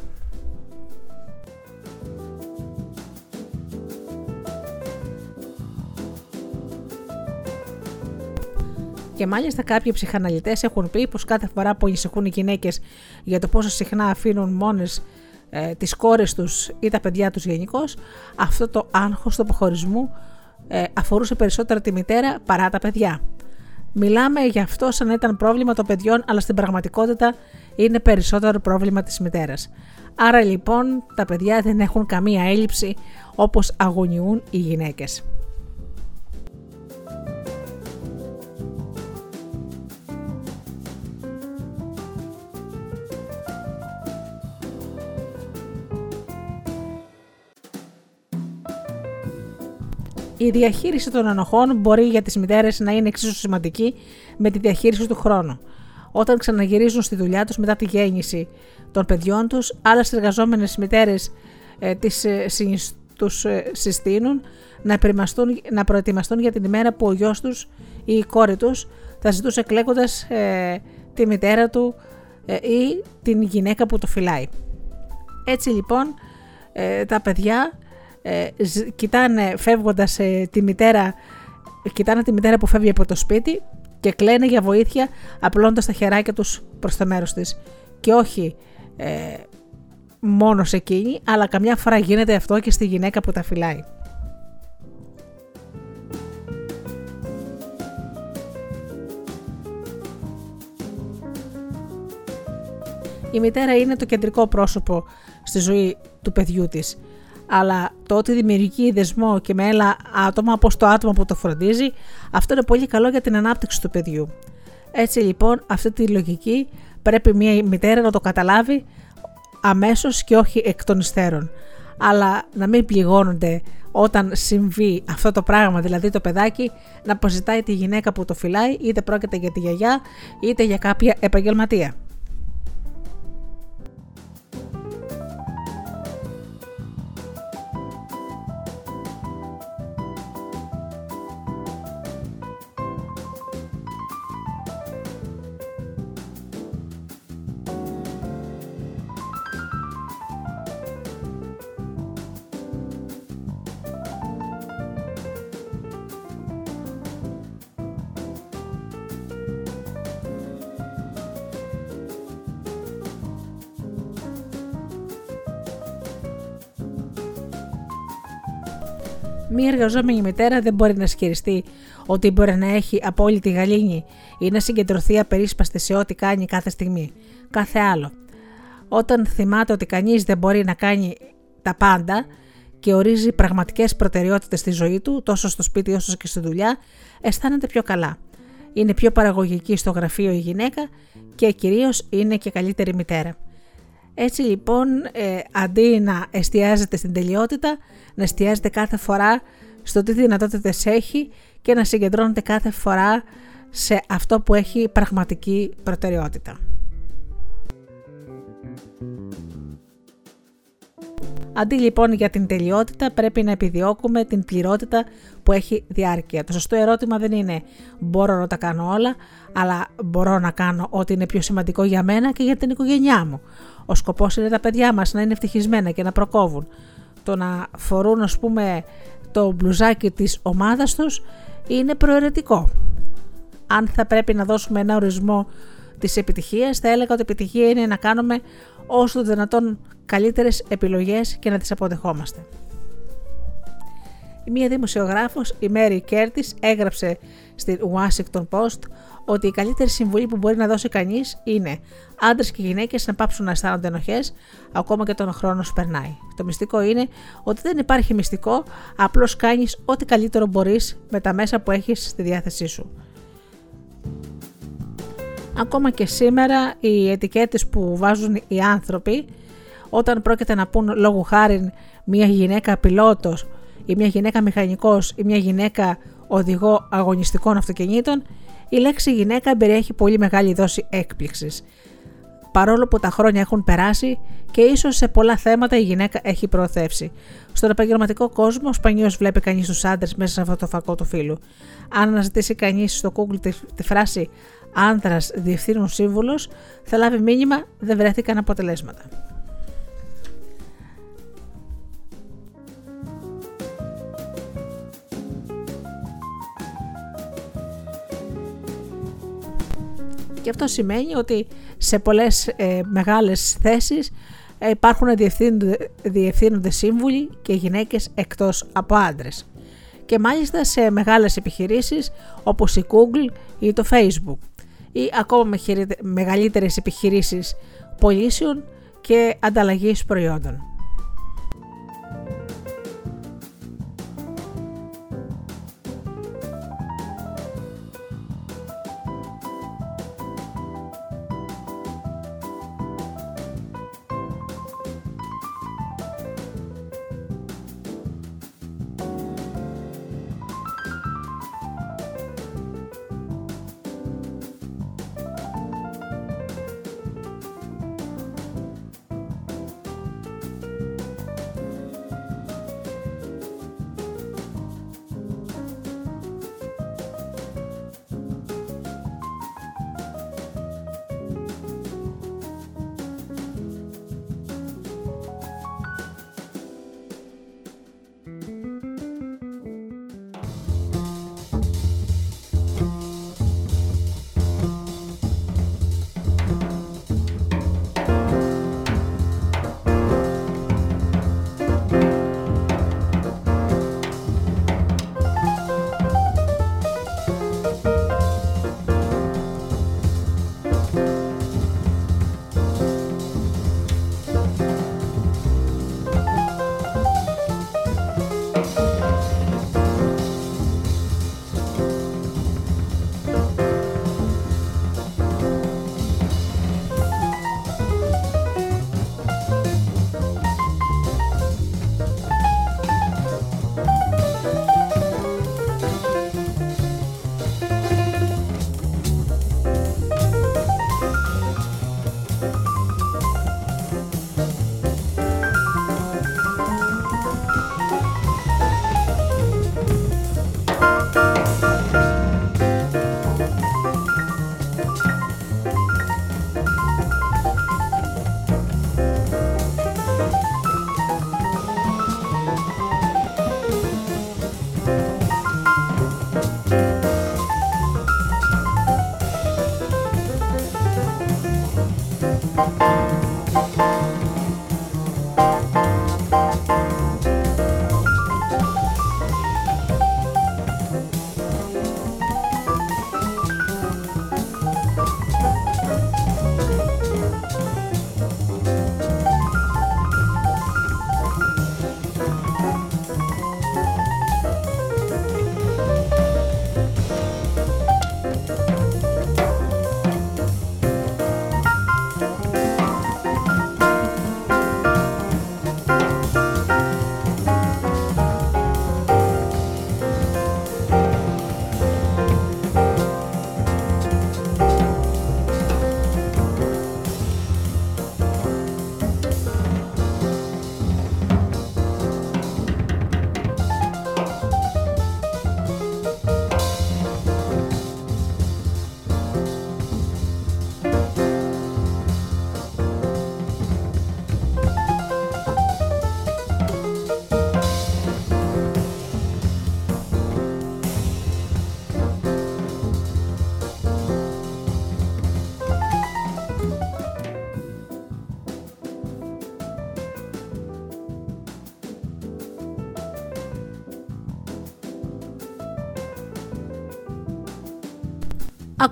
Και μάλιστα κάποιοι ψυχαναλυτές έχουν πει πως κάθε φορά που ανησυχούν οι γυναίκες για το πόσο συχνά αφήνουν μόνες ε, τις κόρες τους ή τα παιδιά τους γενικώ, αυτό το άγχος του αποχωρισμού ε, αφορούσε περισσότερα τη μητέρα παρά τα παιδιά. Μιλάμε για αυτό σαν να ήταν πρόβλημα των παιδιών, αλλά στην πραγματικότητα είναι περισσότερο πρόβλημα της μητέρας. Άρα λοιπόν τα παιδιά δεν έχουν καμία έλλειψη όπως αγωνιούν οι γυναίκες. Η διαχείριση των ανοχών μπορεί για τις μητέρες να είναι εξίσου σημαντική με τη διαχείριση του χρόνου. Όταν ξαναγυρίζουν στη δουλειά τους μετά τη γέννηση των παιδιών τους, άλλες εργαζόμενες μητέρες ε, τις, ε, τους ε, συστήνουν να, να προετοιμαστούν για την ημέρα που ο γιος τους ή η κόρη τους θα ζητούσε κλαίγοντας ε, τη μητέρα του ε, ή την γυναίκα που το φυλάει. Έτσι λοιπόν ε, τα παιδιά ε, κοιτάνε φεύγοντας τη μητέρα κοιτάνε τη μητέρα που φεύγει από το σπίτι και κλαίνε για βοήθεια απλώντας τα χεράκια τους προς το μέρος της και όχι μόνος σε εκείνη αλλά καμιά φορά γίνεται αυτό και στη γυναίκα που τα φυλάει. Η μητέρα είναι το κεντρικό πρόσωπο στη ζωή του παιδιού της. Αλλά το ότι δημιουργεί δεσμό και με άλλα άτομα όπως το άτομο που το φροντίζει, αυτό είναι πολύ καλό για την ανάπτυξη του παιδιού. Έτσι λοιπόν αυτή τη λογική πρέπει μια μητέρα να το καταλάβει αμέσως και όχι εκ των υστέρων. Αλλά να μην πληγώνονται όταν συμβεί αυτό το πράγμα, δηλαδή το παιδάκι να αποζητάει τη γυναίκα που το φυλάει, είτε πρόκειται για τη γιαγιά είτε για κάποια επαγγελματία. Μία εργαζόμενη μητέρα δεν μπορεί να ισχυριστεί ότι μπορεί να έχει απόλυτη γαλήνη ή να συγκεντρωθεί απερίσπαστη σε ό,τι κάνει κάθε στιγμή. Κάθε άλλο. Όταν θυμάται ότι κανείς δεν μπορεί να κάνει τα πάντα και ορίζει πραγματικές προτεραιότητες στη ζωή του, τόσο στο σπίτι όσο και στη δουλειά, αισθάνεται πιο καλά. Είναι πιο παραγωγική στο γραφείο η γυναίκα και κυρίως είναι και καλύτερη μητέρα. Έτσι λοιπόν, ε, αντί να εστιάζεται στην τελειότητα, να εστιάζεται κάθε φορά στο τι δυνατότητες έχει και να συγκεντρώνεται κάθε φορά σε αυτό που έχει πραγματική προτεραιότητα. Αντί λοιπόν για την τελειότητα πρέπει να επιδιώκουμε την πληρότητα που έχει διάρκεια. Το σωστό ερώτημα δεν είναι μπορώ να τα κάνω όλα, αλλά μπορώ να κάνω ό,τι είναι πιο σημαντικό για μένα και για την οικογένειά μου. Ο σκοπός είναι τα παιδιά μας να είναι ευτυχισμένα και να προκόβουν. Το να φορούν ας πούμε το μπλουζάκι της ομάδας τους είναι προαιρετικό. Αν θα πρέπει να δώσουμε ένα ορισμό της επιτυχίας, θα έλεγα ότι η επιτυχία είναι να κάνουμε όσο το δυνατόν καλύτερες επιλογές και να τις αποδεχόμαστε. Η μία δημοσιογράφος, η Mary Curtis, έγραψε στην Washington Post ότι η καλύτερη συμβουλή που μπορεί να δώσει κανείς είναι άντρες και γυναίκες να πάψουν να αισθάνονται ενοχές, ακόμα και όταν ο χρόνος περνάει. Το μυστικό είναι ότι δεν υπάρχει μυστικό, απλώς κάνεις ό,τι καλύτερο μπορείς με τα μέσα που έχεις στη διάθεσή σου. Ακόμα και σήμερα οι ετικέτες που βάζουν οι άνθρωποι όταν πρόκειται να πούν λόγου χάρη μια γυναίκα πιλότος ή μια γυναίκα μηχανικός ή μια γυναίκα οδηγό αγωνιστικών αυτοκινήτων η λέξη γυναίκα περιέχει πολύ μεγάλη δόση έκπληξης. Παρόλο που τα χρόνια έχουν περάσει και ίσως σε πολλά θέματα η γυναίκα έχει προωθεύσει. Στον επαγγελματικό κόσμο, σπανίω βλέπει κανείς τους άντρες μέσα σε αυτό το φακό του φίλου. Αν αναζητήσει κανείς στο Google τη, τη φράση Άνδρα διευθύνων σύμβουλος, θα λάβει μήνυμα δεν βρέθηκαν αποτελέσματα. Και αυτό σημαίνει ότι σε πολλές ε, μεγάλες θέσεις ε, υπάρχουν διευθύνοντες σύμβουλοι και γυναίκες εκτός από άντρες. Και μάλιστα σε μεγάλες επιχειρήσεις όπως η Google ή το Facebook ή ακόμα μεγαλύτερες επιχειρήσεις πωλήσεων και ανταλλαγής προϊόντων.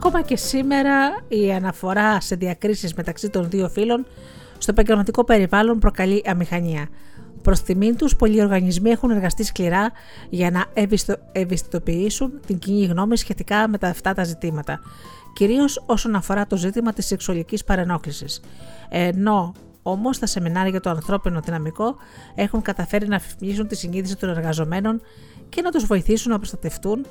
Ακόμα και σήμερα η αναφορά σε διακρίσεις μεταξύ των δύο φύλων στο επαγγελματικό περιβάλλον προκαλεί αμηχανία. Προς τιμήν τους, πολλοί οργανισμοί έχουν εργαστεί σκληρά για να ευαισθητοποιήσουν την κοινή γνώμη σχετικά με τα αυτά τα ζητήματα, κυρίως όσον αφορά το ζήτημα της σεξουαλικής παρενόχλησης. Ενώ Όμως, τα σεμινάρια για το ανθρώπινο δυναμικό έχουν καταφέρει να αφημίσουν τη συνείδηση των εργαζομένων και να τους βοηθήσουν να προστατευτούν.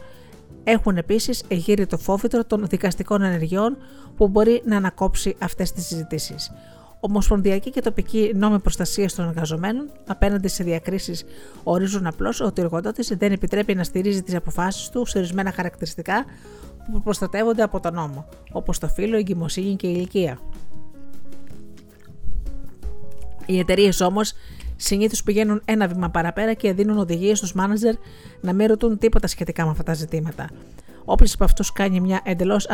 Έχουν επίσης εγείρει το φόβητρο των δικαστικών ενεργειών που μπορεί να ανακόψει αυτές τις συζητήσεις. Ομοσπονδιακοί και τοπικοί νόμοι προστασίας των εργαζομένων απέναντι σε διακρίσεις ορίζουν απλώς ότι ο εργοδότης δεν επιτρέπει να στηρίζει τις αποφάσεις του σε ορισμένα χαρακτηριστικά που προστατεύονται από τον νόμο, όπως το φύλλο, η εγκυμοσύνη και η ηλικία. Οι εταιρείες όμως συνήθως πηγαίνουν ένα βήμα παραπέρα και δίνουν οδηγίες στους μάνατζερ να μην ρωτούν τίποτα σχετικά με αυτά τα ζητήματα. Όποιο από αυτού κάνει μια εντελώς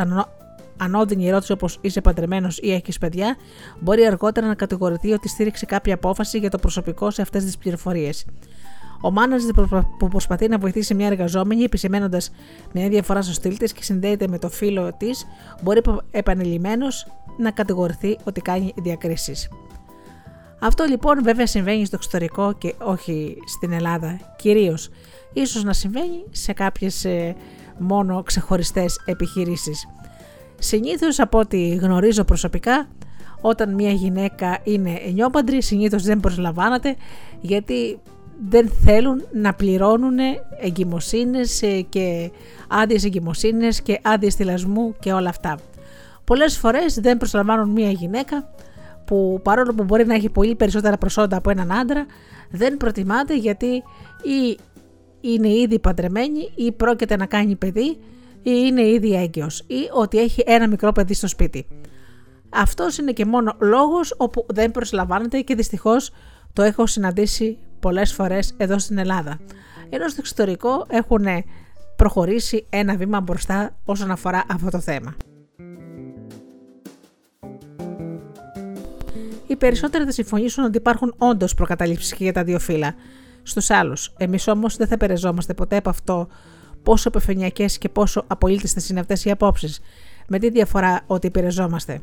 ανώδυνη ερώτηση όπως είσαι παντρεμένος ή έχεις παιδιά, μπορεί αργότερα να κατηγορηθεί ότι στήριξε κάποια απόφαση για το προσωπικό σε αυτές τις πληροφορίες. Ο μάνατζερ που προσπαθεί να βοηθήσει μια εργαζόμενη επισημένοντας μια διαφορά στο στυλ της και συνδέεται με το φίλο της, μπορεί επανειλημμένω να κατηγορηθεί ότι κάνει διακρίσεις. Αυτό λοιπόν βέβαια συμβαίνει στο εξωτερικό και όχι στην Ελλάδα κυρίως. Ίσως να συμβαίνει σε κάποιες ε, μόνο ξεχωριστές επιχειρήσεις. Συνήθως από ό,τι γνωρίζω προσωπικά, όταν μια γυναίκα είναι ενιόπαντρη, συνήθως δεν προσλαμβάνεται γιατί δεν θέλουν να πληρώνουν εγκυμοσύνες ε, και άδειες εγκυμοσύνες και άδειες θυλασμού και όλα αυτά. Πολλές φορές δεν προσλαμβάνουν μια γυναίκα που παρόλο που μπορεί να έχει πολύ περισσότερα προσόντα από έναν άντρα, δεν προτιμάται γιατί ή είναι ήδη παντρεμένη ή πρόκειται να κάνει παιδί ή είναι ήδη έγκυος ή ότι έχει ένα μικρό παιδί στο σπίτι. Αυτός είναι και μόνο λόγος όπου δεν προσλαμβάνεται και δυστυχώς το έχω συναντήσει πολλές φορές εδώ στην Ελλάδα. Ενώ στο εξωτερικό έχουν προχωρήσει ένα βήμα μπροστά όσον αφορά αυτό το θέμα. Οι περισσότεροι θα συμφωνήσουν ότι υπάρχουν όντως προκαταλήψεις και για τα δύο φύλλα στους άλλους. Εμείς όμως δεν θα περαιζόμαστε ποτέ από αυτό πόσο επιφανειακέ και πόσο απολύτιστες είναι αυτές οι απόψεις, με τη διαφορά ότι υπηρεζόμαστε.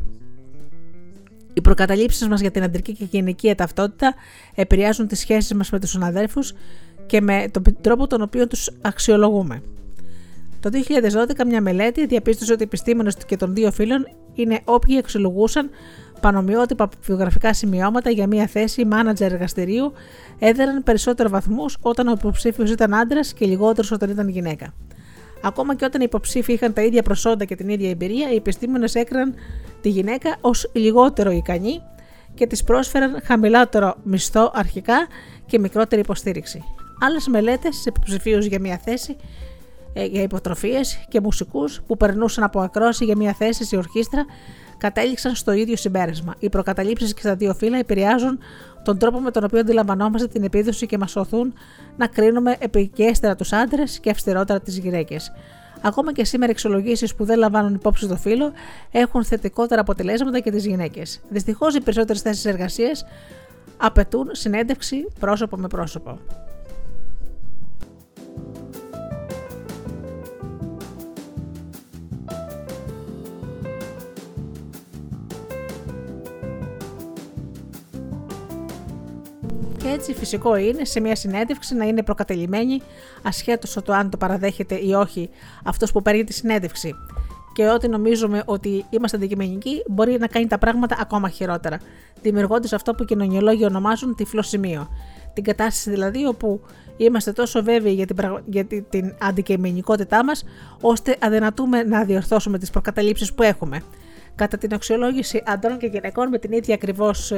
Οι προκαταλήψεις μας για την αντρική και γυναική ταυτότητα επηρεάζουν τις σχέσεις μας με τους συναδέλφους και με τον τρόπο τον οποίο τους αξιολογούμε. Το 2012 μια μελέτη διαπίστωσε ότι οι επιστήμονες και των δύο φύλων είναι όποιοι αξιολογούσαν πανομοιότυπα βιογραφικά σημειώματα για μια θέση μάνατζερ εργαστηρίου έδεραν περισσότερο βαθμούς όταν ο υποψήφιος ήταν άντρας και λιγότερος όταν ήταν γυναίκα. Ακόμα και όταν οι υποψήφοι είχαν τα ίδια προσόντα και την ίδια εμπειρία, οι επιστήμονες έκραν τη γυναίκα ως λιγότερο ικανή και τη πρόσφεραν χαμηλότερο μισθό αρχικά και μικρότερη υποστήριξη. Άλλες μελέτες σε υποψηφίου για μια θέση ε, για υποτροφίες και μουσικούς που περνούσαν από ακρόση για μια θέση σε ορχήστρα κατέληξαν στο ίδιο συμπέρασμα. Οι προκαταλήψεις και στα δύο φύλλα επηρεάζουν τον τρόπο με τον οποίο αντιλαμβανόμαστε την επίδοση και μας οθούν να κρίνουμε επικέστερα τους άντρες και αυστηρότερα τις γυναίκες. Ακόμα και σήμερα, εξολογήσεις που δεν λαμβάνουν υπόψη το φύλλο έχουν θετικότερα αποτελέσματα και τις γυναίκες. Δυστυχώς, οι περισσότερες θέσεις εργασίας απαιτούν συνέντευξη πρόσωπο με πρόσωπο. Και έτσι φυσικό είναι σε μια συνέντευξη να είναι προκατελημένη ασχέτως το αν το παραδέχεται ή όχι αυτός που παίρνει τη συνέντευξη. Και ό,τι νομίζουμε ότι είμαστε αντικειμενικοί μπορεί να κάνει τα πράγματα ακόμα χειρότερα, δημιουργώντας αυτό που οι κοινωνιολόγοι ονομάζουν τυφλό σημείο. Την κατάσταση δηλαδή όπου είμαστε τόσο βέβαιοι για την, για την αντικειμενικότητά μας, ώστε αδυνατούμε να διορθώσουμε τις προκαταλήψεις που έχουμε. Κατά την αξιολόγηση αντρών και γυναικών με την ίδια ακριβώς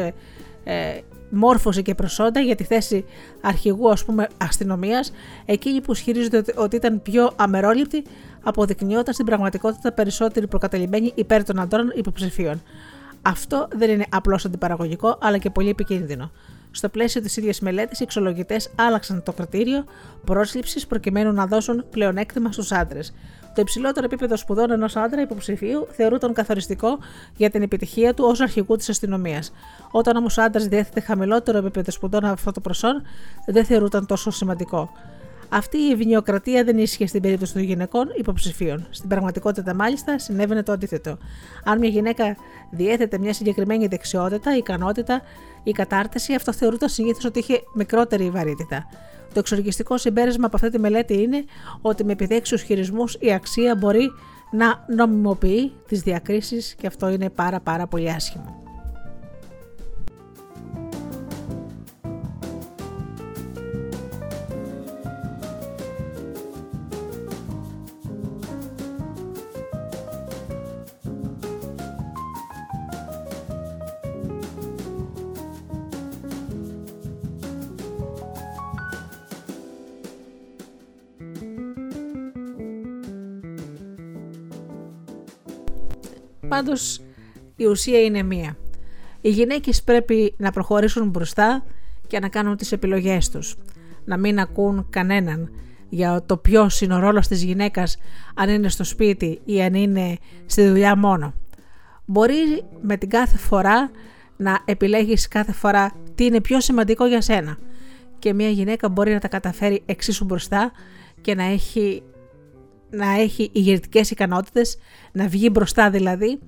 ε, ε, μόρφωση και προσόντα για τη θέση αρχηγού ας πούμε αστυνομίας, εκείνοι που ισχυρίζονται ότι ήταν πιο αμερόληπτοι αποδεικνύονταν στην πραγματικότητα περισσότεροι προκατελημένοι υπέρ των αντρών υποψηφίων. Αυτό δεν είναι απλώς αντιπαραγωγικό, αλλά και πολύ επικίνδυνο. Στο πλαίσιο της ίδιας μελέτης, οι εξολογητές άλλαξαν το κριτήριο πρόσληψης προκειμένου να δώσουν πλεονέκτημα στους άντρες. Το υψηλότερο επίπεδο σπουδών ενός άντρα υποψηφίου θεωρούταν καθοριστικό για την επιτυχία του ως αρχηγού της αστυνομίας. Όταν όμως ο άντρας διέθετε χαμηλότερο επίπεδο σπουδών από αυτό το προσόν, δεν θεωρούταν τόσο σημαντικό. Αυτή η ευνοιοκρατία δεν ίσχυε στην περίπτωση των γυναικών υποψηφίων. Στην πραγματικότητα, μάλιστα, συνέβαινε το αντίθετο. Αν μια γυναίκα διέθετε μια συγκεκριμένη δεξιότητα, ικανότητα ή κατάρτιση, αυτό θεωρούταν συνήθως ότι είχε μικρότερη βαρύτητα. Το εξοργιστικό συμπέρασμα από αυτή τη μελέτη είναι ότι με επιδέξιου χειρισμούς η αξία μπορεί να νομιμοποιεί τις διακρίσεις και αυτό είναι πάρα πάρα πολύ άσχημο. Πάντως η ουσία είναι μία. Οι γυναίκες πρέπει να προχωρήσουν μπροστά και να κάνουν τις επιλογές τους. Να μην ακούν κανέναν για το ποιος είναι ο ρόλος της γυναίκας αν είναι στο σπίτι ή αν είναι στη δουλειά μόνο. Μπορεί με την κάθε φορά να επιλέγεις κάθε φορά τι είναι πιο σημαντικό για σένα και μια γυναίκα μπορεί να τα καταφέρει εξίσου μπροστά και να έχει να έχει ηγετικές ικανότητες, να βγει μπροστά δηλαδή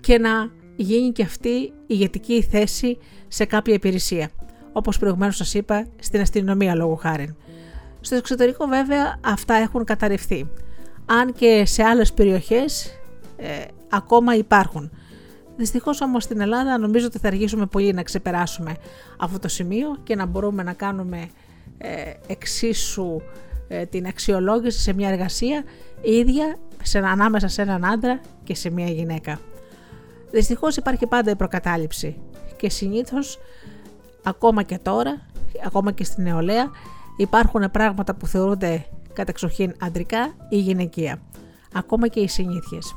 και να γίνει και αυτή η ηγετική θέση σε κάποια υπηρεσία. Όπως προηγουμένως σας είπα στην αστυνομία λόγω χάρη. Στο εξωτερικό βέβαια αυτά έχουν καταρριφθεί. Αν και σε άλλες περιοχές ε, ακόμα υπάρχουν. Δυστυχώς όμως στην Ελλάδα νομίζω ότι θα αργήσουμε πολύ να ξεπεράσουμε αυτό το σημείο και να μπορούμε να κάνουμε ε, εξίσου ε, την αξιολόγηση σε μια εργασία ίδια σε, ανάμεσα σε έναν άντρα και σε μια γυναίκα. Δυστυχώς υπάρχει πάντα η προκατάληψη και συνήθως ακόμα και τώρα, ακόμα και στην νεολαία, υπάρχουν πράγματα που θεωρούνται κατεξοχήν αντρικά ή γυναικεία. Ακόμα και οι συνήθειες.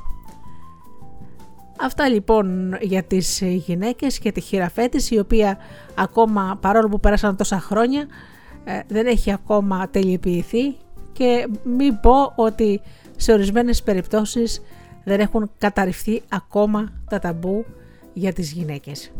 Αυτά λοιπόν για τις γυναίκες και τη χειραφέτηση η οποία ακόμα παρόλο που πέρασαν τόσα χρόνια ε, δεν έχει ακόμα τελειοποιηθεί και μην πω ότι σε ορισμένες περιπτώσεις δεν έχουν καταρριφθεί ακόμα τα ταμπού για τις γυναίκες.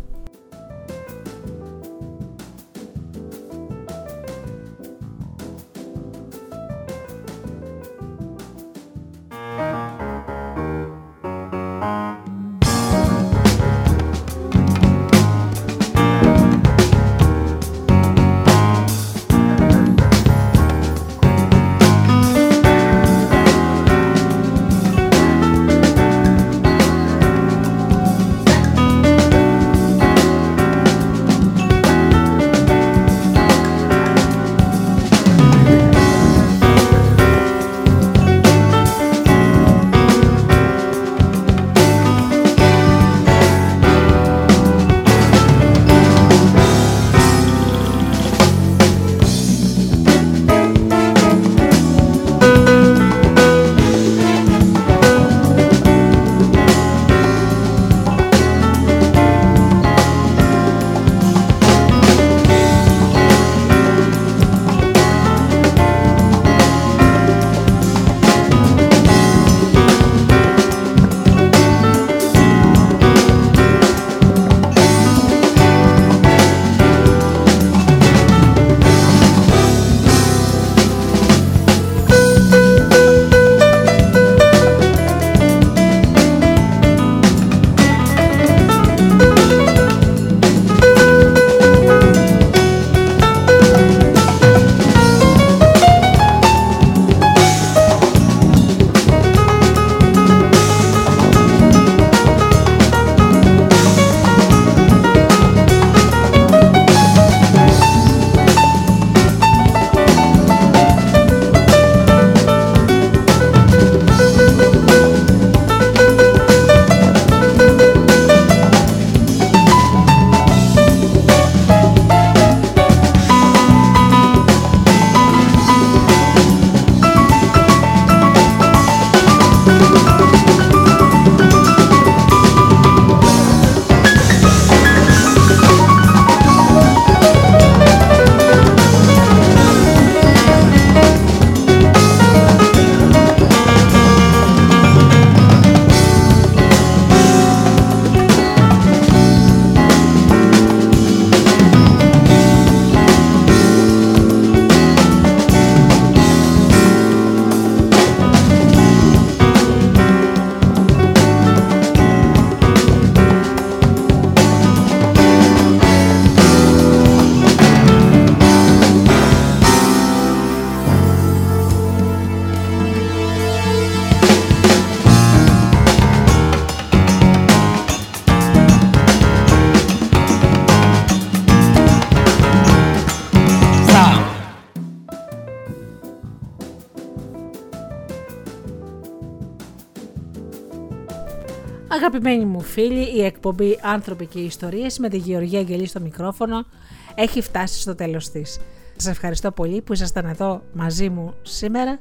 Αγαπημένοι μου φίλοι, η εκπομπή «Άνθρωποι και Ιστορίες» με τη Γεωργία Αγγελή στο μικρόφωνο έχει φτάσει στο τέλος της. Σας ευχαριστώ πολύ που ήσασταν εδώ μαζί μου σήμερα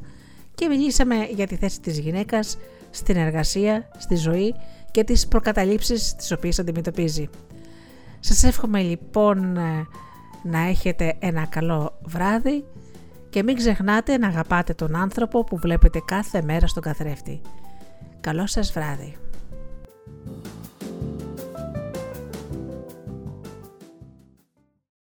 και μιλήσαμε για τη θέση της γυναίκας στην εργασία, στη ζωή και τις προκαταλήψεις τις οποίες αντιμετωπίζει. Σας εύχομαι λοιπόν ε, να έχετε ένα καλό βράδυ και μην ξεχνάτε να αγαπάτε τον άνθρωπο που βλέπετε κάθε μέρα στον καθρέφτη. Καλό σας βράδυ.